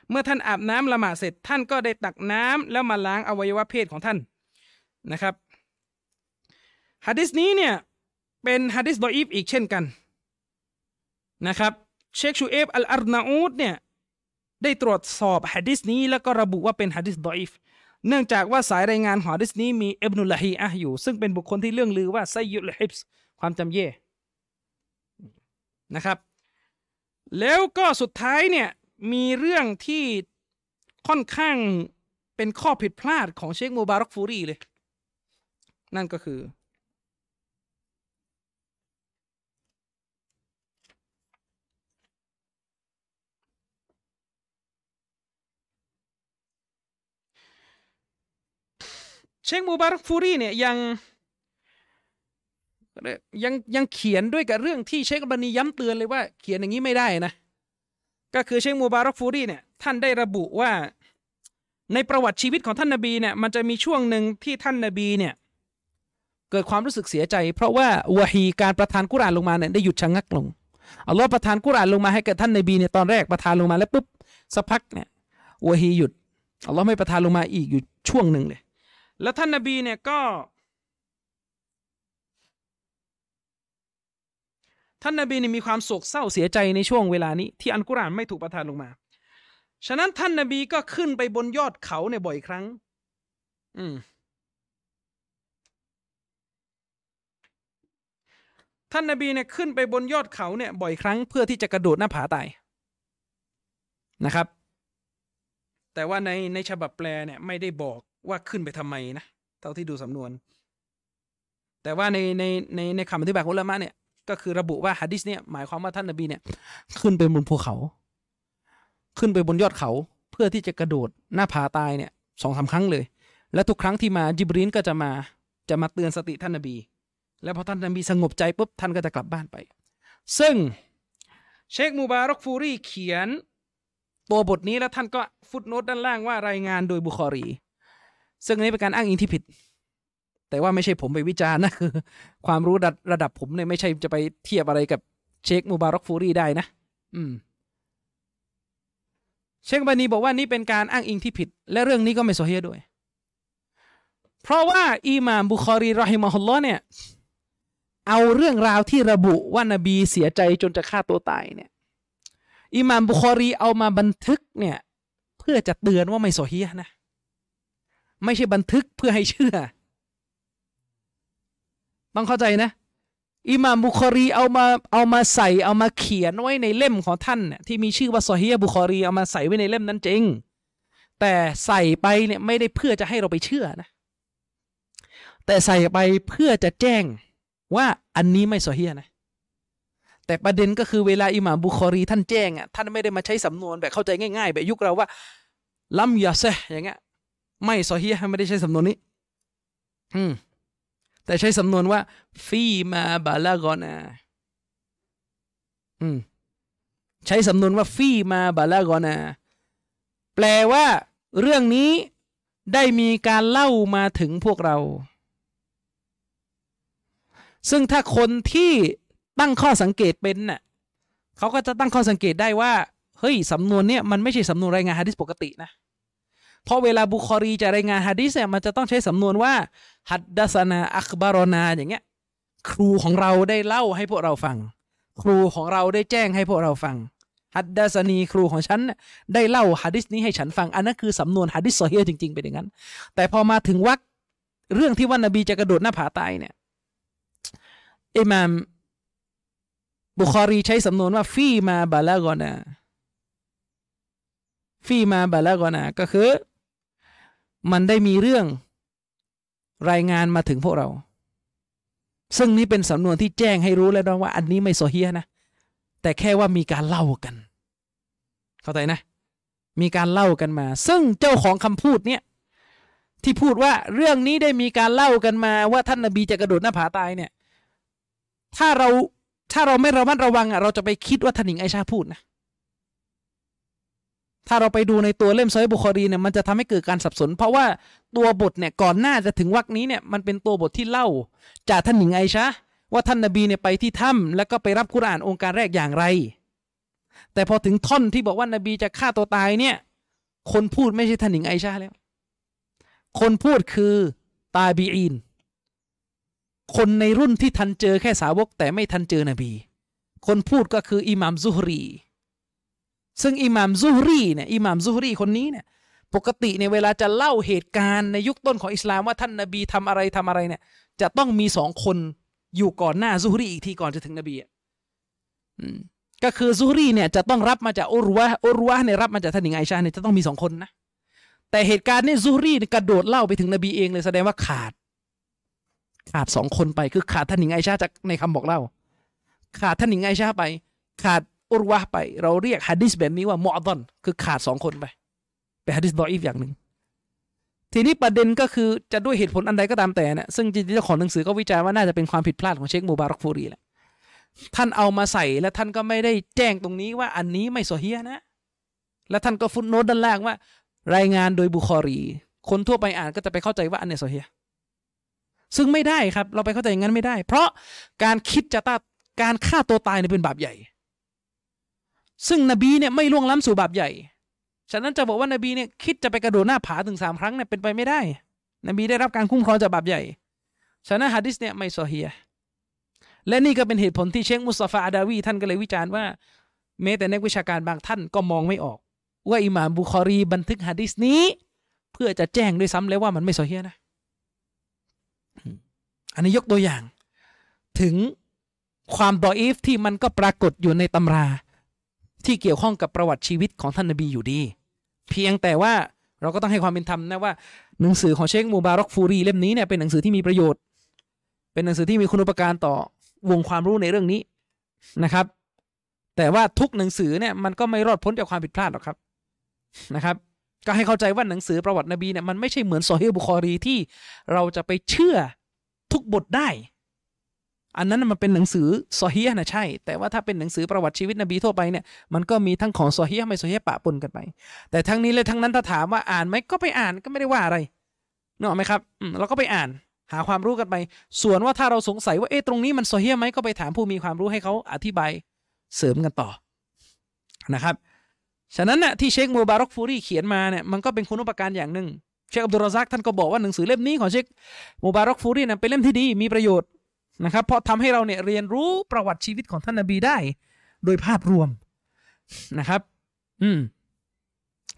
เมื่อท่านอาบน้ำละหมาดเสร็จ ท่านก็ได้ตักน้ำแล้วมาล้างอวัยวะเพศของท่านนะครับฮะดิษนี้เนี่ยเป็นฮะดิษดออีฟอีกเช่นกันนะครับเชคชูเอฟอัลอาร์นาอูดเนี่ยได้ตรวจสอบฮะดิษนี้แล้วก็ระบุว่าเป็นฮะดิษดออีฟเนื่องจากว่าสายรายงานฮะดิษนี้มีอิบนุละฮีอะฮ์อยู่ ซึ่งเป็นบุคคลที่เลื่องลือว่าسيئ الحفظความจำแย่นะครับ แล้วก็สุดท้ายเนี่ยมีเรื่องที่ค่อนข้างเป็นข้อผิดพลาดของเชคมูบารักฟูรีเลย นั่นก็คือ เชคมูบารักฟูรีเนี่ยยัง ยังยังเขียนด้วยกับเรื่องที่เชคบันีย้ำเตือนเลยว่าเขียนอย่างนี้ไม่ได้นะ ก็คือเชคมูบารักฟูรีเนี่ยท่านได้ระบุว่าในประวัติชีวิตของท่านนบีเนี่ยมันจะมีช่วงหนึ่งที่ท่านนบีเนี่ยเกิดความรู้สึกเสียใจ เพราะว่าวะฮีการประทานกุรานลงมาเนี่ยได้หยุดชะงักลงอัลลอฮ์ประทานกุรานลงมาให้กับท่านนบีเนี่ยตอนแรกประทานลงมาแล้วปุ๊บสักพักเนี่ยวะฮีหยุดอัลลอฮ์ไม่ประทานลงมาอีกอยู่ช่วงหนึ่งเลย แล้วท่านนบีเนี่ยก็ ท่านนบีเนี่ยมีความโศกเศร้าเสียใจในช่วงเวลานี้ ที่อันกุรานไม่ถูกประทานลงมา ฉะนั้นท่านนบีก็ขึ้นไปบนยอดเขาเนี่ยบ่อยครั้ง อืมท่านนบีเนี่ยขึ้นไปบนยอดเขาเนี่ยบ่อยครั้งเพื่อที่จะกระโดดหน้าผาตายนะครับ แต่ว่าในในฉบับแปลเนี่ยไม่ได้บอกว่าขึ้นไปทำไมนะเท่าที่ดูสำนวน แต่ว่าในในในในคำอธิบายของอุลามะเนี่ย ก็คือระบุว่าฮะดิษเนี่ยหมายความว่าท่านนบีเนี่ยขึ้นไปบนภูเขา ขึ้นไปบนยอดเขาเพื่อที่จะกระโดดหน้าผาตายเนี่ยสองสาครั้งเลย และทุกครั้งที่มาจิบรีนก็จะมาจะมาเตือนสติท่านนบี แล้วพอท่านนบีสงบใจปุ๊บท่านก็จะกลับบ้านไป ซึ่งเชคมูบารอกฟูรีเขียน ตัวบทนี้แล้วท่านก็ footnote ด้านล่างว่ารายงานโดยบุคอรี ซึ่งอันนี้เป็นการอ้างอิงที่ผิด แต่ว่าไม่ใช่ผมไปวิจารณ์นะคือ ความรู้ระระดับผมเนี่ยไม่ใช่จะไปเทียบอะไรกับเชคมูบารอกฟูรีได้นะ อืม เชคอัลบานีบอกว่านี่เป็นการอ้างอิงที่ผิด และเรื่องนี้ก็ไม่ซอฮีฮ์ด้วย เพราะว่าอิหม่ามบุคอรีรอฮิมะฮุลลอฮ์เนี่ย เอาเรื่องราวที่ระบุว่านบีเสียใจจนจะฆ่าตัวตายเนี่ยอิหม่ามบุคอรีเอามาบันทึกเนี่ย เพื่อจะเตือนว่าไม่ซอฮีฮ์นะ ไม่ใช่บันทึกเพื่อให้เชื่อ ต้องเข้าใจนะ อิหม่ามบุคอรีเอามาเอามาใส่เอามาเขียนไว้ในเล่มของท่านเนี่ยที่มีชื่อว่าซอฮีฮ์บุคอรีเอามาใส่ไว้ในเล่มนั้นจริง แต่ใส่ไปเนี่ยไม่ได้เพื่อจะให้เราไปเชื่อนะ แต่ใส่ไปเพื่อจะแจ้งว่าอันนี้ไม่ซเฮียนะแต่ประเด็นก็คือเวลาอิหม่ามบุคอรีท่านแจ้งอะท่านไม่ได้มาใช้สำนวนแบบเข้าใจง่าย ๆ แบบยุคเราว่าลัมยาเซอย่างเงี้ยไม่ซเฮียไม่ได้ใช้สำนวนนี้ อืม แต่ใช้สำนวนว่า ฟีมาบาลากอนาอืมใช้สำนวนว่าฟีมาบาลากอนา แปลว่า เรื่องนี้ได้มีการเล่ามาถึงพวกเรา ซึ่งถ้าคนที่ตั้งข้อสังเกตเป็นน่ะเขาก็จะตั้งข้อสังเกตได้ว่า เฮ้ยสำนวนเนี่ยมันไม่ใช่สำนวนรายงานฮะดิษปกตินะ เพราะเวลาบุคอรีจะรายงานฮะดิษเนี่ยมันจะต้องใช้สำนวนว่าฮัดดัสนาอักบารนาอย่างเงี้ย ครูของเราได้เล่าให้พวกเราฟัง ครูของเราได้แจ้งให้พวกเราฟังحدثنيครูของฉันได้เล่าฮะดิษนี้ให้ฉันฟัง อันนั้นคือสำนวนฮะดิษซอฮีฮ์จริงๆเป็นอย่างนั้น แต่พอมาถึงวรรคเรื่องที่ว่านบีจะกระโดดหน้าผาตายเนี่ยอิหมามบุคอรีใช้สำนวนว่าفيما بلغنا فيما بلغناก็คือ มันได้มีเรื่องรายงานมาถึงพวกเรา ซึ่งนี่เป็นสำนวนที่แจ้งให้รู้แล้วนะว่า อันนี้ไม่ซอฮีฮ์นะ แต่แค่ว่ามีการเล่ากัน เข้าใจนะ มีการเล่ากันมา ซึ่งเจ้าของคำพูดเนี่ยที่พูดว่าเรื่องนี้ได้มีการเล่ากันมาว่าท่านนบีจะกระโดดหน้าผาตายเนี่ย ถ้าเราถ้าเราไม่ระมัดระวังอะเราจะไปคิดว่าท่านหญิงไอชาพูดนะ ถ้าเราไปดูในตัวเล่มซอยบุคอรีเนี่ยมันจะทำให้เกิดการสับสน เพราะว่าตัวบทเนี่ยก่อนหน้าจะถึงวรรคนี้เนี่ยมันเป็นตัวบทที่เล่า จากท่านหญิงไอชาว่าท่านนบีเนี่ยไปที่ถ้ำแล้วก็ไปรับกุรอานองค์การแรกอย่างไร แต่พอถึงท่อนที่บอกว่านบีจะฆ่าตัวตายเนี่ย คนพูดไม่ใช่ท่านหญิงไอชาแล้ว คนพูดคือตาบีอีนคนในรุ่นที่ทันเจอแค่สาวกแต่ไม่ทันเจอนบี คนพูดก็คืออิหม่ามซุฮรี ซึ่งอิหม่ามซุฮรีเนี่ยอิหม่ามซุฮรีคนนี้เนี่ยปกติในเวลาจะเล่าเหตุการณ์ในยุคต้นของอิสลามว่าท่านนบีทำอะไรทำอะไรเนี่ย จะต้องมีสองคนอยู่ก่อนหน้าซุฮรีอีกทีก่อนจะถึงนบีอะก็คือซุฮรีเนี่ยจะต้องรับมาจากอุรวะอุรวะเนี่ยรับมาจากท่านหญิงไอชาเนี่ยจะต้องมีสองคนนะแต่เหตุการณ์นี้ซุฮรีกระโดดเล่าไปถึงนบีเองเลยแสดงว่าขาด ขาดสองคนไปคือขาดท่านหญิงไอชาจากในคำบอกเล่า ขาดท่านหญิงไอชาไป ขาด อุรวะไป เราเรียกฮะดิษแบบนี้ว่ามอดอน คือขาดสองคนไปเป็นฮะดิษดออีฟอย่างหนึ่งทีนี้ประเด็นก็คือจะด้วยเหตุผลอันใดก็ตามแต่นะซึ่งจริงๆเจ้าของหนังสือก็วิจารณ์ว่าน่าจะเป็นความผิดพลาดของเชคมูบารักฟูรีแหละท่านเอามาใส่แล้วท่านก็ไม่ได้แจ้งตรงนี้ว่าอันนี้ไม่โซเฮียนะ แล้วท่านก็ฟุตโนตด้านล่างว่า รายงานโดยบุคอรี คนทั่วไปอ่านก็จะไปเข้าใจว่าอันเนี้ยโซเฮียซึ่งไม่ได้ครับ เราไปเข้าใจอย่างนั้นไม่ได้ เพราะการคิดจะตาการฆ่าตัวตายเนี่ยเป็นบาปใหญ่ ซึ่งนบีเนี่ยไม่ล่วงล้ำสู่บาปใหญ่ ฉะนั้นจะบอกว่านบีเนี่ยคิดจะไปกระโดดหน้าผาถึงสามครั้งเนี่ยเป็นไปไม่ได้ นบีได้รับการคุ้มครองจากบาปใหญ่ ฉะนั้นฮะดิษเนี่ยไม่โซเฮียและนี่ก็เป็นเหตุผลที่เชคมุสตาฟาอาดาวีท่านก็เลยวิจารณ์ว่าแม้แต่นักวิชาการบางท่านก็มองไม่ออก ว่าอิหม่ามบุคอรีบันทึกฮะดิษนี้ เพื่อจะแจ้งด้วยซ้ำเลยว่ามันไม่โซเฮียนะ อันนี้ยกตัวอย่าง ถึงความดออีฟที่มันก็ปรากฏอยู่ในตำรา ที่เกี่ยวข้องกับประวัติชีวิตของท่านนบีอยู่ดี เพียงแต่ว่าเราก็ต้องให้ความเป็นธรรมนะว่า หนังสือของเชคมูบารอกฟูรีเล่มนี้เนี่ยเป็นหนังสือที่มีประโยชน์ เป็นหนังสือที่มีคุณุปการต่อวงความรู้ในเรื่องนี้นะครับ แต่ว่าทุกหนังสือเนี่ยมันก็ไม่รอดพ้นจากความผิดพลาดหรอกครับนะครับ ก็ให้เข้าใจว่าหนังสือประวัตินบีเนี่ยมันไม่ใช่เหมือนโซเฮีบุคอรีที่เราจะไปเชื่อทุกบทได้ อันนั้นมันเป็นหนังสือซเฮียนะใช่ แต่ว่าถ้าเป็นหนังสือประวัติชีวิตนบีทั่วไปเนี่ยมันก็มีทั้งของซเฮียไม่ซเฮียปะปนกันไป แต่ทั้งนี้และทั้งนั้นถ้าถามว่าอ่านไหมก็ไปอ่านก็ไม่ได้ว่าอะไรนึกออกไหมครับเราก็ไปอ่านหาความรู้กันไป ส่วนว่าถ้าเราสงสัยว่าเอ๊ะตรงนี้มันโซเฮียไหมก็ไปถามผู้มีความรู้ให้เขาอธิบายเสริมกันต่อนะครับ ฉะนั้นน่ะที่เชคมูบารอกฟูรี่เขียนมาเนี่ยมันก็เป็นคุณุปการอย่างหนึ่ง เชคอับดุลรซักท่านก็บอกว่าหนังสือเล่มนี้ของเชคมูบารอกฟูรีเนี่ยเป็นเล่มที่ดีมีประโยชน์ นะครับเพราะทำให้เราเนี่ยเรียนรู้ประวัติชีวิตของท่านนบีได้ โดยภาพรวมนะครับ อืม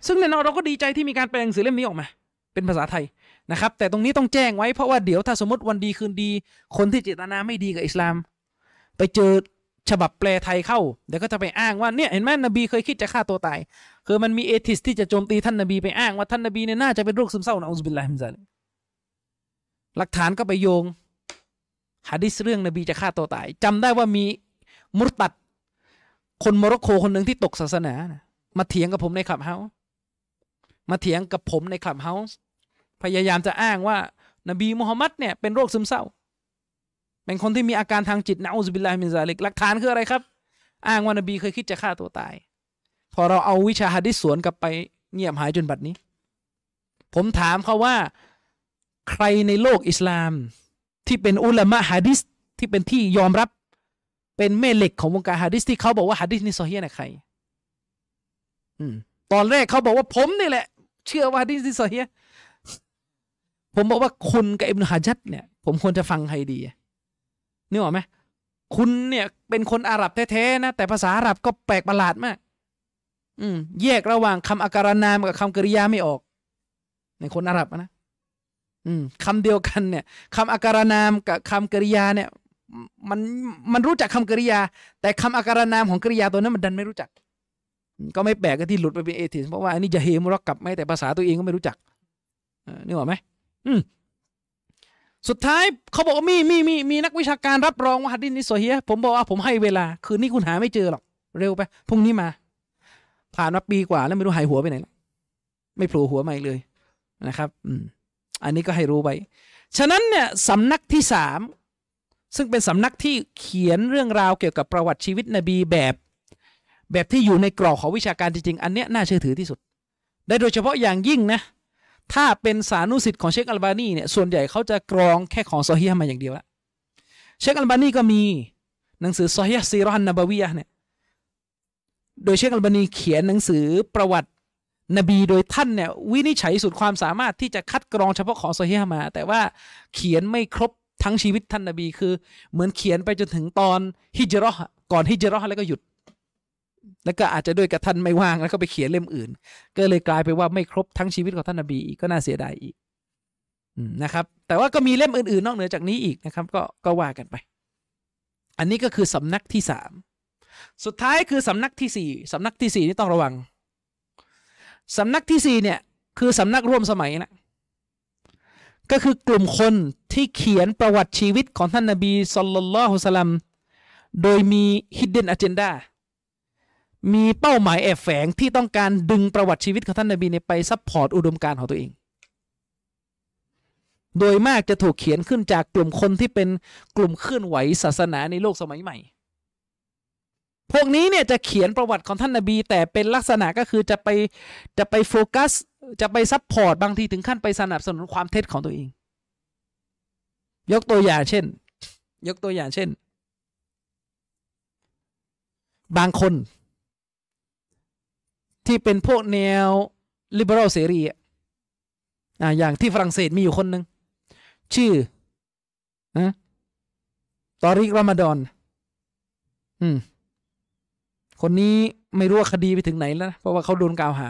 ซึ่งแน่นอนเราก็ดีใจที่มีการแปลหนังสือเล่มนี้ออกมา เป็นภาษาไทยนะครับ แต่ตรงนี้ต้องแจ้งไว้เพราะว่าเดี๋ยวถ้าสมมติวันดีคืนดี คนที่เจตนาไม่ดีกับอิสลาม ไปเจอฉบับแปลไทยเข้าเดี๋ยวก็จะไปอ้างว่าเนี่ยเห็นไหมนบีเคยคิดจะฆ่าตัวตาย คือมันมีเอทิสที่จะโจมตีท่านนบีไปอ้างว่าท่านนบีเนี่ยน่าจะเป็นโรคซึมเศร้านะอุบิลลาฮิมซาลหลักฐานก็ไปโยง ฮะดิษเรื่องนบีจะฆ่าตัวตายจำได้ว่ามีมุรตัด คนโมร็อกโกคนหนึ่งที่ตกศาสนานะมาเถียงกับผมใน Clubhouse มาเถียงกับผมใน Clubhouse พยายามจะอ้างว่านบีมุฮัมมัดเนี่ยเป็นโรคซึมเศร้า เป็นคนที่มีอาการทางจิตنعوذ بالله من ذلكหลักฐานคืออะไรครับ อ้างว่านบีเคยคิดจะฆ่าตัวตาย พอเราเอาวิชาฮะดิษสวนกลับไปเงียบหายจนบัดนี้ ผมถามเขาว่า ใครในโลกอิสลาม ที่เป็นอุลามะฮะดิษที่เป็นที่ยอมรับเป็นแม่เหล็กของวงการฮะดิษที่เขาบอกว่าฮะดิษนี่ซอฮีห์นะใครตอนแรกเขาบอกว่าผมนี่แหละ เชื่อว่าฮะดิษนี่ซอฮีผมบอกว่าคุณกับอิบนุฮะจัดเนี่ย ผมควรจะฟังใครดีนึกออกไหมคุณเนี่ยเป็นคนอาหรับแท้ๆนะแต่ภาษาอาหรับก็แปลกประหลาดมาก อืม แยกระหว่างคำอาการนามกับคำกริยาไม่ออก ในคนอาหรับนะ คำเดียวกันเนี่ยคำอาการนามกับคำกริยาเนี่ยมันมันรู้จักคำกริยา แต่คำอาการนามของกริยาตัวนั้นมันดันไม่รู้จัก ก็ไม่แปลกที่หลุดไปเป็นเอทิสเพราะว่าอันนี้จะเฮมุรักกับไม่แต่ภาษาตัวเองก็ไม่รู้จักนึกออไหมอืมสุดท้ายเขาบอกว่ามีมีมีมีนักวิชาการรับรองว่าฮัดดินนี่โซเฮียผมบอกว่าผมให้เวลา คืนนี้คุณหาไม่เจอหรอก เร็วไปพรุ่งนี้มา ผ่านมาปีกว่าแล้วไม่รู้หายหัวไปไหนแล้วไม่โผล่หัวมาอีกเลยนะครับ อืม อันนี้ก็ให้รู้ไว้ ฉะนั้นเนี่ยสำนักที่สามซึ่งเป็นสำนักที่เขียนเรื่องราวเกี่ยวกับประวัติชีวิตนบีแบบ แบบที่อยู่ในกรอบของวิชาการจริงๆ อันเนี้ยน่าเชื่อถือที่สุด ได้โดยเฉพาะอย่างยิ่งนะ ถ้าเป็นสานุสิทธิ์ของเชคอัลบานีเนี่ยส่วนใหญ่เขาจะกรองแค่ของซอฮีมาอย่างเดียวละเชคอัลบานีก็มีหนังสือซอฮีซีรอนนบวียะเนี่ยโดยเชคอัลบานีเขียนหนังสือประวัติ นบีโดยท่านเนี่ยวินิจฉัยสุดความสามารถที่จะคัดกรองเฉพาะของโซอฮีมา แต่ว่าเขียนไม่ครบทั้งชีวิตท่านนบีคือ เหมือนเขียนไปจนถึงตอนฮิจรอก่อนฮิจรอแล้วก็หยุด แล้วก็อาจจะด้วยกับท่านไม่ว่างแล้วก็ไปเขียนเล่มอื่น ก็เลยกลายไปว่าไม่ครบทั้งชีวิตของท่านนบีอีกก็น่าเสียดายอีกนะครับแต่ว่าก็มีเล่มอื่นๆ นอกเหนือจากนี้อีกนะครับก็ก็ว่ากันไป อันนี้ก็คือสำนักที่สามสุดท้ายคือสำนักที่สี่สำนักที่สี่นี่ต้องระวัง สำนักที่สี่เนี่ยคือสำนักร่วมสมัยนะก็คือกลุ่มคนที่เขียนประวัติชีวิตของท่านนบีصلى الله عليه وسلمโดยมี hidden agenda มีเป้าหมายแอบแฝงที่ต้องการดึงประวัติชีวิตของท่านนบีเนี่ยไป support อุดมการของตัวเอง โดยมากจะถูกเขียนขึ้นจากกลุ่มคนที่เป็นกลุ่มเคลื่อนไหวศาสนาในโลกสมัยใหม่ พวกนี้เนี่ยจะเขียนประวัติของท่านนบี แต่เป็นลักษณะก็คือจะไปจะไปโฟกัส จะไป support บางทีถึงขั้นไปสนับสนุนความเท็จของตัวเอง ยกตัวอย่างเช่น ยกตัวอย่างเช่น บางคน ที่เป็นพวกแนวลิเบอรัลเสรีอะอย่างที่ฝรั่งเศสมีอยู่คนหนึ่งชื่ออะตอริกรามาดอน อืม คนนี้ไม่รู้ว่าคดีไปถึงไหนแล้ว เพราะว่าเขาโดนกล่าวหา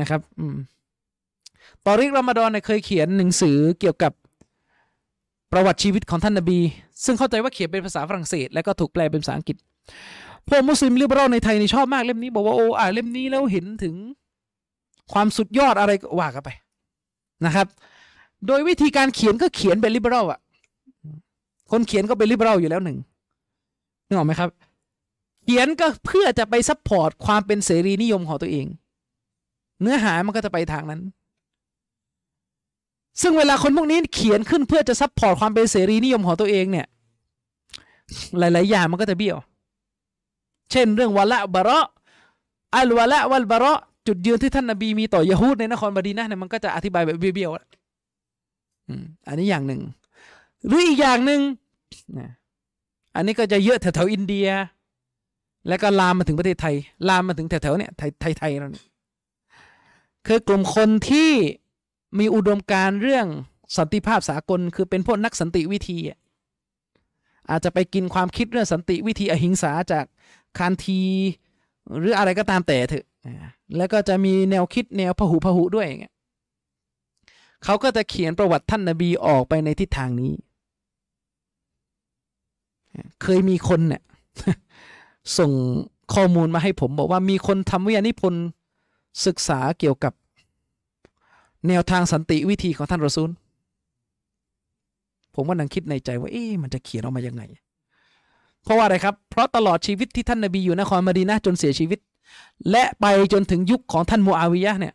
นะครับ อืมตอริกรามาดอนเนี่ยเคยเขียนหนังสือเกี่ยวกับประวัติชีวิตของท่านนบี ซึ่งเข้าใจว่าเขียนเป็นภาษาฝรั่งเศส แล้วก็ถูกแปลเป็นภาษาอังกฤษพวกมุสลิม liberal ในไทยนี่ชอบมากเล่มนี้ บอกว่าโอ้อ่านเล่มนี้แล้วเห็นถึงความสุดยอดอะไรว่ากันไปนะครับ โดยวิธีการเขียนก็เขียนเป็น liberal อะ คนเขียนก็เป็น liberal อยู่แล้วหนึ่งนึกออกไหมครับ เขียนก็เพื่อจะไป support ความเป็นเสรีนิยมของตัวเอง เนื้อหามันก็จะไปทางนั้น ซึ่งเวลาคนพวกนี้เขียนขึ้นเพื่อจะ support ความเป็นเสรีนิยมของตัวเองเนี่ย หลาย ๆ อย่างมันก็จะเบี้ยว เช่นเรื่องวะละบะระอัลวะละวัลบะระจุดยืนที่ท่านนบีมีต่อยะฮูดในนครบดีนะเนี่ยมันก็จะอธิบายแบบเบี้ยวๆอันนี้อย่างหนึ่ง หรืออีกอย่างหนึ่งอันนี้ก็จะเยอะแถวๆอินเดีย แล้วก็ลามมาถึงประเทศไทย ลามมาถึงแถวๆเนี่ยไทยไทยไทยเราเนี่ยคือกลุ่มคนที่มีอุดมการเรื่องสันติภาพสากล คือเป็นพวกนักสันติวิธีอาจจะไปกินความคิดเรื่องสันติวิธีอหิงสาจากคานทีหรืออะไรก็ตามแต่เถอะ แล้วก็จะมีแนวคิดแนวพหุพหุด้วยอย่างเงี้ยเขาก็จะเขียนประวัติท่านนบีออกไปในทิศทางนี้ เคยมีคนเนี่ย ส่งข้อมูลมาให้ผมบอกว่ามีคนทำวิทยานิพนธ์ศึกษาเกี่ยวกับ แนวทางสันติวิธีของท่านรอซูล ผมว่านังคิดในใจว่าเอ๊ะมันจะเขียนออกมายังไง เพราะว่าอะไรครับ เพราะตลอดชีวิตที่ท่านนบีอยู่นครมาดีนะจนเสียชีวิต และไปจนถึงยุคของท่านมูอาวิยะเนี่ย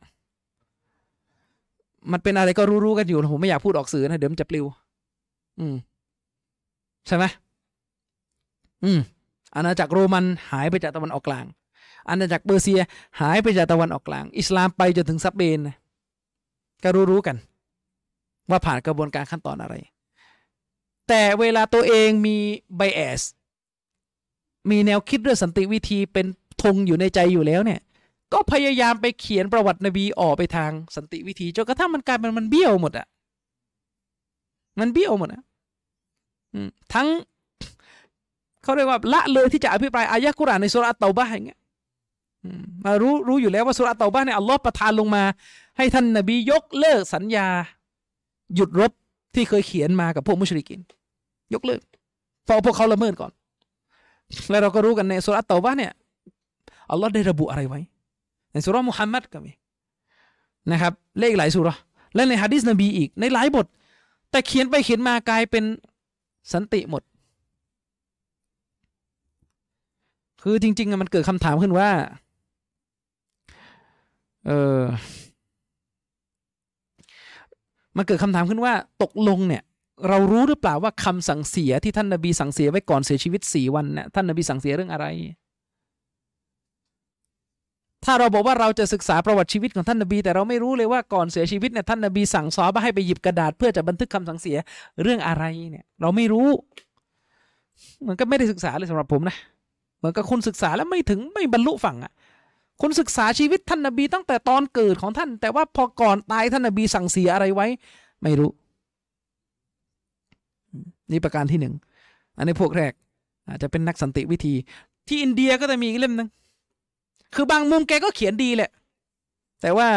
มันเป็นอะไรก็รู้ๆกันอยู่ผมไม่อยากพูดออกสื่อนะเดี๋ยวมันจะปลิว อืม ใช่ไหมอืม อาณาจักรโรมันหายไปจากตะวันออกกลาง อาณาจักรเปอร์เซียหายไปจากตะวันออกกลาง อิสลามไปจนถึงซับเบนนะก็รู้ๆกัน ว่าผ่านกระบวนการขั้นตอนอะไร แต่เวลาตัวเองมีไบแอสมีแนวคิดเรื่องสันติวิธีเป็นธงอยู่ในใจอยู่แล้วเนี่ย ก็พยายามไปเขียนประวัตินบีออกไปทางสันติวิธีจนกระทั่งมันกลายเป็นมันเบี้ยวหมดอะมันเบี้ยวหมดอะทั้ง เขาเรียกว่าละเลยที่จะอภิปรายอายะกุรานในสุราเตาบะห์อย่างเงี้ยมารู้รู้อยู่แล้วว่าสุราเตาบะห์เนี่ยอัลลอฮ์ประทานลงมา ให้ท่านนบียกเลิกสัญญา หยุดรบที่เคยเขียนมากับพวกมุชริกิน ยกเลิกเพราะพวกเขาละเมิดก่อน แล้วเราก็รู้กันในสุราเตาบะห์เนี่ยอัลลอฮ์ได้ระบุอะไรไว้ ในสุรามุฮัมมัดก็มีนะครับเลขหลายสุระและในฮะดิษนบีอีกในหลายบท แต่เขียนไปเขียนมากลายเป็นสันติหมด คือจริง ๆมันเกิดคำถามขึ้นว่า เออมันเกิดคำถามขึ้นว่าตกลงเนี่ย เรารู้หรือเปล่าว่าคำสั่งเสียที่ท่านนบีสั่งเสียไว้ก่อนเสียชีวิตสี่วันเนี่ยท่านนบีสั่งเสียเรื่องอะไร ถ้าเราบอกว่าเราจะศึกษาประวัติชีวิตของท่านนบี แต่เราไม่รู้เลยว่าก่อนเสียชีวิตเนี่ยท่านนบีสั่งซอบะห์ให้ไปหยิบกระดาษเพื่อจะบันทึกคำสั่งเสียเรื่องอะไรเนี่ย เราไม่รู้ มันก็ไม่ได้ศึกษาเลยสำหรับผมนะ มือนกับคุณศึกษาแล้วไม่ถึงไม่บรรลุฝั่งอะคุณศึกษาชีวิตท่านนบีตั้งแต่ตอนเกิดของท่าน แต่ว่าพอก่อนตายท่านนบีสั่งเสียอะไรไว้ ไม่รู้ นี่ประการที่หนึ่งอันนี้พวกแรก อาจจะเป็นนักสันติวิธี ที่อินเดียก็จะมีอีกเล่มหนึ่งคือบางมุมแกก็เขียนดีแหละ แต่ว่า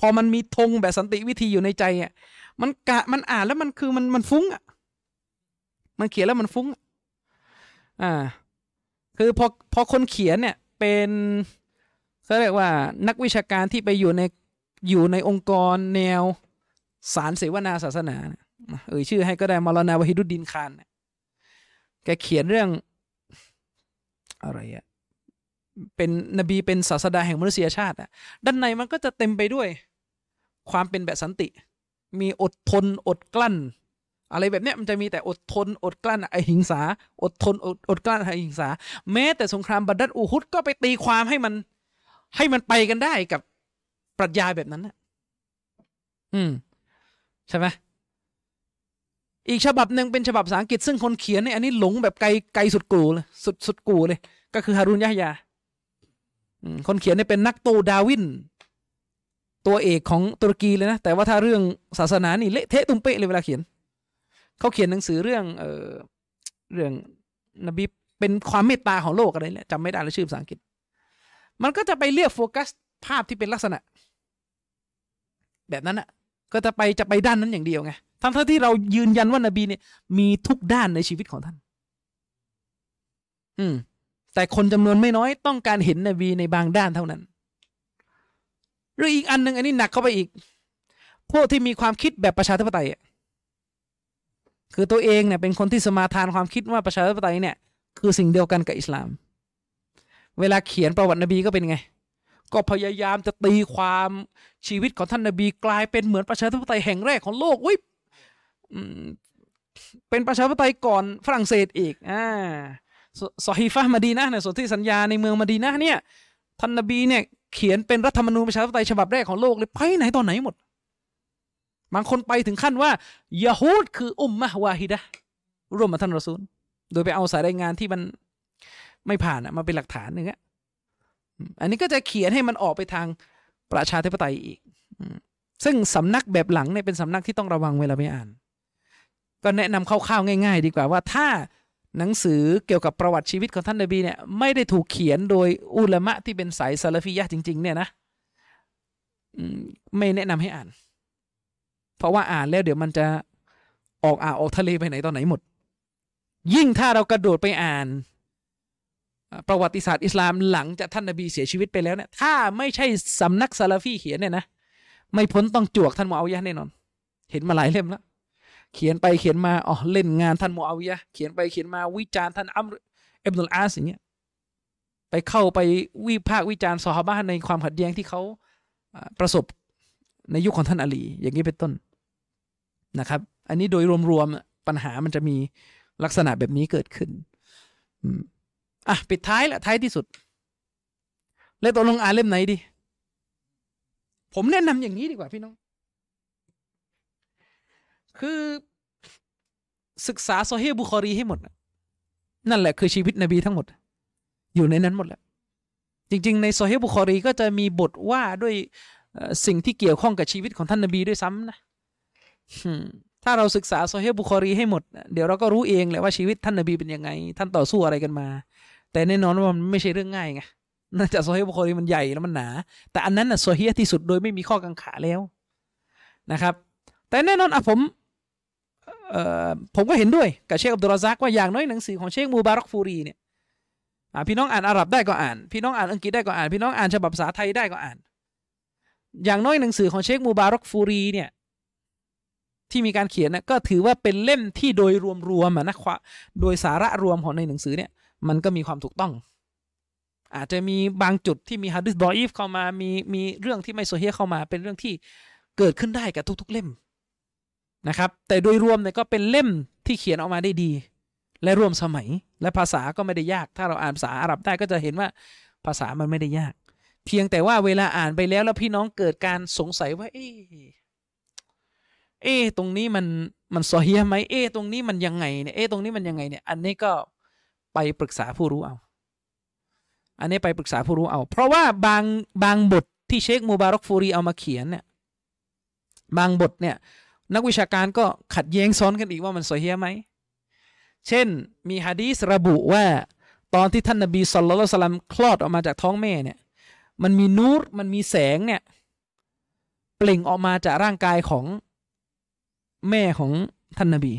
พอมันมีธงแบบสันติวิธีอยู่ในใจอะมันกะมันอ่านแล้วมันคือมันมันฟุ้งอะมันเขียนแล้วมันฟุ้งอะอ่า คือพอพอคนเขียนเนี่ยเป็นเขาเรียกว่านักวิชาการที่ไปอยู่ในอยู่ในองค์กรแนวสารเสวนาศาสนาเนี่ยเอ่ยชื่อให้ก็ได้มารนาวฮิดุดินคานเนี่ยแกเขียนเรื่องอะไรอะเป็นนบีเป็นศาสดาแห่งมนุษยชาติอะด้านในมันก็จะเต็มไปด้วยความเป็นแบบสันติ มีอดทนอดกลั้น อะไรแบบเนี้ยมันจะมีแต่อดทนอดกลั้นไอหิงสา อดทนอดอดกลั้นไอหิงสา แม้แต่สงครามบัดดัดอูฮุดก็ไปตีความให้มัน ให้มันไปกันได้กับปรัชญาแบบนั้นนะอืม ใช่ไหมอีกฉบับหนึ่งเป็นฉบับภาษาอังกฤษซึ่งคนเขียนเนี่ยอันนี้หลงแบบไกลไกลสุดกูเลยสุดสุดกูเลย ก็คือฮารุนยะฮยาอืมคนเขียนเนี่ยเป็นนักโตดาวิน ตัวเอกของตุรกีเลยนะ แต่ว่าถ้าเรื่องศาสนานี่เละเทะตุ้มเป๊ะเลยเวลาเขียน เขาเขียนหนังสือเรื่องเออเรื่องนบีเป็นความเมตตาของโลกอะไรแหละจำไม่ได้แล้วชื่อภาษาอังกฤษ มันก็จะไปเรียกโฟกัสภาพที่เป็นลักษณะ แบบนั้นอะก็จะไปจะไปด้านนั้นอย่างเดียวไงทั้งที่เรายืนยันว่านบีเนี่ย มีทุกด้านในชีวิตของท่าน อืม แต่คนจำนวนไม่น้อยต้องการเห็นนบีในบางด้านเท่านั้น หรืออีกอันหนึ่งอันนี้หนักเข้าไปอีก พวกที่มีความคิดแบบประชาธิปไตยอะ คือตัวเองเนี่ยเป็นคนที่สมาทานความคิดว่าประชาธิปไตยเนี่ยคือสิ่งเดียวกันกับอิสลาม เวลาเขียนประวัตินบีก็เป็นไง ก็พยายามจะตีความชีวิตของท่านนบีกลายเป็นเหมือนประชาธิปไตยแห่งแรกของโลกอุ้ยเป็นประชาธิปไตยก่อนฝรั่งเศสอีกอ่าสอฮีฟะมาดีนะห์เนี่ยสนธิสัญญาในเมืองมาดีนะเนี่ยท่านนบีเนี่ยเขียนเป็นรัฐธรรมนูญประชาธิปไตยฉบับแรกของโลกเลยไปไหนตอนไหนหมด บางคนไปถึงขั้นว่ายะฮูดคืออุมมะฮ์วาฮิดะร่วมมาท่านรอซูล โดยไปเอาสายรายงานที่มันไม่ผ่านมาเป็นหลักฐานอย่างเงี้ยอันนี้ก็จะเขียนให้มันออกไปทางประชาธิปไตยอีก ซึ่งสำนักแบบหลังเนี่ยเป็นสำนักที่ต้องระวังเวลาไปอ่าน ก็แนะนำคร่าวๆง่าย ๆ ดีกว่าว่าถ้าหนังสือเกี่ยวกับประวัติชีวิตของท่านนบีเนี่ยไม่ได้ถูกเขียนโดยอุลามะที่เป็นสายซาลฟียะจริง ๆ เนี่ยนะไม่แนะนำให้อ่าน เพราะว่าอ่านแล้วเดี๋ยวมันจะออกอ่าวออกทะเลไปไหนตอนไหนหมด ยิ่งถ้าเรากระโดดไปอ่าน ประวัติศาสตร์อิสลามหลังจากท่านนบีเสียชีวิตไปแล้วเนี่ยถ้าไม่ใช่สำนักซาลาฟีเขียนเนี่ยนะไม่พ้นต้องจวกท่านมูอาวิยะห์แน่นอน เห็นมาหลายเล่มแล้วเขียนไปเขียนมาอ๋อเล่นงานท่านมูอาวิยะห์เขียนไปเขียนมาวิจารณ์ท่านอัมรอิบนุลอาสอย่างเงี้ยไปเข้าไปวิพากษ์วิจารณ์ซอฮาบะในความขัดแย้งที่เขาประสบในยุคของท่านอาลีอย่างนี้เป็นต้น นะครับ อันนี้โดยรวมๆปัญหามันจะมีลักษณะแบบนี้เกิดขึ้นอะปิดท้ายละท้ายที่สุด แล้วตกลงอ่านเล่มไหนดี ผมแนะนำอย่างนี้ดีกว่าพี่น้อง คือศึกษาโซเฮบุคอรีให้หมด นั่นแหละคือชีวิตนบีทั้งหมด อยู่ในนั้นหมดแหละ จริง ๆ ในซอฮีฮ์บุคอรีก็จะมีบทว่าด้วยสิ่งที่เกี่ยวข้องกับชีวิตของท่านนบีด้วยซ้ำนะ ถ้าเราศึกษาซอฮีฮ์บุคอรีให้หมด เดี๋ยวเราก็รู้เองแหละว่าชีวิตท่านนบีเป็นยังไง ท่านต่อสู้อะไรกันมา แต่แน่นอนว่ามันไม่ใช่เรื่องง่ายไงเนื่องจากซอฮีฮ์บุคอรีมันใหญ่แล้วมันหนา แต่อันนั้นน่ะصحيح ที่สุดโดยไม่มีข้อกังขาแล้วนะครับ แต่แน่นอนอะผมเอ่อผมก็เห็นด้วยกับเชคอับดุลราซักว่าอย่างน้อยหนังสือของเชคมูบารักฟูรีเนี่ยอะพี่น้องอ่านอาหรับได้ก็อ่าน พี่น้องอ่านอังกฤษได้ก็อ่าน พี่น้องอ่านฉบับภาษาไทยได้ก็อ่าน อย่างน้อยหนังสือของเชคมูบารักฟูรีเนี่ย ที่มีการเขียนนะก็ถือว่าเป็นเล่มที่โดยรวมๆนะครับโดยสาระรวมของในหนังสือเนี่ยมันก็มีความถูกต้อง อาจจะมีบางจุดที่มีฮะดีษ ضعيفเข้ามามีมีเรื่องที่ไม่صحيحเข้ามา เป็นเรื่องที่เกิดขึ้นได้กับทุก ๆ เล่มนะครับแต่โดยรวมเนี่ยก็เป็นเล่มที่เขียนออกมาได้ดี และร่วมสมัยและภาษาก็ไม่ได้ยาก ถ้าเราอ่านภาษาอาหรับได้ก็จะเห็นว่าภาษามันไม่ได้ยาก เพียงแต่ว่าเวลาอ่านไปแล้วแล้วพี่น้องเกิดการสงสัยว่าเอ๊ะ เอ๊ตรงนี้มันมันซอเฮียไหมเอ๊ตรงนี้มันยังไงเนี่ยเอ๊ตรงนี้มันยังไงเนี่ย อันนี้ก็ไปปรึกษาผู้รู้เอา อันนี้ไปปรึกษาผู้รู้เอา เพราะว่าบางบางบทที่เชคมูบารอกฟูรีเอามาเขียนเนี่ย บางบทเนี่ย นักวิชาการก็ขัดแย้งซ้อนกันอีกว่ามันซอเฮียไหมเช่นมีฮะดีสระบุว่าตอนที่ท่านนบีสุลต่านสลัมคลอดออกมาจากท้องแม่เนี่ย มันมีนูรมันมีแสงเนี่ย เปล่งออกมาจากร่างกายของ แม่ของท่านนบี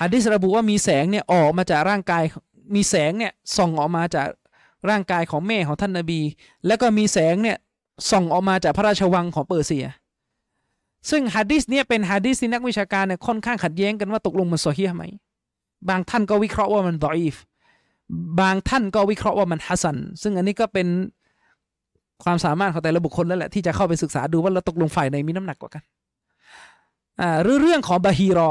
ฮะดีสระบุว่ามีแสงเนี่ยออกมาจากร่างกายมีแสงเนี่ยส่องออกมาจากร่างกายของแม่ของท่านนบี แล้วก็มีแสงเนี่ยส่องออกมาจากพระราชวังของเปอร์เซีย ซึ่งฮะดิษเนี่ยเป็นฮะดิษที่นักวิชาการเนี่ยค่อนข้างขัดแย้งกันว่าตกลงมันซอฮีฮ์ไหมบางท่านก็วิเคราะห์ว่ามันดออีฟบางท่านก็วิเคราะห์ว่ามันฮัสซันซึ่งอันนี้ก็เป็นความสามารถของแต่ละบุคคลแล้วแหละที่จะเข้าไปศึกษาดูว่าเราตกลงฝ่ายไหนมีน้ำหนักกว่ากัน หรือเรื่องของบาฮีรอ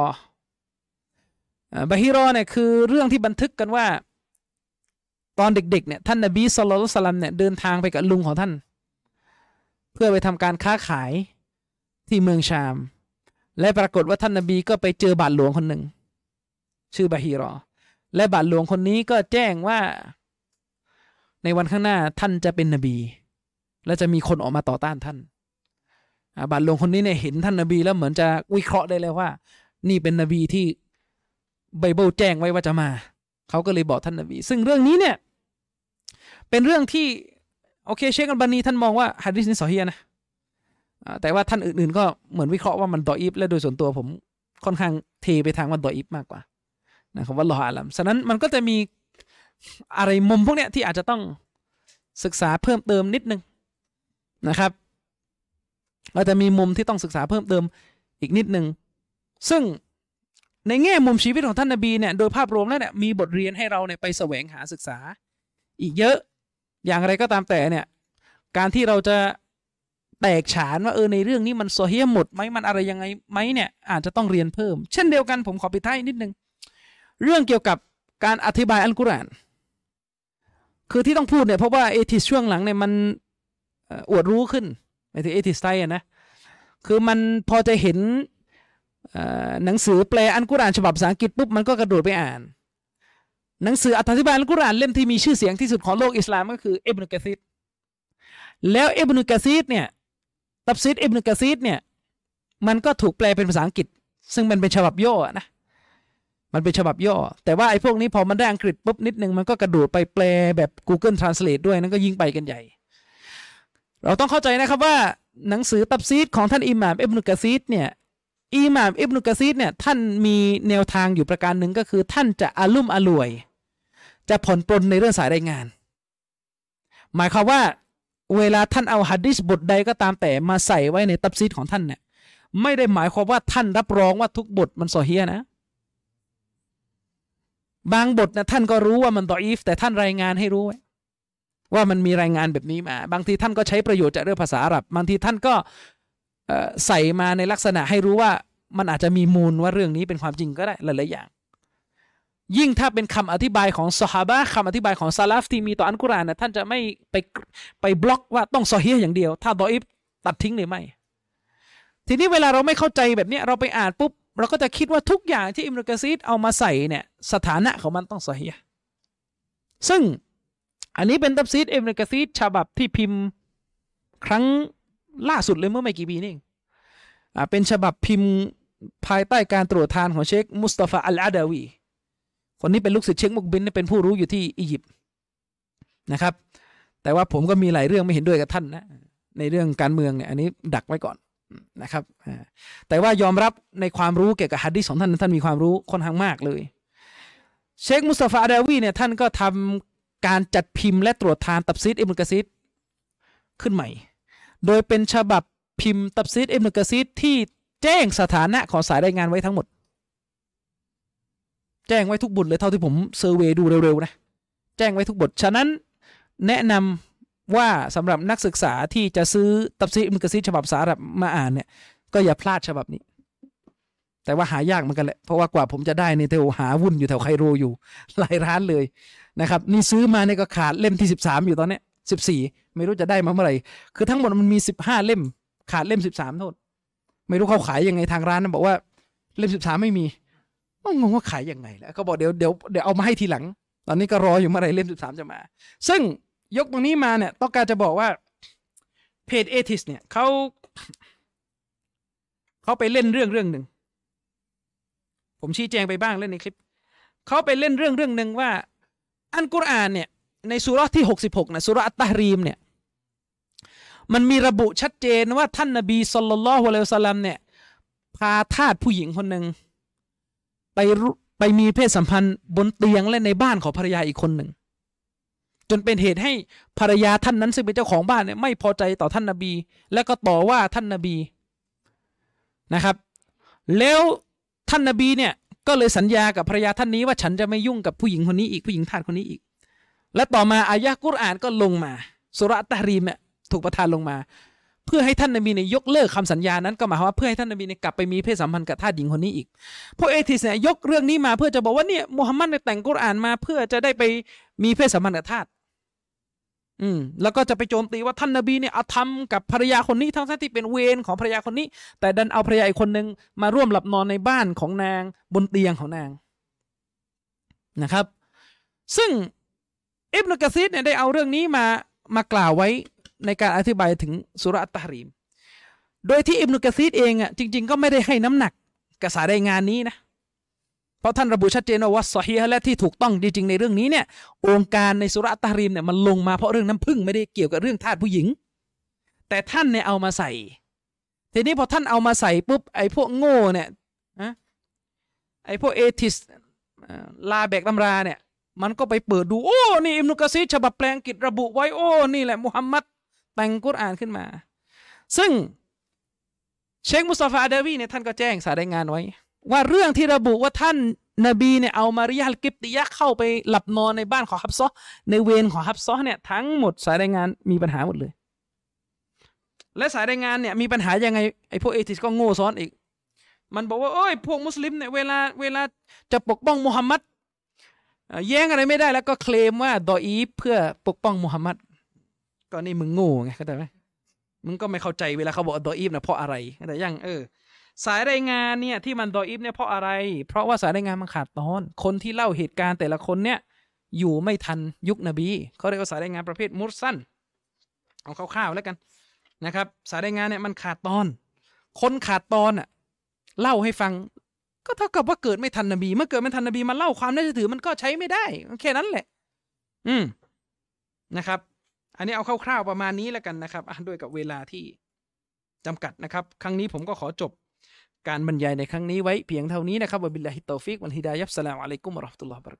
บาฮีรอเนี่ยคือเรื่องที่บันทึกกันว่า ตอนเด็กๆเนี่ยท่านนบีสุลต่านสลัมเนี่ยเดินทางไปกับลุงของท่าน เพื่อไปทำการค้าขายที่เมืองชาม และปรากฏว่าท่านนบีก็ไปเจอบาทหลวงคนหนึ่งชื่อบาฮีรอ และบาทหลวงคนนี้ก็แจ้งว่า ในวันข้างหน้าท่านจะเป็นนบี และจะมีคนออกมาต่อต้านท่าน บาทหลวงคนนี้เนี่ยเห็นท่านนบีแล้วเหมือนจะวิเคราะห์ได้เลยว่า นี่เป็นนบีที่ไบเบิลแจ้งไว้ว่าจะมาเขาก็เลยบอกท่านนบี ซึ่งเรื่องนี้เนี่ย เป็นเรื่องที่โอเคเชคอัลบานีท่านมองว่าฮะดิษนี้สอฮียนะแต่ว่าท่านอื่นๆ ก็เหมือนวิเคราะห์ว่ามันดออีฟและโดยส่วนตัวผมค่อนข้างเทไปทางว่าดออีฟมากกว่านะครับว่าลอฮอาลัมฉะนั้นมันก็จะมีอะไรมุมพวกเนี้ยที่อาจจะต้องศึกษาเพิ่มเติมนิดนึงนะครับ ก็จะมีมุมที่ต้องศึกษาเพิ่มเติมอีกนิดหนึ่งซึ่งในแง่มุมชีวิตของท่านนบีเนี่ยโดยภาพรวมแล้วเนี่ยมีบทเรียนให้เราเนี่ยไปแสวงหาศึกษา อีกเยอะอย่างไรก็ตามแต่เนี่ยการที่เราจะแตกฉานว่าเออในเรื่องนี้มันโซเฮียหมดไหมมันอะไรยังไงไหมเนี่ยอาจจะต้องเรียนเพิ่ม เช่นเดียวกันผมขอปิดท้ายนิดนึงเรื่องเกี่ยวกับการอธิบายอัลกุรอานคือที่ต้องพูดเนี่ยเพราะว่า atheist ช่วงหลังเนี่ยมันอวดรู้ขึ้น หมายถึง atheist ไทยอะนะคือมันพอจะเห็นหนังสือแปลอัลกุรานฉบับภาษาอังกฤษปุ๊บมันก็กระโดดไปอ่าน หนังสืออธิบายอัลกุรานเล่มที่มีชื่อเสียงที่สุดของโลกอิสลามก็คืออิบนุกะษีรแล้วอิบนุกะษีรเนี่ยตัฟซีรอิบนุกะษีรเนี่ยมันก็ถูกแปลเป็นภาษาอังกฤษ ซึ่งมันเป็นฉบับย่อนะมันเป็นฉบับย่อ แต่ว่าไอ้พวกนี้พอมันได้อังกฤษปุ๊บนิดนึงมันก็กระโดดไปแปลแบบ Google Translate ด้วยนั่นก็ยิ่งไปกันใหญ่ เราต้องเข้าใจนะครับว่าหนังสือตับซีดของท่านอิหม่ามอิบนุกะซีดเนี่ยอิหม่ามอิบนุกะซีดเนี่ยท่านมีแนวทางอยู่ประการหนึ่งก็คือ ท่านจะอารุ่มอร่วย จะผ่อนปลนในเรื่องสายรายงาน หมายความว่าเวลาท่านเอาฮัดดิสบทใดก็ตามแต่มาใส่ไว้ในตับซีดของท่านเนี่ยไม่ได้หมายความว่าท่านรับรองว่าทุกบทมันซอเฮียนะ บางบทนะท่านก็รู้ว่ามันดออีฟแต่ท่านรายงานให้รู้ไว้ ว่ามันมีรายงานแบบนี้มา บางทีท่านก็ใช้ประโยชน์จากเรื่องภาษาอาหรับบางทีท่านก็ใส่มาในลักษณะให้รู้ว่ามันอาจจะมีมูลว่าเรื่องนี้เป็นความจริงก็ได้หลายๆอย่าง ยิ่งถ้าเป็นคำอธิบายของสฮาบะห์คำอธิบายของซาลาฟที่มีต่ออันกุรานนะท่านจะไม่ไปไปบล็อกว่าต้องصحيح อย่างเดียว ถ้าضعيفตัดทิ้งเลยไม่ ทีนี้เวลาเราไม่เข้าใจแบบนี้เราไปอ่านปุ๊บเราก็จะคิดว่าทุกอย่างที่อิบนุกะษีรเอามาใส่เนี่ยสถานะของมันต้องصحيح ซึ่ง อันนี้เป็นตัฟซีรอิบนุกะษีรฉบับที่พิมพ์ครั้งล่าสุดเลยเมื่อไม่กี่ปีนี่เองอ่าเป็นฉบับพิมพ์ภายใต้การตรวจทานของเชคมุสตาฟาอัลอาดาวี คนนี้เป็นลูกศิษย์เชคมุกบิลเป็นผู้รู้อยู่ที่อียิปต์นะครับ แต่ว่าผมก็มีหลายเรื่องไม่เห็นด้วยกับท่านนะในเรื่องการเมืองเนี่ยอันนี้ดักไว้ก่อนนะครับ แต่ว่ายอมรับในความรู้เกี่ยวกับฮะดีษของท่านท่านมีความรู้ค่อนข้างมากเลย เชคมุสตาฟาอาดาวีเนี่ยท่านก็ทำ การจัดพิมพ์และตรวจทานตัฟซีรอิบนุกะษีรขึ้นใหม่ โดยเป็นฉบับพิมพ์ตัฟซีรอิบนุกะษีรที่แจ้งสถานะของสายรายงานไว้ทั้งหมด แจ้งไว้ทุกบทเลยเท่าที่ผมเซอร์เวยดูเร็วๆนะ แจ้งไว้ทุกบท ฉะนั้นแนะนำว่าสำหรับนักศึกษาที่จะซื้อตับซีดอิบนุกะซีดฉบับสารับมาอ่านเนี่ย ก็อย่าพลาดฉบับนี้ แต่ว่าหายากเหมือนกันแหละ เพราะว่ากว่าผมจะได้เนี่ยเทวหาวุ่นอยู่แถวไคโรอยู่ หลายร้านเลย นะครับนี่ซื้อมาเนี่ยก็ขาดเล่มที่สิบสามอยู่ตอนเนี้ยสิบสี่ไม่รู้จะได้มาเมื่อไหร่คือทั้งหมดมันมีสิบห้าเล่มขาดเล่มสิบสามโทษไม่รู้เขาขายยังไงทางร้านนะบอกว่าเล่มสิบสามไม่มีก็งงว่าขายยังไงแล้วก็บอกเดี๋ยวเดี๋ยวเดี๋ยวเอามาให้ทีหลัง ตอนนี้ก็รออยู่เมื่อไหร่เล่มสิบสามจะมา ซึ่งยกตรงนี้มาเนี่ยต้องการจะบอกว่าเพจเอทิสเนี่ยเขาเขาไปเล่นเรื่องเรื่องหนึ่งผมชี้แจงไปบ้างเล่นในคลิปเขาไปเล่นเรื่องเรื่องหนึ่งว่า อันกุรอานเนี่ยในสุราะห์ที่หกสิบหกนะสุราะห์อัตตะรีมเนี่ยมันมีระบุชัดเจนว่าท่านนบีสุลต่านละฮ์วะลัยฮิวะสัลลัมเนี่ยพาทาสผู้หญิงคนหนึ่งไปรุไปมีเพศสัมพันธ์บนเตียงและในบ้านของภรรยาอีกคนหนึ่ง จนเป็นเหตุให้ภรรยาท่านนั้นซึ่งเป็นเจ้าของบ้านเนี่ยไม่พอใจต่อท่านนบี และก็ต่อว่าท่านนบีนะครับ แล้วท่านนบีเนี่ย ก็เลยสัญญากับภรรยาท่านนี้ว่าฉันจะไม่ยุ่งกับผู้หญิงคนนี้อีกผู้หญิงทาสคนนี้อีก และต่อมาอายะกุรอานก็ลงมาสุรัตารีมเนี่ยถูกประทานลงมา เพื่อให้ท่านนบีเนี่ยยกเลิกคำสัญญานั้นก็หมายความว่าเพื่อให้ท่านนบีเนี่ยกลับไปมีเพศสัมพันธ์กับทาสหญิงคนนี้อีกพวกเอทิสเนี่ยยกเรื่องนี้มาเพื่อจะบอกว่าเนี่ยมุฮัมมัดเนี่ยแต่งกุรอานมาเพื่อจะได้ไปมีเพศสัมพันธ์กับทาส อืมแล้วก็จะไปโจมตีว่าท่านนบีเนี่ยเอาทำกับภรรยาคนนี้ทั้งที่เป็นเวรของภรรยาคนนี้ แต่ดันเอาภรรยาอีกคนหนึ่งมาร่วมหลับนอนในบ้านของนางบนเตียงของนางนะครับ ซึ่งอิบนุกะซีดเนี่ยได้เอาเรื่องนี้มามากล่าวไว้ในการอธิบายถึงสุราะห์ตะฮรีม โดยที่อิบนุกะซีดเองอะจริง ๆ ก็ไม่ได้ให้น้ำหนักกับสายรายงานนี้นะเราะท่านระบุชัดเจนว่าวัสซอฮีฮ์และที่ถูกต้องจริงๆในเรื่องนี้เนี่ย องค์การในสุรตะฮรีมเนี่ยมันลงมาเพราะเรื่องน้ำพึ่งไม่ได้เกี่ยวกับเรื่องทาสผู้หญิง แต่ท่านเนี่ยเอามาใส่ ทีนี้พอท่านเอามาใส่ปุ๊บไอ้พวกโง่เนี่ยอะไอ้พวกเอทิสลาแบกตำราเนี่ย มันก็ไปเปิดดูโอ้นี่อิมนุกะซีฉบับแปลงกิจระบุไว้โอ้นี่แหละมุฮัมมัดแต่งกุรอานขึ้นมา ซึ่งเชคมุสตาฟาอาดวีเนี่ยท่านก็แจ้งสายรายงานไว้ ว่าเรื่องที่ระบุว่าท่านนบีเนี่ยเอามาริยาลกิบติยะเข้าไปหลับนอนในบ้านของฮับซอในเวรของฮับซอเนี่ยทั้งหมดสายรายงานมีปัญหาหมดเลย และสายรายงานเนี่ยมีปัญหายังไงไอ้พวก atheist ก็โง่ซ้อนอีก มันบอกว่าเอ้ยพวกมุสลิมเนี่ยเวลาเวลาจะปกป้องมุฮัมมัดแย้งอะไรไม่ได้แล้วก็เคลมว่าضعيفเพื่อปกป้องมุฮัมมัดก็นี่มึงโง่ไงเข้าใจไหมมึงก็ไม่เข้าใจเวลาเขาบอกضعيفนะเพราะอะไรแต่ยังเออ สายรายงานเนี่ยที่มันضعيفเนี่ยเพราะอะไร เพราะว่าสายรายงานมันขาดตอน คนที่เล่าเหตุการณ์แต่ละคนเนี่ยอยู่ไม่ทันยุคนบีเขาเรียกว่าสายรายงานประเภทمرسلเอาคร่าวๆแล้วกันนะครับสายรายงานเนี่ยมันขาดตอน คนขาดตอนอะเล่าให้ฟัง ก็เท่ากับว่าเกิดไม่ทันนบี เมื่อเกิดไม่ทันนบีมาเล่าความน่าเชื่อถือมันก็ใช้ไม่ได้แค่นั้นแหละ อืมนะครับ อันนี้เอาคร่าวๆประมาณนี้แล้วกันนะครับด้วยกับเวลาที่จำกัดนะครับ ครั้งนี้ผมก็ขอจบ การบรรยายในครั้งนี้ไว้เพียงเท่านี้นะครับوبالله التوفيق والهداية والسلام عليكم ورحمة الله وبركاته